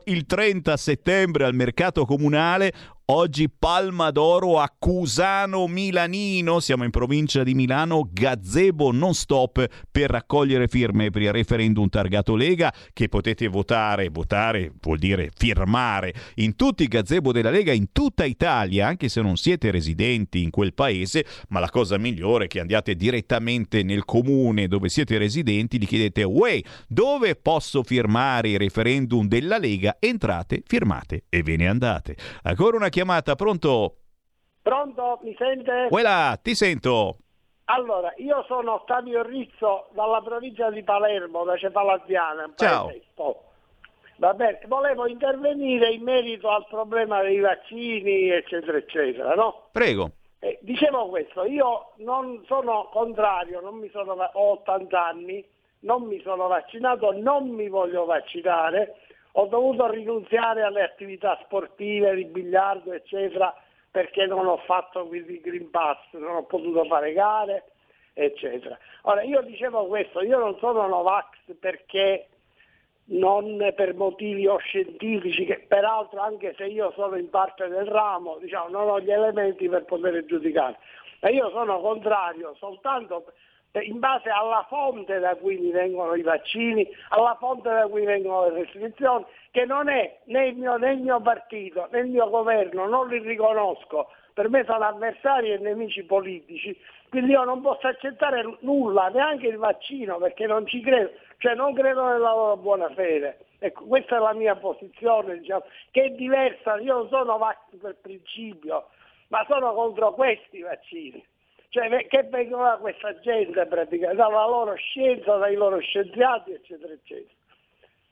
il 30 settembre al mercato comunale Oggi Palma d'Oro a Cusano Milanino, siamo in provincia di Milano, gazebo non stop per raccogliere firme per il referendum targato Lega che potete votare, votare vuol dire firmare in tutti i gazebo della Lega in tutta Italia, anche se non siete residenti in quel paese, ma la cosa migliore è che andiate direttamente nel comune dove siete residenti, gli chiedete "Uè, dove posso firmare il referendum della Lega?" Entrate, firmate e ve ne andate. Ancora una chiamata, pronto? Pronto, mi sente? Quella, ti sento. Allora, io sono Ottavio Rizzo dalla provincia di Palermo, da Cefalazziana. Ciao. Va bene, volevo intervenire in merito al problema dei vaccini, eccetera, eccetera, no? Prego. Eh, dicevo questo, io non sono contrario, non mi sono, ho 80 anni, non mi sono vaccinato, non mi voglio vaccinare, ho dovuto rinunziare alle attività sportive, di biliardo, eccetera, perché non ho fatto il Green Pass, non ho potuto fare gare, eccetera. Ora, io dicevo questo, io non sono Novax perché non per motivi o scientifici, che peraltro anche se io sono in parte del ramo, diciamo, non ho gli elementi per poter giudicare, ma io sono contrario soltanto in base alla fonte da cui mi vengono i vaccini, alla fonte da cui vengono le restrizioni, che non è né il mio, né il mio partito né il mio governo, non li riconosco, per me sono avversari e nemici politici, quindi io non posso accettare nulla, neanche il vaccino, perché non ci credo, cioè non credo nella loro buona fede. Ecco, questa è la mia posizione, diciamo, che è diversa, io non sono vax per principio, ma sono contro questi vaccini cioè che vengono da questa gente praticamente, dalla loro scienza, dai loro scienziati, eccetera, eccetera.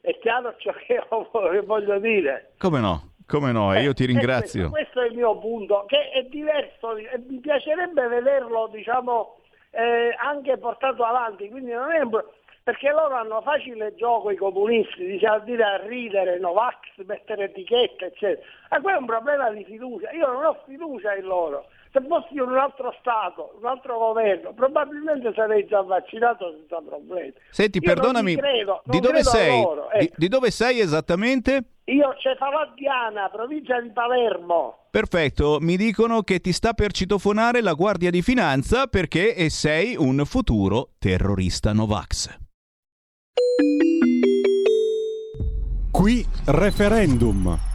È chiaro ciò che voglio dire. Come no? Come no? E io ti Eh, ringrazio. Questo, questo è il mio punto, che è diverso, e mi piacerebbe vederlo, diciamo, eh, anche portato avanti, quindi non è un perché loro hanno facile gioco i comunisti, diciamo, a dire a ridere, Novax, mettere etichette, eccetera. Ma quello è un problema di fiducia, io non ho fiducia in loro, se fossi in un altro Stato, un altro governo, probabilmente sarei già vaccinato senza problemi. Senti, Io perdonami, credo, di dove sei? loro, Di, ecco. di dove sei esattamente? Io Cefalottiana, provincia di Palermo. Perfetto, mi dicono che ti sta per citofonare la Guardia di Finanza perché e sei un futuro terrorista Novax. Qui referendum.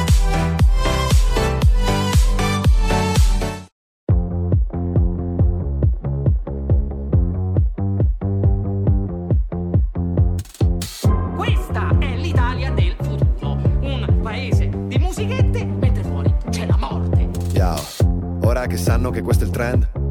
Ora che sanno che questo è il trend,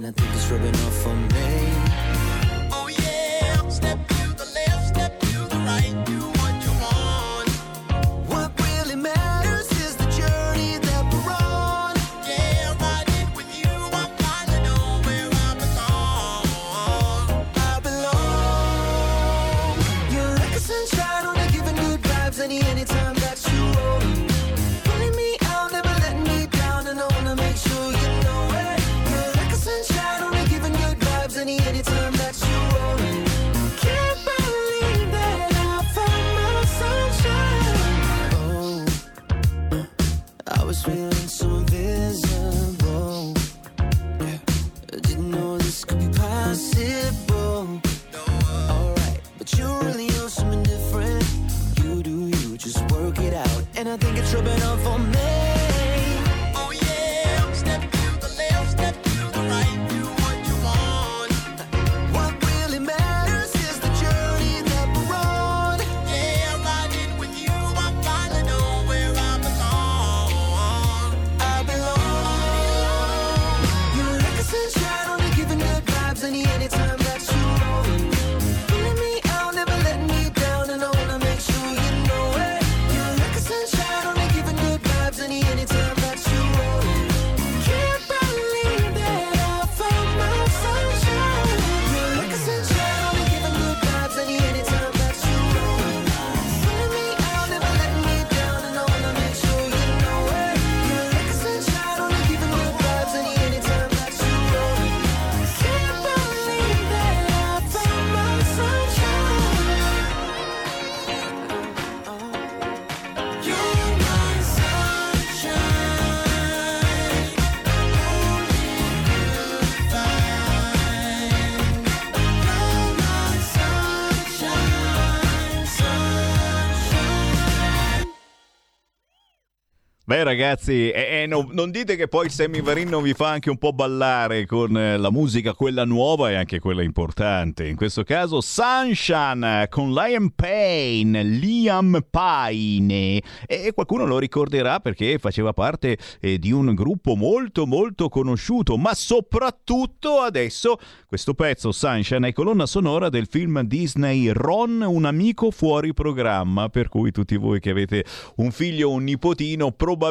And I think it's rubbing off on Beh ragazzi, eh, eh, no- non dite che poi Sammy Varin non vi fa anche un po' ballare con eh, la musica, quella nuova e anche quella importante. In questo caso Sunshine eh, con Liam Payne, Liam Payne. E qualcuno lo ricorderà perché faceva parte eh, di un gruppo molto molto conosciuto, ma soprattutto adesso questo pezzo Sunshine è colonna sonora del film Disney Ron, un amico fuori programma, per cui tutti voi che avete un figlio o un nipotino probabilmente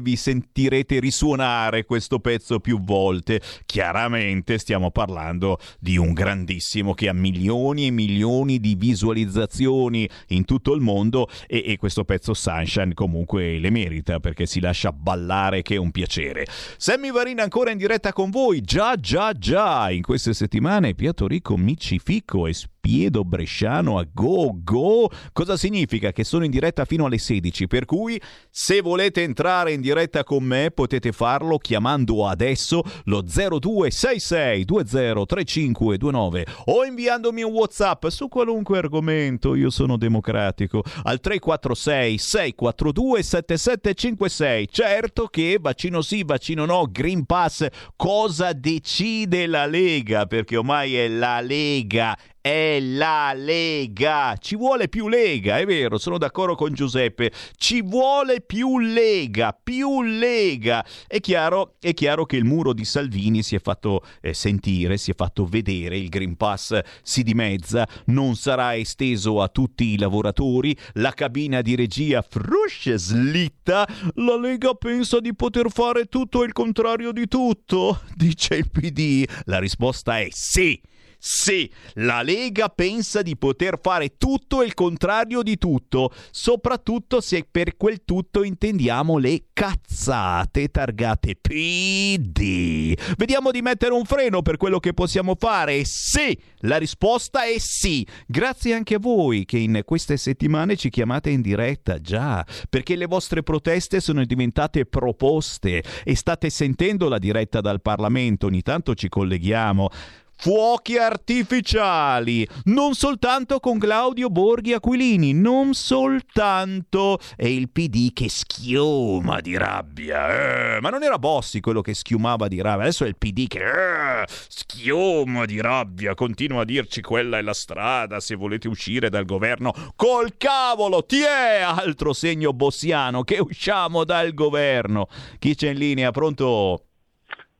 vi sentirete risuonare questo pezzo più volte. Chiaramente stiamo parlando di un grandissimo che ha milioni e milioni di visualizzazioni in tutto il mondo e, e questo pezzo Sunshine comunque le merita perché si lascia ballare che è un piacere. Sammy Varina ancora in diretta con voi, già già già, in queste settimane Pietro Rico Micifico e Spiedo Bresciano a go go. Cosa significa? Che sono in diretta fino alle 16, per cui se volete entrare in diretta con me potete farlo chiamando adesso lo 0266 203529 o inviandomi un WhatsApp su qualunque argomento, io sono democratico, al 346 642 7756. Certo che vaccino sì, vaccino no, Green Pass, cosa decide la Lega? Perché ormai è la Lega è la Lega. Ci vuole più Lega, è vero, sono d'accordo con Giuseppe. Ci vuole più Lega, più Lega. È chiaro, è chiaro che il muro di Salvini si è fatto eh, sentire, si è fatto vedere, il Green Pass si dimezza, non sarà esteso a tutti i lavoratori, la cabina di regia frusce slitta, la Lega pensa di poter fare tutto il contrario di tutto, dice il PD. La risposta è sì. Sì, la Lega pensa di poter fare tutto e il contrario di tutto, soprattutto se per quel tutto intendiamo le cazzate targate PD. Vediamo di mettere un freno per quello che possiamo fare. Sì, la risposta è sì. Grazie anche a voi che in queste settimane ci chiamate in diretta, già, perché le vostre proteste sono diventate proposte e state sentendo la diretta dal Parlamento, ogni tanto ci colleghiamo. Fuochi artificiali, non soltanto con Claudio Borghi Aquilini, non soltanto è il PD che schiuma di rabbia, eh, ma non era Bossi quello che schiumava di rabbia, adesso è il PD che eh, schiuma di rabbia, continua a dirci quella è la strada se volete uscire dal governo, col cavolo, ti è altro segno bossiano che usciamo dal governo. Chi c'è in linea? Pronto?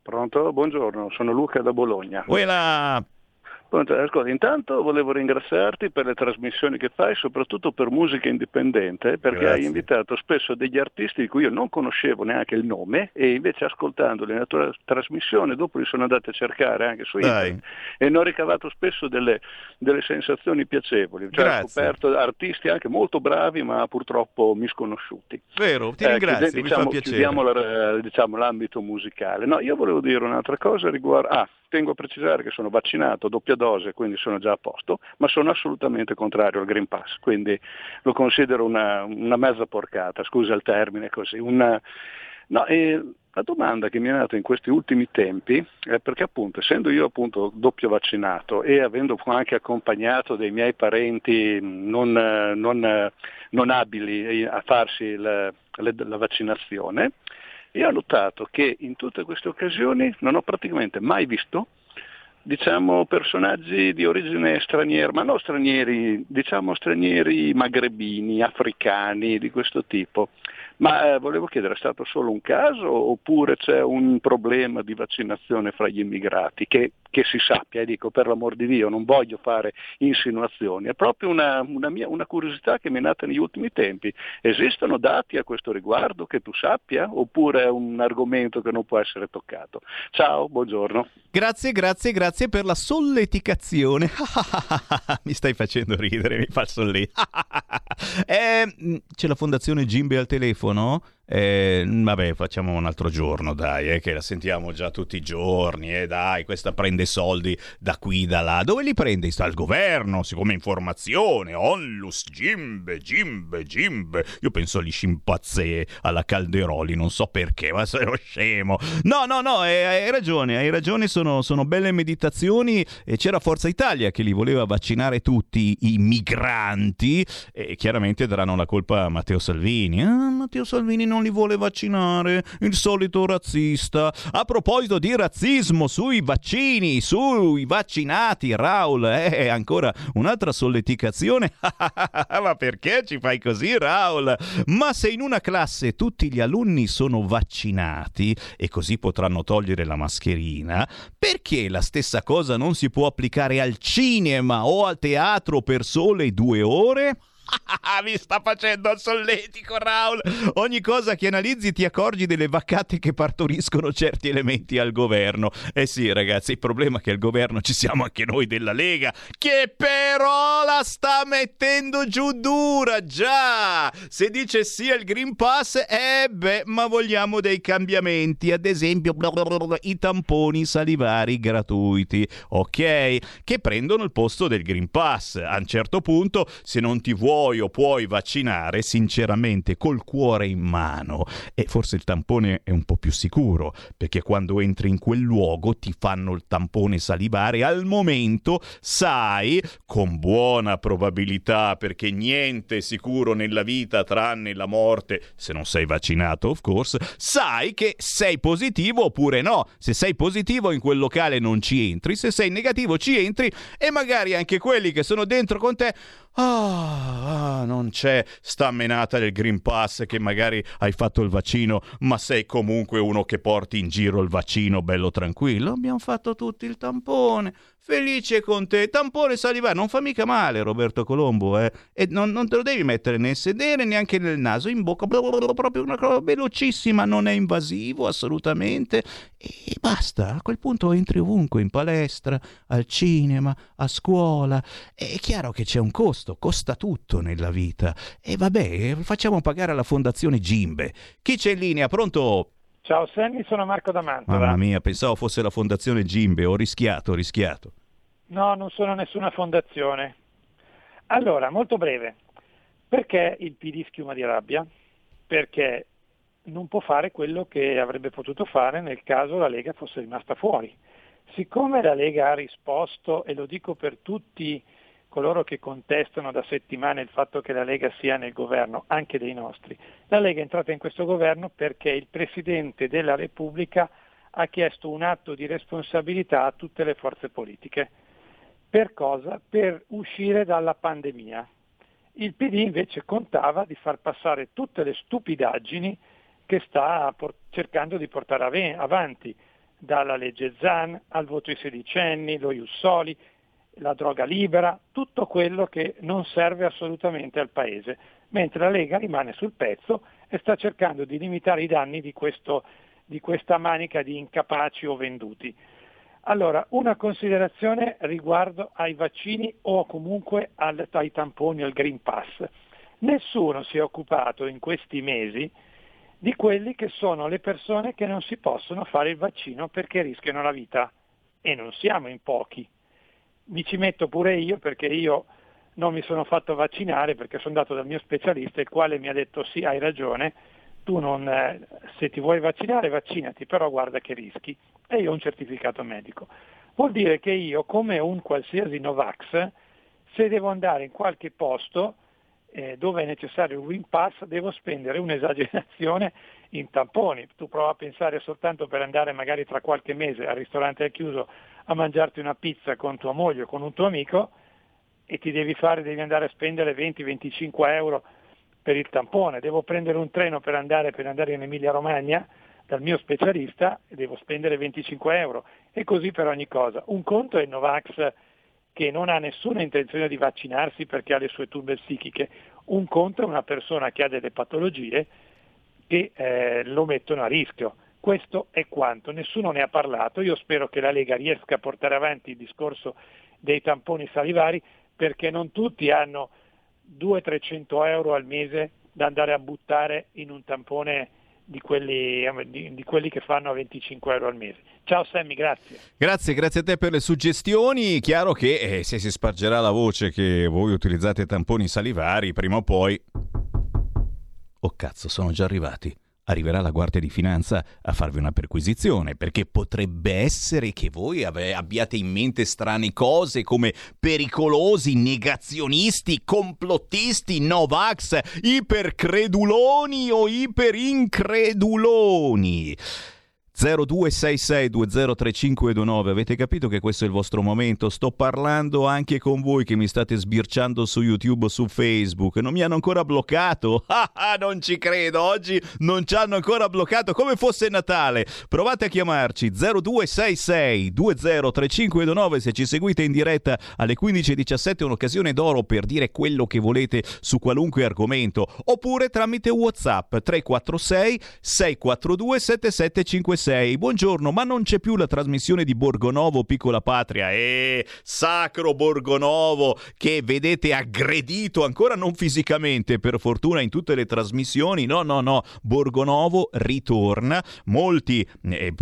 Pronto? Buongiorno, sono Luca da Bologna. Pronto, ascolta, intanto volevo ringraziarti per le trasmissioni che fai, soprattutto per musica indipendente, perché Grazie. hai invitato spesso degli artisti di cui io non conoscevo neanche il nome e invece ascoltandoli nella tua trasmissione dopo li sono andati a cercare anche su Dai. internet e ne ho ricavato spesso delle, delle sensazioni piacevoli. Cioè, ho Grazie. scoperto artisti anche molto bravi ma purtroppo misconosciuti. Vero, ti Eh, ringrazio, chiude- mi diciamo, chiudiamo la- diciamo, l'ambito musicale. No, io volevo dire un'altra cosa riguardo... Ah, tengo a precisare che sono vaccinato, doppia dose, quindi sono già a posto, ma sono assolutamente contrario al Green Pass, quindi lo considero una, una mezza porcata, scusa il termine così. Una... No, e la domanda che mi è nata in questi ultimi tempi è perché appunto, essendo io appunto doppio vaccinato e avendo anche accompagnato dei miei parenti non, non, non abili a farsi la, la- la vaccinazione, io ho notato che in tutte queste occasioni non ho praticamente mai visto diciamo personaggi di origine straniera, ma non stranieri, diciamo stranieri magrebini, africani, di questo tipo. Ma eh, volevo chiedere, è stato solo un caso oppure c'è un problema di vaccinazione fra gli immigrati che, che si sappia, e dico per l'amor di Dio, non voglio fare insinuazioni, è proprio una, una mia, una curiosità che mi è nata negli ultimi tempi. Esistono dati a questo riguardo che tu sappia oppure è un argomento che non può essere toccato? Ciao, buongiorno. Grazie, grazie, grazie per la solleticazione. mi stai facendo ridere, mi fa solletico. Eh, mh, c'è la fondazione Gimbe al telefono? teléfono Eh, vabbè, facciamo un altro giorno, dai, eh, che la sentiamo già tutti i giorni, eh, dai, questa prende soldi da qui, da là. Dove li prende? Sta al governo, siccome informazione, onlus, Gimbe, Gimbe, Gimbe. Io penso agli scimpanzé, alla Calderoli, non so perché, ma sono scemo. No, no, no, eh, hai ragione, hai ragione, sono, sono belle meditazioni e c'era Forza Italia che li voleva vaccinare tutti i migranti e chiaramente daranno la colpa a Matteo Salvini. Ah, Matteo Salvini non li vuole vaccinare, il solito razzista. A proposito di razzismo sui vaccini, sui vaccinati, Raul, eh, ancora un'altra solleticazione. Ma perché ci fai così, Raul? Ma se in una classe tutti gli alunni sono vaccinati e così potranno togliere la mascherina, perché la stessa cosa non si può applicare al cinema o al teatro per sole due ore? Mi sta facendo il solletico, Raul. Ogni cosa che analizzi ti accorgi delle vaccate che partoriscono certi elementi al governo. Eh sì, ragazzi, il problema è che al governo ci siamo anche noi della Lega, che però la sta mettendo giù dura, già. Se dice sì al Green Pass, eh beh, ma vogliamo dei cambiamenti, ad esempio i tamponi salivari gratuiti, ok? Che prendono il posto del Green Pass. A un certo punto, se non ti vuoi o puoi vaccinare, sinceramente, col cuore in mano, e forse il tampone è un po' più sicuro, perché quando entri in quel luogo ti fanno il tampone salivare, al momento sai, con buona probabilità, perché niente è sicuro nella vita tranne la morte, se non sei vaccinato, of course, sai che sei positivo oppure no. Se sei positivo in quel locale non ci entri, se sei negativo ci entri e magari anche quelli che sono dentro con te Ah, ah, non c'è sta menata del Green Pass che magari hai fatto il vaccino, ma sei comunque uno che porti in giro il vaccino bello tranquillo. Abbiamo fatto tutti il tampone. Felice con te. Tampone salivare, non fa mica male, Roberto Colombo, eh. E non, non te lo devi mettere nel sedere neanche nel naso, in bocca, proprio una cosa velocissima, non è invasivo assolutamente. E basta, a quel punto entri ovunque, in palestra, al cinema, a scuola. È chiaro che c'è un costo, costa tutto nella vita. E vabbè, facciamo pagare alla fondazione Gimbe. Chi c'è in linea? Pronto? Ciao Sammy, sono Marco da Mantova. Mamma mia, pensavo fosse la fondazione Gimbe, ho rischiato, ho rischiato. No, non sono nessuna fondazione. Allora, molto breve. Perché il PD schiuma di rabbia? Perché non può fare quello che avrebbe potuto fare nel caso la Lega fosse rimasta fuori. Siccome la Lega ha risposto, e lo dico per tutti coloro che contestano da settimane il fatto che la Lega sia nel governo, anche dei nostri, la Lega è entrata in questo governo perché il Presidente della Repubblica ha chiesto un atto di responsabilità a tutte le forze politiche. Per cosa? Per uscire dalla pandemia. Il PD invece contava di far passare tutte le stupidaggini che sta cercando di portare avanti, dalla legge ZAN al voto ai sedicenni, lo Jussoli, la droga libera, tutto quello che non serve assolutamente al Paese, mentre la Lega rimane sul pezzo e sta cercando di limitare i danni di, questo, di questa manica di incapaci o venduti. Allora, una considerazione riguardo ai vaccini o comunque al, ai tamponi, al Green Pass. Nessuno si è occupato in questi mesi di quelli che sono le persone che non si possono fare il vaccino perché rischiano la vita. E non siamo in pochi. Mi ci metto pure io perché io non mi sono fatto vaccinare perché sono andato dal mio specialista il quale mi ha detto sì, hai ragione, tu non, eh, se ti vuoi vaccinare vaccinati, però guarda che rischi. E io ho un certificato medico. Vuol dire che io, come un qualsiasi Novax, se devo andare in qualche posto, eh, dove è necessario il Green Pass devo spendere un'esagerazione in tamponi. Tu prova a pensare soltanto per andare magari tra qualche mese al ristorante al chiuso a mangiarti una pizza con tua moglie o con un tuo amico e ti devi fare, devi andare a spendere 20-25 euro per il tampone. Devo prendere un treno per andare, per andare in Emilia Romagna dal mio specialista e devo spendere 25 euro e così per ogni cosa. Un conto è Novax che non ha nessuna intenzione di vaccinarsi perché ha le sue turbe psichiche. Un conto è una persona che ha delle patologie che eh, lo mettono a rischio. Questo è quanto, nessuno ne ha parlato. Io spero che la Lega riesca a portare avanti il discorso dei tamponi salivari perché non tutti hanno 200-300 euro al mese da andare a buttare in un tampone di quelli, di, di quelli, che fanno 25 euro al mese. Ciao Sammy, grazie. Grazie, grazie a te per le suggestioni. Chiaro che eh, se si spargerà la voce che voi utilizzate tamponi salivari, prima o poi... Oh cazzo, sono già arrivati arriverà la Guardia di Finanza a farvi una perquisizione, perché potrebbe essere che voi abbiate in mente strane cose come pericolosi, negazionisti, complottisti, Novax, ipercreduloni o iperincreduloni. 0266203529. Avete capito che questo è il vostro momento? Sto parlando anche con voi che mi state sbirciando su YouTube o su Facebook. Non mi hanno ancora bloccato? Ah, non ci credo. Oggi non ci hanno ancora bloccato come fosse Natale. Provate a chiamarci 0266203529 se ci seguite in diretta alle 15:17 è un'occasione d'oro per dire quello che volete su qualunque argomento oppure tramite WhatsApp 346 642 7756 6. Buongiorno, ma non c'è più la trasmissione di Borgonovo Piccola Patria? Eh, sacro Borgonovo che vedete aggredito ancora non fisicamente, per fortuna in tutte le trasmissioni. No, no, no, Borgonovo ritorna. Molti eh,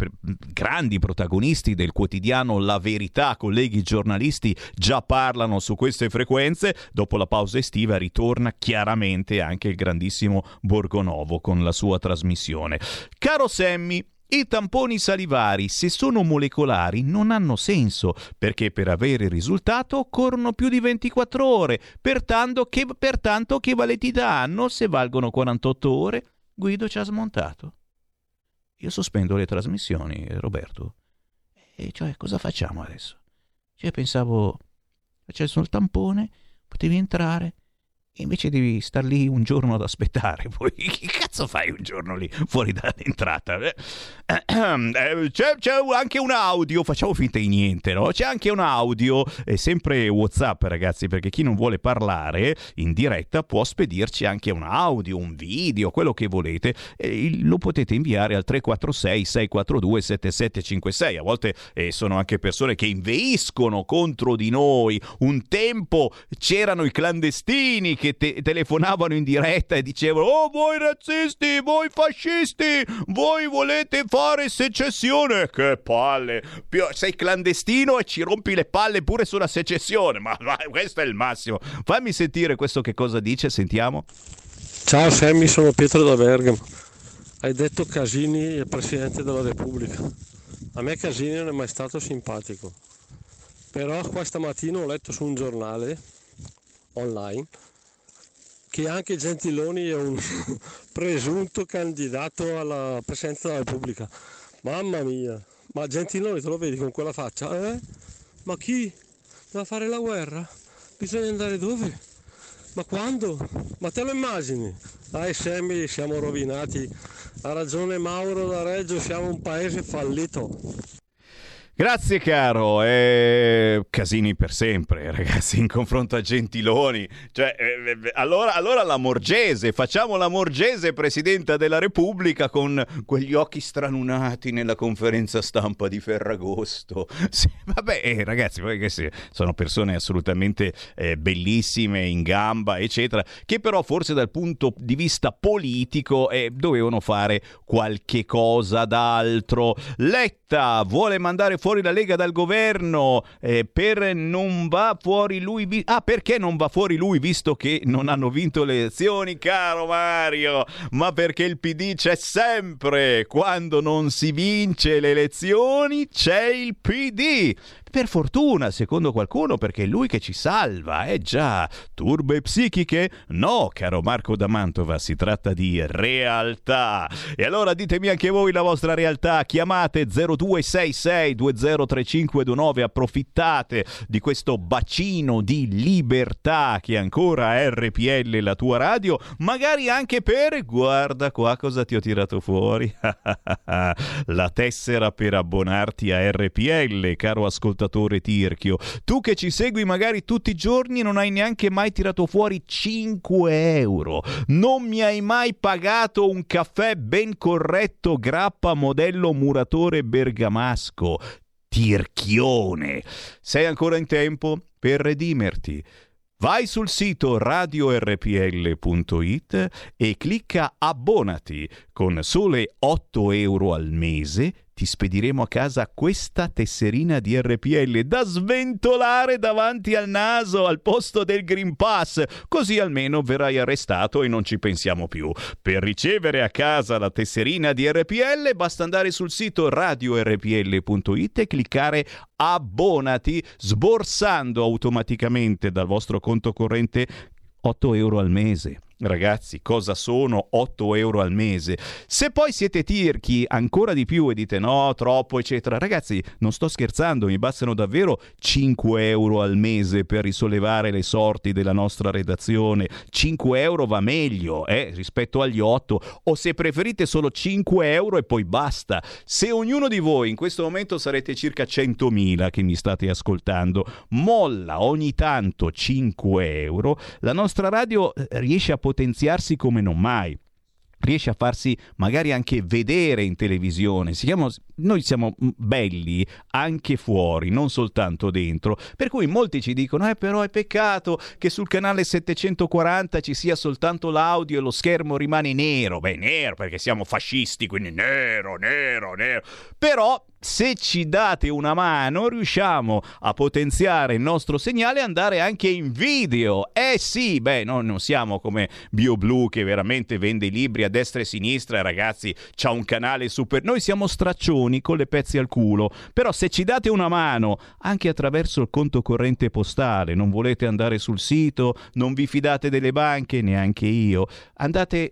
grandi protagonisti del quotidiano La Verità, colleghi giornalisti, già parlano su queste frequenze. Dopo la pausa estiva ritorna chiaramente anche il grandissimo Borgonovo con la sua trasmissione. Caro Semmi, i tamponi salivari, se sono molecolari, non hanno senso, perché per avere il risultato occorrono più di 24 ore. Pertanto che, pertanto, che validità hanno se valgono 48 ore? Guido ci ha smontato. Io sospendo le trasmissioni, Roberto. E cioè, cosa facciamo adesso? Cioè, pensavo, facessi il tampone, potevi entrare, invece devi star lì un giorno ad aspettare. Poi cazzo fai un giorno lì fuori dall'entrata? Eh, eh, c'è, c'è, anche un audio, facciamo finta di niente, no? C'è anche un audio, è sempre WhatsApp, ragazzi, perché chi non vuole parlare in diretta può spedirci anche un audio, un video, quello che volete. E lo potete inviare al 346 642 7756. A volte eh, sono anche persone che inveiscono contro di noi. Un tempo c'erano i clandestini che te- telefonavano in diretta e dicevano oh voi razzisti, voi fascisti, voi volete fare secessione. Che palle, sei clandestino e ci rompi le palle pure sulla secessione, ma, ma questo è il massimo. Fammi sentire questo che cosa dice, sentiamo. Ciao Sammy, sono Pietro da Bergamo. Hai detto Casini è Presidente della Repubblica. A me Casini non è mai stato simpatico. Però questa mattina ho letto su un giornale online che anche Gentiloni è un presunto candidato alla presidenza della Repubblica. Mamma mia, ma Gentiloni te lo vedi con quella faccia? Eh? Ma chi? Deve fare la guerra? Bisogna andare dove? Ma quando? Ma te lo immagini? Dai Semmi, siamo rovinati. Ha ragione Mauro da Reggio, siamo un paese fallito. Grazie caro, eh, casini per sempre ragazzi in confronto a Gentiloni, cioè, eh, eh, allora, allora la Morgese, facciamo la Morgese Presidenta della Repubblica con quegli occhi stranunati nella conferenza stampa di Ferragosto. Sì, vabbè eh, ragazzi, sono persone assolutamente bellissime, in gamba eccetera, che però forse dal punto di vista politico dovevano fare qualche cosa d'altro. Letta vuole mandare fuori la Lega dal governo eh, per non va fuori lui vi- ah perché non va fuori lui visto che non hanno vinto le elezioni caro Mario? Ma perché il PD c'è sempre. Quando non si vince le elezioni c'è il PD per fortuna, secondo qualcuno, perché è lui che ci salva, eh già. Turbe psichiche? No, caro Marco da Mantova, si tratta di realtà. E allora ditemi anche voi la vostra realtà, chiamate 0266 203529, approfittate di questo bacino di libertà che ancora RPL la tua radio, magari anche per, guarda qua cosa ti ho tirato fuori, la tessera per abbonarti a RPL, caro ascoltatore ascoltatore Tirchio. Tu che ci segui magari tutti i giorni non hai neanche mai tirato fuori 5 euro. Non mi hai mai pagato un caffè ben corretto grappa modello muratore bergamasco. Tirchione. Sei ancora in tempo per redimerti. Vai sul sito radiorpl.it e clicca abbonati. Con sole 8 euro al mese ti spediremo a casa questa tesserina di RPL da sventolare davanti al naso al posto del Green Pass, così almeno verrai arrestato e non ci pensiamo più. Per ricevere a casa la tesserina di RPL basta andare sul sito radiorpl.it e cliccare abbonati sborsando automaticamente dal vostro conto corrente 8 euro al mese. Ragazzi, cosa sono 8 euro al mese? Se poi siete tirchi ancora di più e dite no, troppo, eccetera, ragazzi, non sto scherzando, mi bastano davvero 5 euro al mese per risollevare le sorti della nostra redazione. 5 euro va meglio, eh, rispetto agli 8, o se preferite solo 5 euro e poi basta. Se ognuno di voi in questo momento sarete circa 100.000 che mi state ascoltando, molla ogni tanto 5 euro, la nostra radio eh, riesce a potenziarsi come non mai riesce a farsi magari anche vedere in televisione. Siamo, noi siamo belli anche fuori, non soltanto dentro. Per cui molti ci dicono: Eh, però è peccato che sul canale 740 ci sia soltanto l'audio e lo schermo rimane nero. Beh, nero perché siamo fascisti, quindi nero, nero, nero. Però se ci date una mano riusciamo a potenziare il nostro segnale e andare anche in video. Eh sì, beh, no, non siamo come BioBlue che veramente vende i libri a destra e a sinistra, ragazzi, c'ha un canale super... Noi siamo straccioni con le pezzi al culo, però se ci date una mano anche attraverso il conto corrente postale, non volete andare sul sito, non vi fidate delle banche, neanche io, andate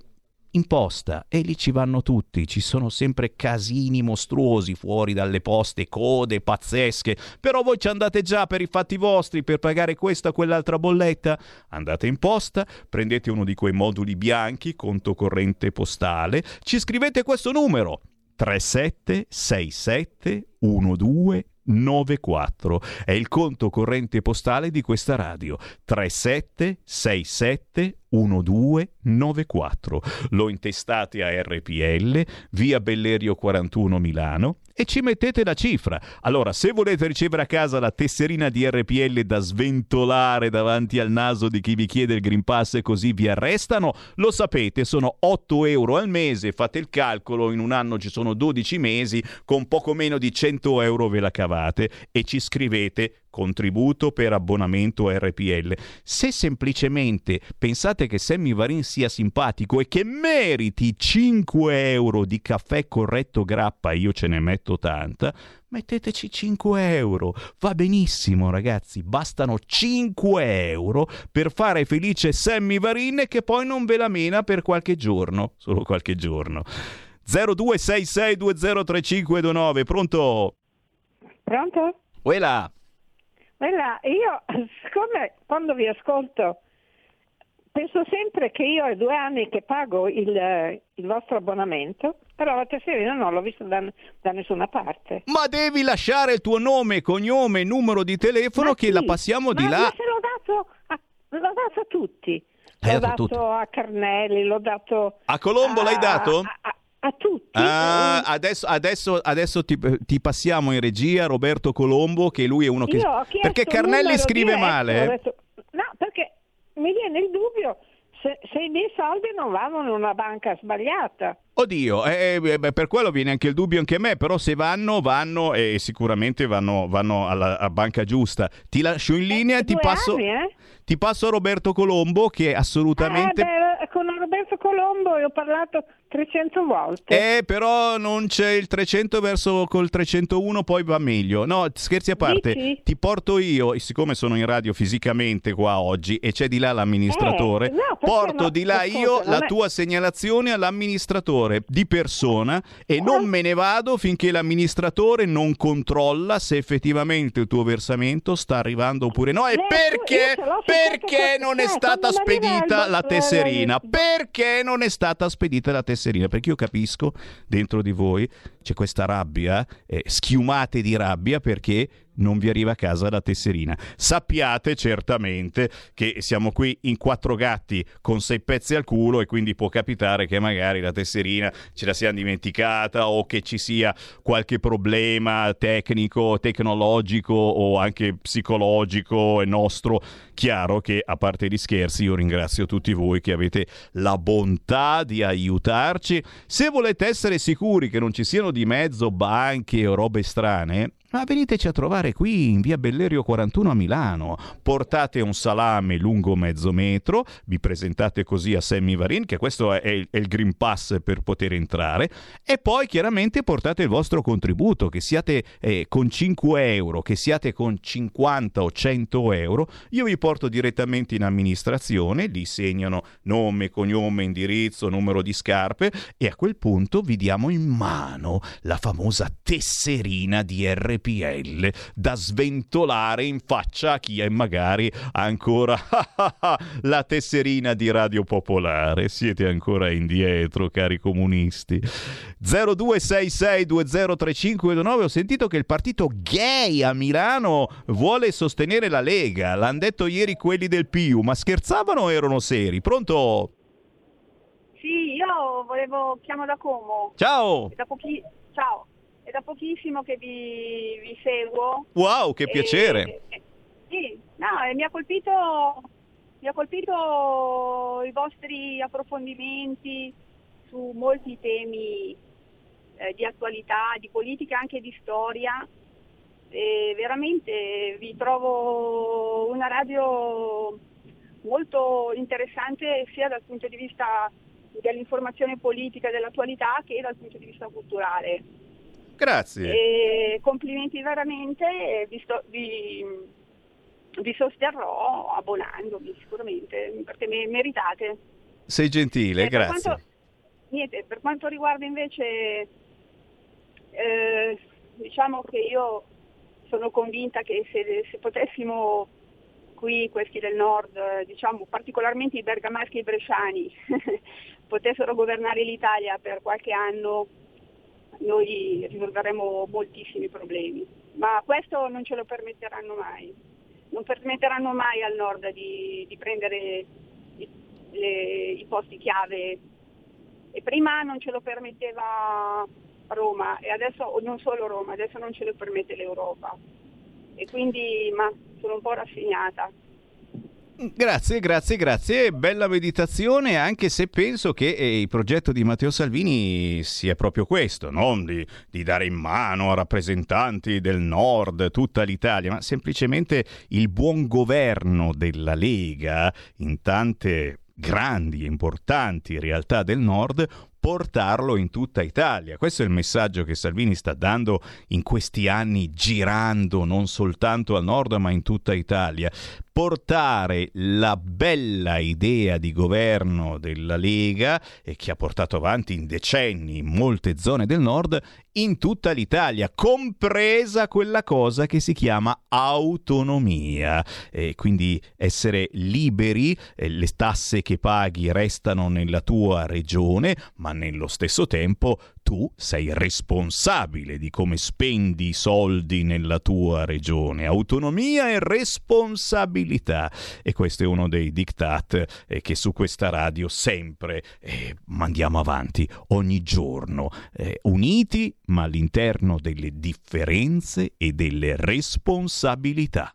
in posta e lì ci vanno tutti, ci sono sempre casini mostruosi fuori dalle poste, code pazzesche, però voi ci andate già per i fatti vostri, per pagare questa o quell'altra bolletta, andate in posta, prendete uno di quei moduli bianchi, conto corrente postale, ci scrivete questo numero 3767 12 94 è il conto corrente postale di questa radio. 3767 1294 lo intestate a RPL via Bellerio 41 Milano e ci mettete la cifra. Allora, se volete ricevere a casa la tesserina di RPL da sventolare davanti al naso di chi vi chiede il Green Pass e così vi arrestano, lo sapete, sono 8 euro al mese, fate il calcolo, in un anno ci sono 12 mesi, con poco meno di 100 euro ve la cavate e ci scrivete contributo per abbonamento RPL. Se semplicemente pensate che Sammy Varin sia simpatico e che meriti 5 euro di caffè corretto grappa, io ce ne metto tanta, metteteci 5 euro. Va benissimo, ragazzi. Bastano 5 euro per fare felice Sammy Varin che poi non ve la mena per qualche giorno. Solo qualche giorno. 0266203529, pronto? Pronto? Uela. Bella, io siccome quando vi ascolto penso sempre che io è due anni che pago il, il vostro abbonamento, però la tesserina non l'ho vista da, da nessuna parte. Ma devi lasciare il tuo nome, cognome, numero di telefono Ma che sì, la passiamo di ma là. io se l'ho dato a, l'ho dato a tutti. L'ho dato a dato a Carnelli, l'ho dato A Colombo l'hai dato? a, a tutti. Ah, adesso, adesso, adesso ti, ti passiamo in regia Roberto Colombo, che lui è uno che... Perché Carnelli scrive diretto, male. eh. detto- no, perché mi viene il dubbio se, se i miei soldi non vanno in una banca sbagliata. Oddio, eh, eh, per quello viene anche il dubbio anche a me, però se vanno, vanno e sicuramente vanno, vanno alla a banca giusta. Ti lascio in linea e ti passo, anni, eh? ti passo a Roberto Colombo che assolutamente... Eh, beh, con Roberto Colombo ho parlato 300 volte. Eh, però non c'è il 300 verso col 301, poi va meglio. No, scherzi a parte, Dici? ti porto io, siccome sono in radio fisicamente qua oggi e c'è di là l'amministratore, Eh, no, porto no? di là io non la è- tua segnalazione all'amministratore di persona e non me ne vado finché l'amministratore non controlla se effettivamente il tuo versamento sta arrivando oppure no. E Eh, tu- perché? su Perché non è eh, stata spedita la eh, tesserina? Perché non è stata spedita la tesserina? Perché io capisco dentro di voi c'è questa rabbia, eh, schiumate di rabbia perché non vi arriva a casa la tesserina. Sappiate certamente che siamo qui in quattro gatti con sei pezzi al culo e quindi può capitare che magari la tesserina ce la siamo dimenticata o che ci sia qualche problema tecnico, tecnologico o anche psicologico e nostro. Chiaro che a parte gli scherzi io ringrazio tutti voi che avete la bontà di aiutarci. Se volete essere sicuri che non ci siano di mezzo banche o robe strane, ma veniteci a trovare qui in via Bellerio 41 a Milano. Portate un salame lungo mezzo metro, vi presentate così a Sammy Varin, che questo è il, è il Green Pass per poter entrare, e poi chiaramente portate il vostro contributo, che siate eh, con 5 euro, che siate con 50 o 100 euro, io vi porto direttamente in amministrazione, lì segnano nome, cognome, indirizzo, numero di scarpe e a quel punto vi diamo in mano la famosa tesserina di RPL da sventolare in faccia a chi è magari ancora la tesserina di Radio Popolare. Siete ancora indietro, cari comunisti. 0266203529 ho sentito che il partito gay a Milano vuole sostenere la Lega. L'hanno detto ieri quelli del PIU, ma scherzavano o erano seri? Pronto? Sì, io volevo, chiamo da Como. Ciao! Da pochi- Ciao, da pochissimo che vi, vi seguo. Wow, che E- piacere! e- sì, no, e mi ha colpito, mi ha colpito i vostri approfondimenti su molti temi eh, di attualità, di politica, anche di storia. E veramente vi trovo una radio molto interessante sia dal punto di vista dell'informazione politica e dell'attualità che dal punto di vista culturale. Grazie. E complimenti veramente, e vi, sto- vi- vi sosterrò abbonandomi sicuramente, perché me- meritate. Sei gentile, per grazie. quanto- niente, per quanto riguarda invece, eh, diciamo che io sono convinta che se, se potessimo qui, questi del nord, diciamo particolarmente i bergamaschi e i bresciani, potessero governare l'Italia per qualche anno, noi risolveremmo moltissimi problemi. Ma questo non ce lo permetteranno mai. Non permetteranno mai al nord di, di prendere i, le- i posti chiave. E prima non ce lo permetteva Roma e adesso, non solo Roma, adesso non ce lo permette l'Europa. E quindi ma, sono un po' rassegnata. Grazie, grazie, grazie. Bella meditazione, anche se penso che eh, il progetto di Matteo Salvini sia proprio questo, non di, di, dare in mano a rappresentanti del nord tutta l'Italia, ma semplicemente il buon governo della Lega in tante grandi e importanti realtà del nord portarlo in tutta Italia. Questo è il messaggio che Salvini sta dando in questi anni girando non soltanto al nord ma in tutta Italia. Portare la bella idea di governo della Lega e che ha portato avanti in decenni in molte zone del nord in tutta l'Italia, compresa quella cosa che si chiama autonomia. E quindi essere liberi, eh, le tasse che paghi restano nella tua regione, ma nello stesso tempo tu sei responsabile di come spendi i soldi nella tua regione. Autonomia e responsabilità. E questo è uno dei diktat eh, che su questa radio sempre eh, mandiamo avanti ogni giorno, eh, uniti ma all'interno delle differenze e delle responsabilità.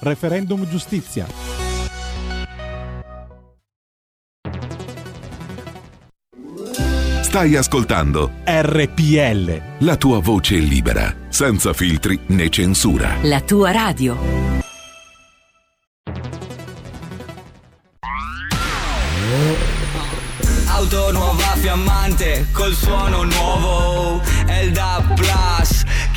Referendum giustizia. Stai ascoltando RPL. la tua voce libera, senza filtri né censura. La tua radio. Auto nuova fiammante col suono nuovo DAB Plus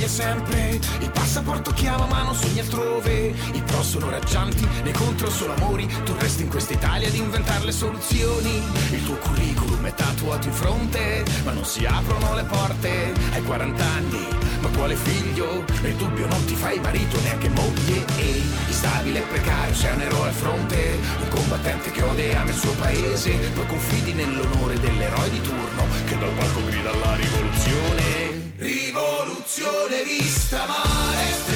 Sveglia sempre. Il passaporto chiama ma non sogni altrove. I pro sono raggianti, nei contro solo amori. Tu resti in questa Italia ad inventare le soluzioni. Il tuo curriculum è tatuato in fronte Ma non si aprono le porte. Hai 40 anni, ma quale figlio? Nel dubbio non ti fai marito neanche moglie. Ehi, instabile e precario, sei un eroe al fronte. Un combattente che odia il suo paese. Poi confidi nell'onore dell'eroe di turno Che dal palco grida alla rivoluzione Rivoluzione vista male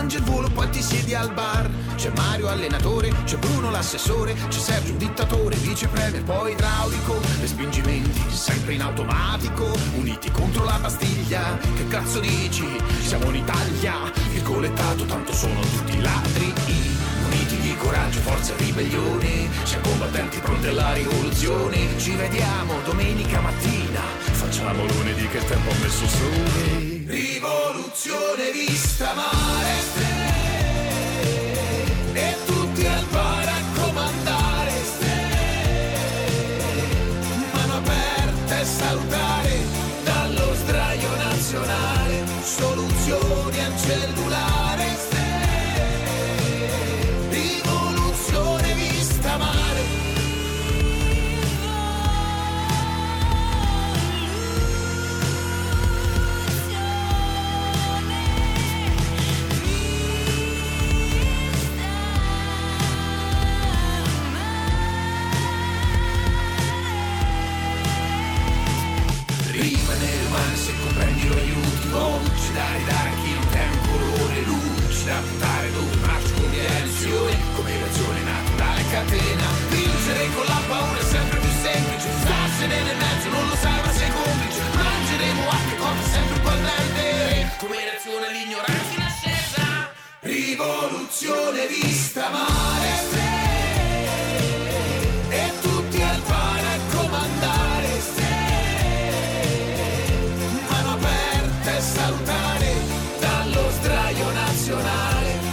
mangi il volo, poi ti siedi al bar. C'è Mario allenatore, c'è Bruno l'assessore, c'è Sergio un dittatore, vice premier, poi idraulico. Respingimenti sempre in automatico, uniti contro la Bastiglia. Che cazzo dici? Siamo in Italia, virgolettato, tanto sono tutti ladri. Uniti di coraggio, forza e ribellione. Siamo combattenti pronti alla rivoluzione. Ci vediamo domenica mattina. Facciamo lunedì che tempo ha messo sole. Rivoluzione vista male.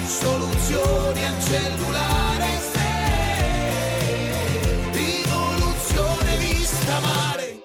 Soluzioni al cellulare rivoluzione vista male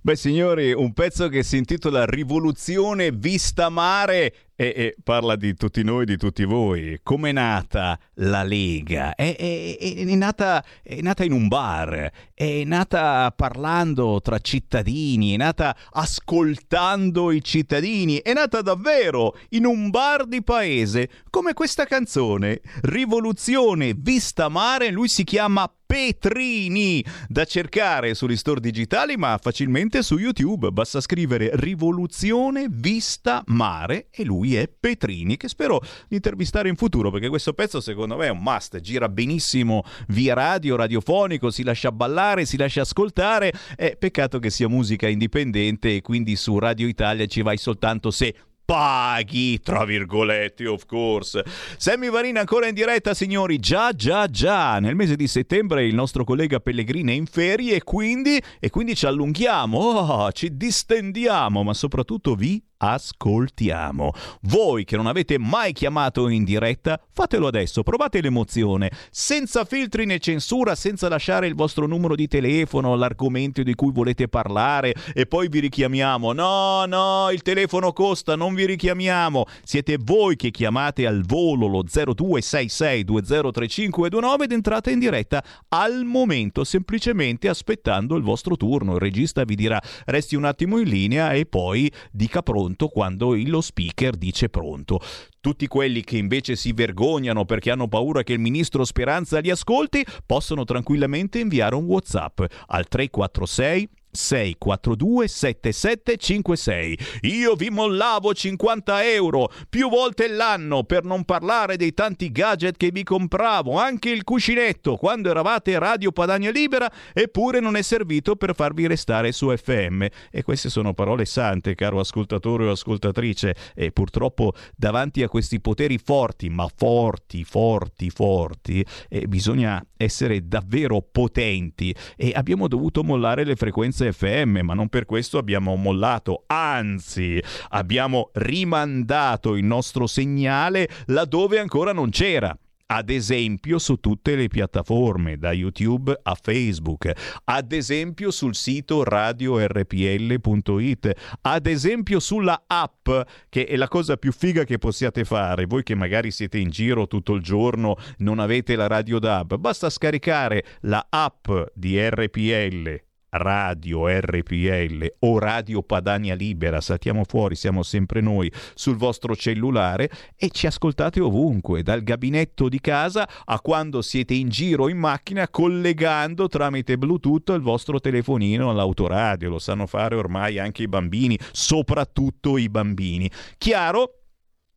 Beh signori, un pezzo che si intitola Rivoluzione Vista Mare e, e parla di tutti noi, di tutti voi. Come è nata la Lega? È, è- è- nata, è nata in un bar, è nata parlando tra cittadini, è nata ascoltando i cittadini, è nata davvero in un bar di paese, come questa canzone, Rivoluzione Vista Mare, lui si chiama Petrini, da cercare sugli store digitali ma facilmente su YouTube, basta scrivere Rivoluzione Vista Mare e lui è Petrini che spero di intervistare in futuro perché questo pezzo secondo me è un must, gira benissimo via radio, radiofonico, si lascia ballare, si lascia ascoltare, è peccato che sia musica indipendente e quindi su Radio Italia ci vai soltanto se paghi, tra virgolette, of course. Sammy Varina ancora in diretta, signori. Già, già, già. Nel mese di settembre il nostro collega Pellegrini è in ferie e quindi, e quindi ci allunghiamo, oh, ci distendiamo, ma soprattutto vi ascoltiamo. Voi che non avete mai chiamato in diretta, fatelo adesso, provate l'emozione, senza filtri né censura, senza lasciare il vostro numero di telefono, l'argomento di cui volete parlare e poi vi richiamiamo. No, no, il telefono costa, non vi richiamiamo. Siete voi che chiamate al volo lo 0266203529 ed entrate in diretta al momento, semplicemente aspettando il vostro turno. Il regista vi dirà resti un attimo in linea e poi dica pronto quando il- lo speaker dice pronto. Tutti quelli che invece si vergognano perché hanno paura che il ministro Speranza li ascolti possono tranquillamente inviare un WhatsApp al 346 642 7756. Io vi mollavo 50 euro più volte l'anno per non parlare dei tanti gadget che vi compravo, anche il cuscinetto quando eravate Radio Padania Libera, eppure non è servito per farvi restare su FM. E queste sono parole sante, caro ascoltatore o ascoltatrice, e purtroppo davanti a questi poteri forti, ma forti, forti, forti, eh, bisogna essere davvero potenti e abbiamo dovuto mollare le frequenze FM, ma non per questo abbiamo mollato, anzi abbiamo rimandato il nostro segnale laddove ancora non c'era. Ad esempio su tutte le piattaforme, da YouTube a Facebook, ad esempio sul sito radiorpl.it, ad esempio sulla app, che è la cosa più figa che possiate fare. Voi che magari siete in giro tutto il giorno, non avete la radio DAB, basta scaricare la app di RPL Radio RPL o Radio Padania Libera, saltiamo fuori, siamo sempre noi sul vostro cellulare e ci ascoltate ovunque, dal gabinetto di casa a quando siete in giro in macchina collegando tramite Bluetooth il vostro telefonino all'autoradio, lo sanno fare ormai anche i bambini, soprattutto i bambini. Chiaro?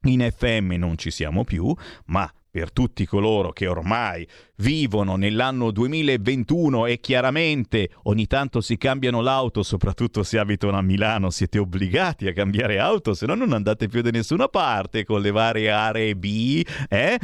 In FM non ci siamo più, ma per tutti coloro che ormai vivono nell'anno 2021 e chiaramente ogni tanto si cambiano l'auto, soprattutto se abitano a Milano, siete obbligati a cambiare auto, se no non andate più da nessuna parte con le varie aree B, eh?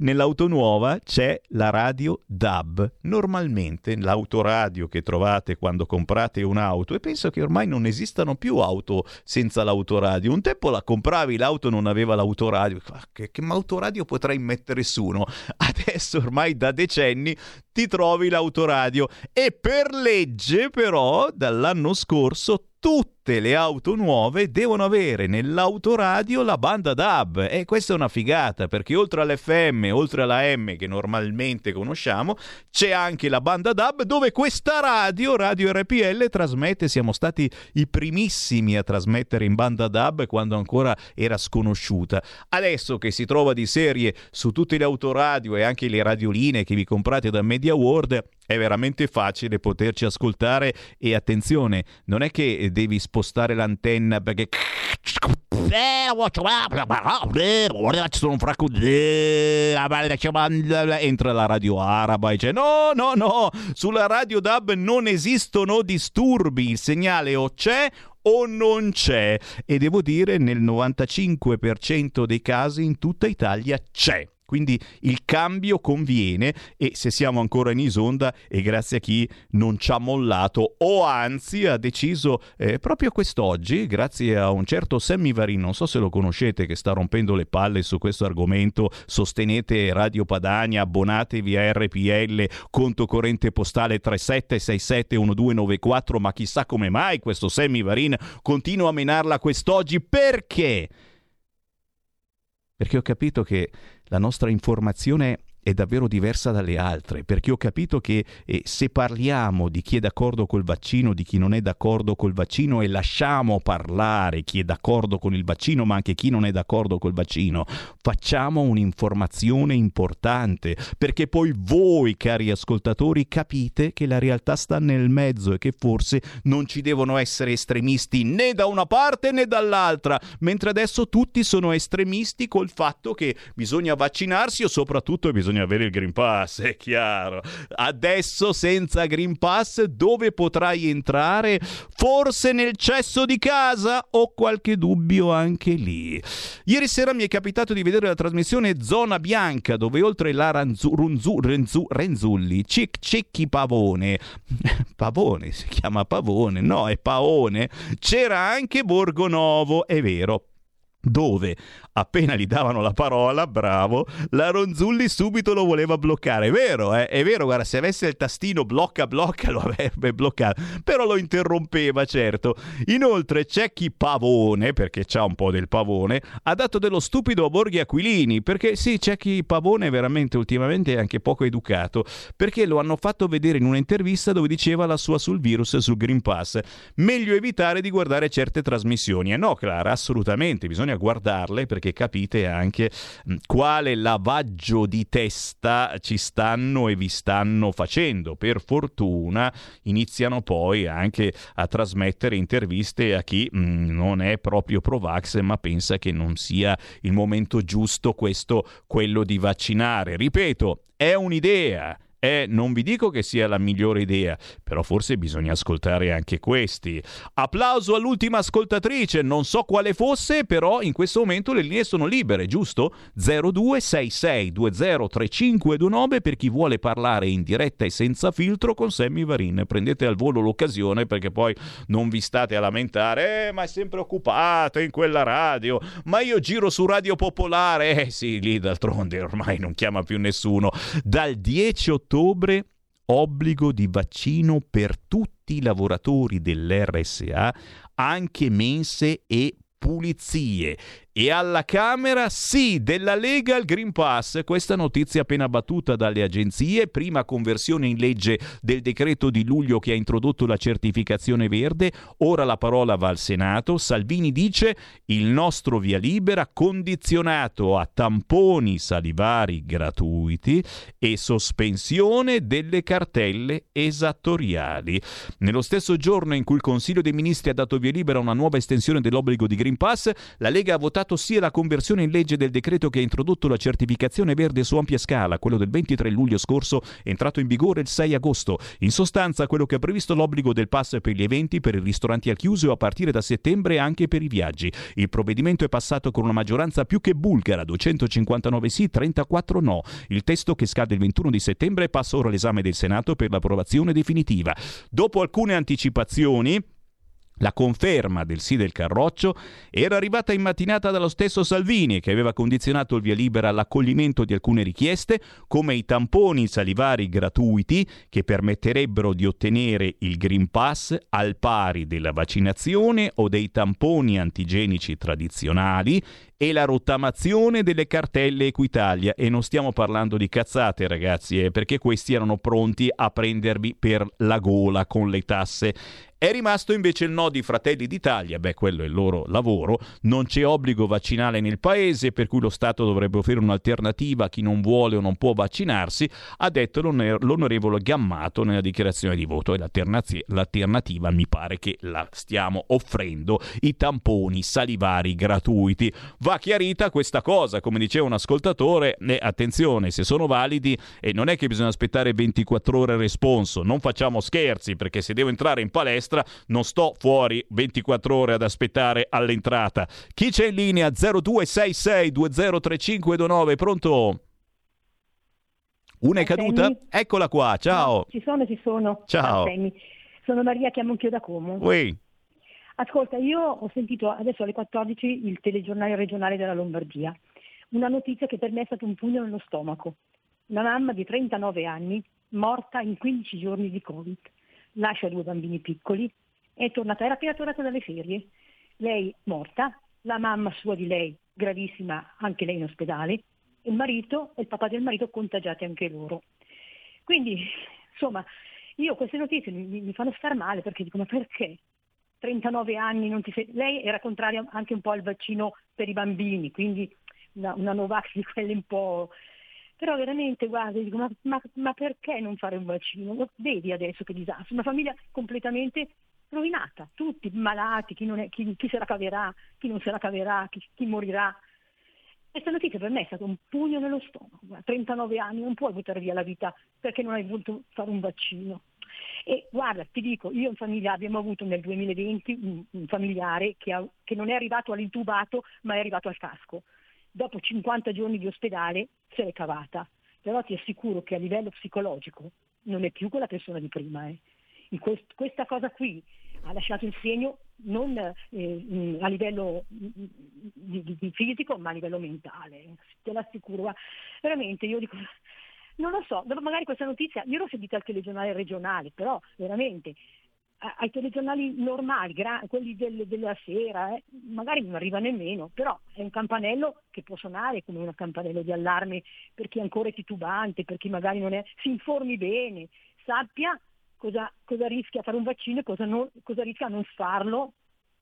Nell'auto nuova c'è la radio DAB. Normalmente l'autoradio che trovate quando comprate un'auto, e penso che ormai non esistano più auto senza l'autoradio. Un tempo la compravi, l'auto non aveva l'autoradio. Che, che autoradio potrei mettere su? Adesso ormai da decenni ti trovi l'autoradio. E per legge, però, dall'anno scorso tutte le auto nuove devono avere nell'autoradio la banda DAB e questa è una figata perché oltre all'FM, oltre alla M che normalmente conosciamo, c'è anche la banda DAB dove questa radio, Radio RPL, trasmette, siamo stati i primissimi a trasmettere in banda DAB quando ancora era sconosciuta. Adesso che si trova di serie su tutte le autoradio e anche le radioline che vi comprate da Media World, è veramente facile poterci ascoltare. E attenzione, non è che devi spostare l'antenna perché entra la radio araba e dice no no no sulla radio DAB non esistono disturbi il segnale o c'è o non c'è. E devo dire nel 95% dei casi in tutta Italia c'è quindi il cambio conviene e se siamo ancora in Isonda e grazie a chi non ci ha mollato o anzi ha deciso eh, proprio quest'oggi, grazie a un certo Sammy Varin, non so se lo conoscete che sta rompendo le palle su questo argomento, sostenete Radio Padania, abbonatevi a RPL, conto corrente postale 37671294, ma chissà come mai questo Sammy Varin continua a menarla quest'oggi, perché? Perché ho capito che la nostra informazione è davvero diversa dalle altre, perché ho capito che eh, se parliamo di chi è d'accordo col vaccino, di chi non è d'accordo col vaccino e lasciamo parlare chi è d'accordo con il vaccino, ma anche chi non è d'accordo col vaccino, facciamo un'informazione importante, perché poi voi, cari ascoltatori, capite che la realtà sta nel mezzo e che forse non ci devono essere estremisti né da una parte né dall'altra, mentre adesso tutti sono estremisti col fatto che bisogna vaccinarsi o soprattutto bisogna avere il Green Pass, è chiaro. Adesso senza Green Pass dove potrai entrare? Forse nel cesso di casa? Ho qualche dubbio anche lì. Ieri sera mi è capitato di vedere la trasmissione Zona Bianca dove oltre la Ranzu, Runzu, Renzu, Renzulli, Cic Cecchi Pavone, Pavone si chiama Pavone, no è Paone, c'era anche Borgonovo, è vero dove appena gli davano la parola, bravo, la Ronzulli subito lo voleva bloccare. È vero, eh? è vero, guarda, se avesse il tastino blocca blocca lo avrebbe bloccato, però lo interrompeva, certo. Inoltre c'è chi pavone, perché c'ha un po' del pavone, ha dato dello stupido a Borghi Aquilini, perché sì, c'è chi pavone veramente ultimamente è anche poco educato, perché lo hanno fatto vedere in un'intervista dove diceva la sua sul virus e sul Green Pass. Meglio evitare di guardare certe trasmissioni. E no, Clara, assolutamente, bisogna guardarle perché perché capite anche quale lavaggio di testa ci stanno e vi stanno facendo. Per fortuna iniziano poi anche a trasmettere interviste a chi mh, non è proprio Provax ma pensa che non sia il momento giusto questo quello di vaccinare. Ripeto, è un'idea eh, non vi dico che sia la migliore idea, però forse bisogna ascoltare anche questi. Applauso all'ultima ascoltatrice, non so quale fosse, però in questo momento le linee sono libere, giusto? 0266203529 per chi vuole parlare in diretta e senza filtro con Sammy Varin. Prendete al volo l'occasione perché poi non vi state a lamentare, eh, ma è sempre occupata in quella radio, ma io giro su Radio Popolare, eh sì, lì d'altronde ormai non chiama più nessuno. Dal 10 ottobre ottobre obbligo di vaccino per tutti i lavoratori dell'RSA, anche mense e pulizie e alla Camera sì, della Lega al Green Pass. Questa notizia appena battuta dalle agenzie, prima conversione in legge del decreto di luglio che ha introdotto la certificazione verde, ora la parola va al Senato. Salvini dice il nostro via libera condizionato a tamponi salivari gratuiti e sospensione delle cartelle esattoriali. Nello stesso giorno in cui il Consiglio dei Ministri ha dato via libera a una nuova estensione dell'obbligo di Green Pass, la Lega ha votato sia la conversione in legge del decreto che ha introdotto la certificazione verde su ampia scala, quello del 23 luglio scorso, entrato in vigore il 6 agosto. In sostanza, quello che ha previsto l'obbligo del pass per gli eventi, per i ristoranti al chiuso e a partire da settembre anche per i viaggi. Il provvedimento è passato con una maggioranza più che bulgara, 259 sì, 34 no. Il testo che scade il 21 di settembre passa ora all'esame del Senato per l'approvazione definitiva. Dopo alcune anticipazioni, La conferma del sì del Carroccio era arrivata in mattinata dallo stesso Salvini, che aveva condizionato il via libera all'accoglimento di alcune richieste, come i tamponi salivari gratuiti che permetterebbero di ottenere il Green Pass al pari della vaccinazione o dei tamponi antigenici tradizionali e la rottamazione delle cartelle Equitalia. E non stiamo parlando di cazzate, ragazzi, eh, perché questi erano pronti a prendervi per la gola con le tasse. È rimasto invece il no di Fratelli d'Italia, beh quello è il loro lavoro, non c'è obbligo vaccinale nel paese per cui lo Stato dovrebbe offrire un'alternativa a chi non vuole o non può vaccinarsi, ha detto l'onorevole Gammato nella dichiarazione di voto. E l'alternativa mi pare che la stiamo offrendo, i tamponi salivari gratuiti. Va chiarita questa cosa, come diceva un ascoltatore, e attenzione, se sono validi e non è che bisogna aspettare 24 ore responso, non facciamo scherzi perché se devo entrare in palestra non sto fuori 24 ore ad aspettare all'entrata. Chi c'è in linea 0266203529, pronto? Una è caduta? Eccola qua, ciao. Ci sono, ci sono. Ciao. Sono Maria, chiamo anch'io da Como. Ui. Ascolta, io ho sentito adesso alle 14 il telegiornale regionale della Lombardia. Una notizia che per me è stato un pugno nello stomaco. Una mamma di 39 anni morta in 15 giorni di Covid. Lascia due bambini piccoli, è tornata, era appena tornata dalle ferie. Lei morta, la mamma sua di lei gravissima, anche lei in ospedale, il marito e il papà del marito contagiati anche loro. Quindi, insomma, io queste notizie mi, mi fanno star male perché dico ma perché? 39 anni non ti sei... Lei era contraria anche un po' al vaccino per i bambini, quindi una, una Novax di quelle un po'... Però veramente, guarda, dico, ma, ma, ma perché non fare un vaccino? Lo vedi adesso che disastro? Una famiglia completamente rovinata, tutti malati, chi, è, chi, chi se la caverà, chi non se la caverà, chi, chi morirà. Questa notizia per me è stato un pugno nello stomaco. Guarda, 39 anni, non puoi buttare via la vita perché non hai voluto fare un vaccino. E guarda, ti dico, io in famiglia abbiamo avuto nel 2020 un, un familiare che, ha, che non è arrivato all'intubato ma è arrivato al casco. Dopo 50 giorni di ospedale se l'è cavata. Però ti assicuro che a livello psicologico non è più quella persona di prima. Eh. Quest- questa cosa qui ha lasciato il segno non eh, a livello di, di, di fisico ma a livello mentale, te l'assicuro. Veramente io dico, non lo so, magari questa notizia, io l'ho sentita al telegiornale regionale, però veramente ai telegiornali normali, gra- quelli del, della sera, eh, magari non arriva nemmeno, però è un campanello che può suonare come un campanello di allarme per chi è ancora titubante, per chi magari non è, si informi bene, sappia cosa, cosa rischia a fare un vaccino e cosa, non, cosa rischia a non farlo,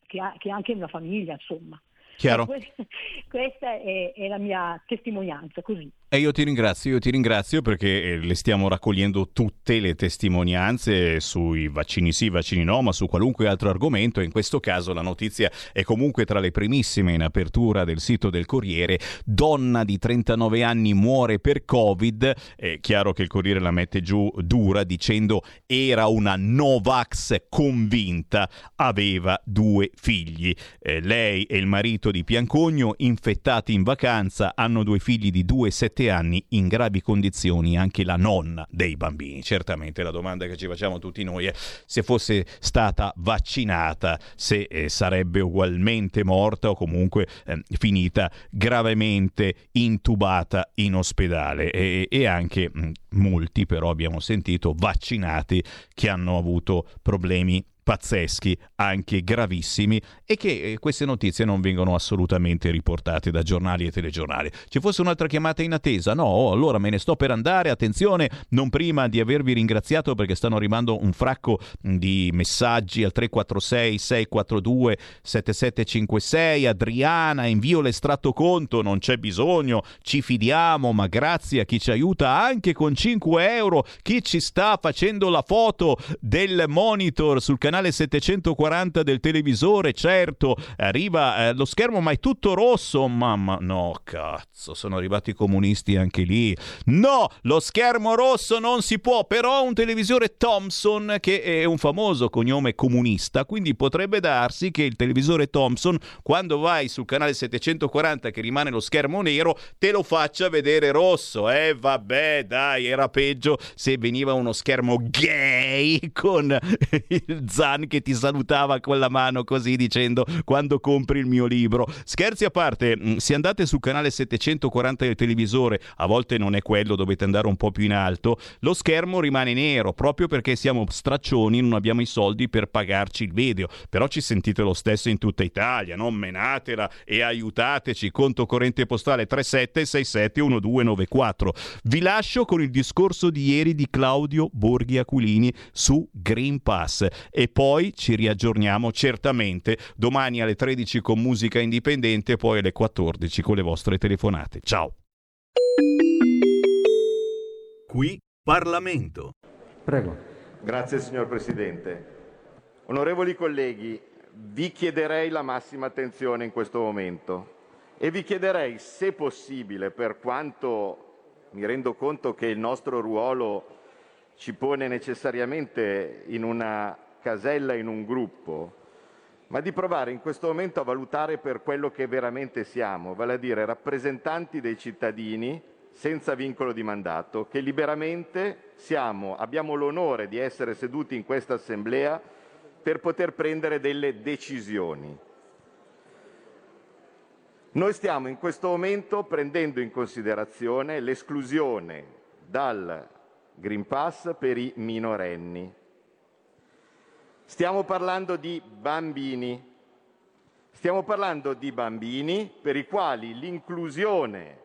che ha, che ha anche una famiglia, insomma. Chiaro. Questa è, è la mia testimonianza, così. E io ti ringrazio, io ti ringrazio perché eh, le stiamo raccogliendo tutte le testimonianze sui vaccini sì, vaccini no, ma su qualunque altro argomento. In questo caso la notizia è comunque tra le primissime in apertura del sito del Corriere. Donna di 39 anni muore per Covid. È chiaro che il Corriere la mette giù dura dicendo era una Novax convinta, aveva due figli. Eh, lei e il marito di Piancogno, infettati in vacanza, hanno due figli di 2 e 7 anni in gravi condizioni anche la nonna dei bambini. Certamente la domanda che ci facciamo tutti noi è se fosse stata vaccinata, se eh, sarebbe ugualmente morta o comunque eh, finita gravemente intubata in ospedale e, e anche mh, molti però abbiamo sentito vaccinati che hanno avuto problemi pazzeschi, anche gravissimi, e che eh, queste notizie non vengono assolutamente riportate da giornali e telegiornali. Ci fosse un'altra chiamata in attesa? No, allora me ne sto per andare. Attenzione, non prima di avervi ringraziato perché stanno arrivando un fracco di messaggi al 346 642 7756. Adriana, invio l'estratto conto, non c'è bisogno, ci fidiamo, ma grazie a chi ci aiuta anche con 5 euro, chi ci sta facendo la foto del monitor sul canale canale 740 del televisore, certo, arriva eh, lo schermo ma è tutto rosso, mamma, no, cazzo, sono arrivati i comunisti anche lì. No, lo schermo rosso non si può, però un televisore Thomson che è un famoso cognome comunista, quindi potrebbe darsi che il televisore Thomson quando vai sul canale 740 che rimane lo schermo nero te lo faccia vedere rosso. Eh vabbè, dai, era peggio se veniva uno schermo gay con il zaino Zan che ti salutava con la mano così dicendo quando compri il mio libro. Scherzi a parte, mm, se andate sul canale 740 del televisore, a volte non è quello, dovete andare un po' più in alto, lo schermo rimane nero proprio perché siamo straccioni, non abbiamo i soldi per pagarci il video, però ci sentite lo stesso in tutta Italia, non menatela e aiutateci, conto corrente postale 37671294. Vi lascio con il discorso di ieri di Claudio Borghi Aquilini su Green Pass e poi ci riaggiorniamo certamente domani alle 13 con musica indipendente, poi alle 14 con le vostre telefonate. Ciao. Qui Parlamento. Prego. Grazie signor Presidente. Onorevoli colleghi, vi chiederei la massima attenzione in questo momento e vi chiederei, se possibile, per quanto mi rendo conto che il nostro ruolo ci pone necessariamente in una casella, in un gruppo, ma di provare in questo momento a valutare per quello che veramente siamo, vale a dire rappresentanti dei cittadini senza vincolo di mandato, che liberamente siamo, abbiamo l'onore di essere seduti in questa Assemblea per poter prendere delle decisioni. Noi stiamo in questo momento prendendo in considerazione l'esclusione dal Green Pass per i minorenni. Stiamo parlando di bambini. Stiamo parlando di bambini per i quali l'inclusione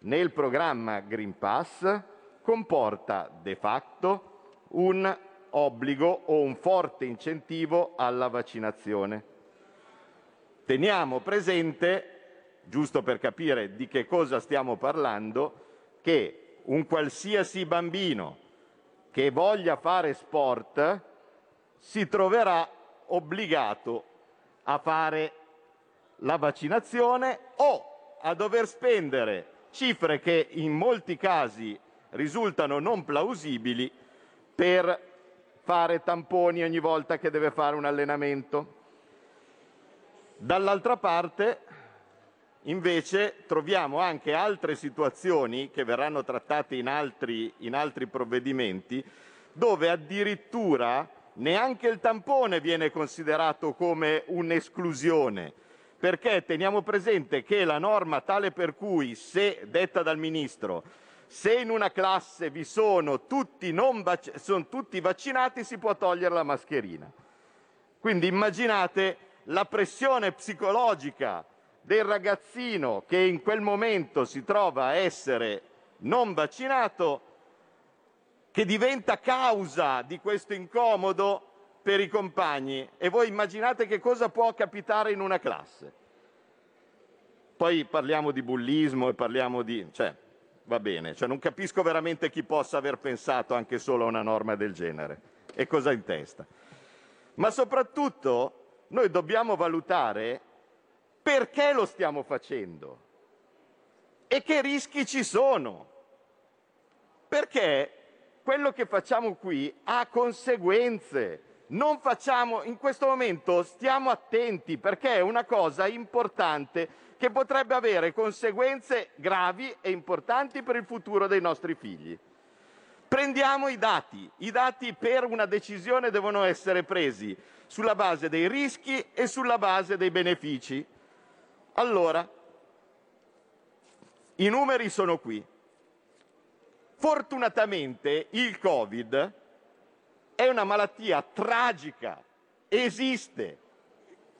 nel programma Green Pass comporta de facto un obbligo o un forte incentivo alla vaccinazione. Teniamo presente, giusto per capire di che cosa stiamo parlando, che un qualsiasi bambino che voglia fare sport si troverà obbligato a fare la vaccinazione o a dover spendere cifre che in molti casi risultano non plausibili per fare tamponi ogni volta che deve fare un allenamento. Dall'altra parte, invece, troviamo anche altre situazioni che verranno trattate in altri, in altri provvedimenti, dove addirittura neanche il tampone viene considerato come un'esclusione, perché teniamo presente che la norma tale per cui, se detta dal Ministro, se in una classe vi sono tutti, vac- sono tutti vaccinati si può togliere la mascherina. Quindi immaginate la pressione psicologica del ragazzino che in quel momento si trova a essere non vaccinato, che diventa causa di questo incomodo per i compagni e voi immaginate che cosa può capitare in una classe. Poi parliamo di bullismo e parliamo di... Cioè, va bene, cioè, non capisco veramente chi possa aver pensato anche solo a una norma del genere e cosa in testa. Ma soprattutto noi dobbiamo valutare perché lo stiamo facendo e che rischi ci sono. Perché quello che facciamo qui ha conseguenze facciamo, in questo momento stiamo attenti perché è una cosa importante che potrebbe avere conseguenze gravi e importanti per il futuro dei nostri figli. Prendiamo i dati. I dati per una decisione devono essere presi sulla base dei rischi e sulla base dei benefici. Allora, i numeri sono qui. Fortunatamente il Covid è una malattia tragica, esiste.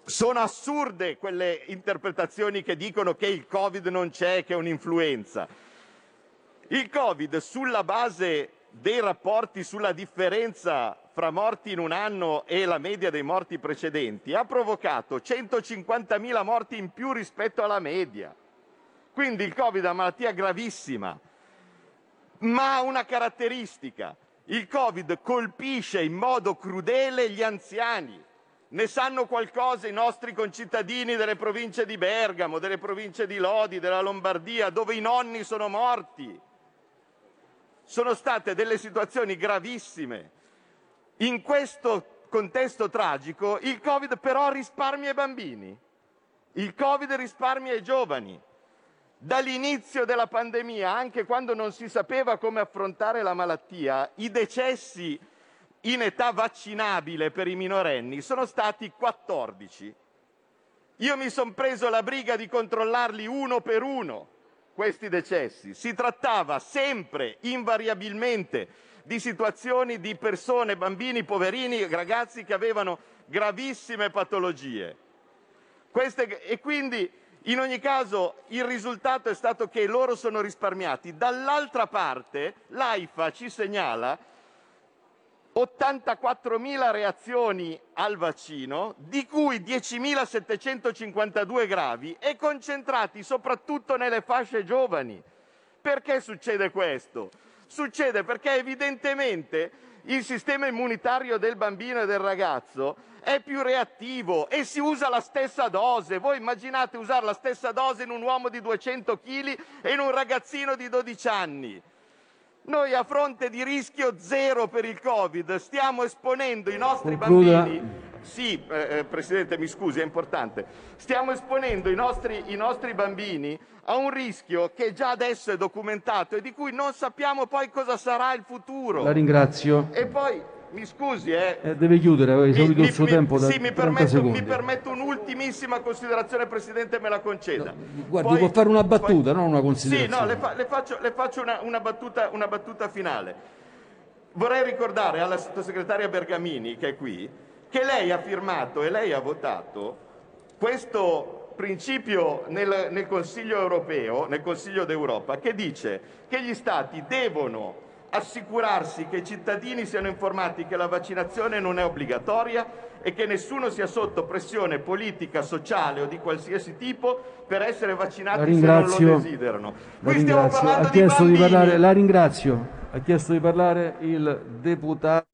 Sono assurde quelle interpretazioni che dicono che il Covid non c'è, che è un'influenza. Il Covid, sulla base dei rapporti sulla differenza fra morti in un anno e la media dei morti precedenti, ha provocato 150.000 morti in più rispetto alla media. Quindi il Covid è una malattia gravissima, ma ha una caratteristica, il Covid colpisce in modo crudele gli anziani. Ne sanno qualcosa i nostri concittadini delle province di Bergamo, delle province di Lodi, della Lombardia, dove i nonni sono morti. Sono state delle situazioni gravissime. In questo contesto tragico il Covid però risparmia i bambini, il Covid risparmia i giovani. Dall'inizio della pandemia, anche quando non si sapeva come affrontare la malattia, i decessi in età vaccinabile per i minorenni sono stati 14. Io mi sono preso la briga di controllarli uno per uno, questi decessi. Si trattava sempre, invariabilmente, di situazioni di persone, bambini, poverini, ragazzi che avevano gravissime patologie. Queste, e quindi in ogni caso il risultato è stato che loro sono risparmiati. Dall'altra parte l'AIFA ci segnala 84.000 reazioni al vaccino, di cui 10.752 gravi e concentrati soprattutto nelle fasce giovani. Perché succede questo? Succede perché evidentemente il sistema immunitario del bambino e del ragazzo è più reattivo e si usa la stessa dose. Voi immaginate usare la stessa dose in un uomo di 200 kg e in un ragazzino di 12 anni. Noi a fronte di rischio zero per il Covid stiamo esponendo i nostri Concluda. bambini. Sì, eh, eh, Presidente, mi scusi, è importante. Stiamo esponendo i nostri, i nostri bambini a un rischio che già adesso è documentato e di cui non sappiamo poi cosa sarà il futuro. La ringrazio. E poi, mi scusi, eh, Eh, deve chiudere, aveva esaurito il suo tempo da sì, mi 30 permetto, mi permetto un'ultimissima considerazione, Presidente, me la conceda. Guardi, Poi- può fare una poi- battuta, non una Sì, considerazione. no, le, fa- le faccio, le faccio una, una battuta, una battuta finale. Vorrei ricordare alla sottosegretaria Bergamini, che è qui, che lei ha firmato e lei ha votato questo principio nel, nel Consiglio europeo, nel Consiglio d'Europa, che dice che gli Stati devono assicurarsi che i cittadini siano informati che la vaccinazione non è obbligatoria e che nessuno sia sotto pressione politica, sociale o di qualsiasi tipo per essere La vaccinati se non lo desiderano. La Qui stiamo parlando Ha di chiesto di, parlare, la ringrazio. Ha chiesto di parlare il deputato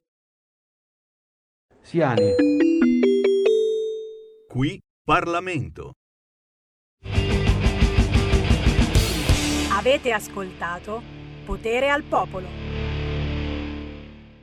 Siani. Qui Parlamento. Avete ascoltato Potere al Popolo.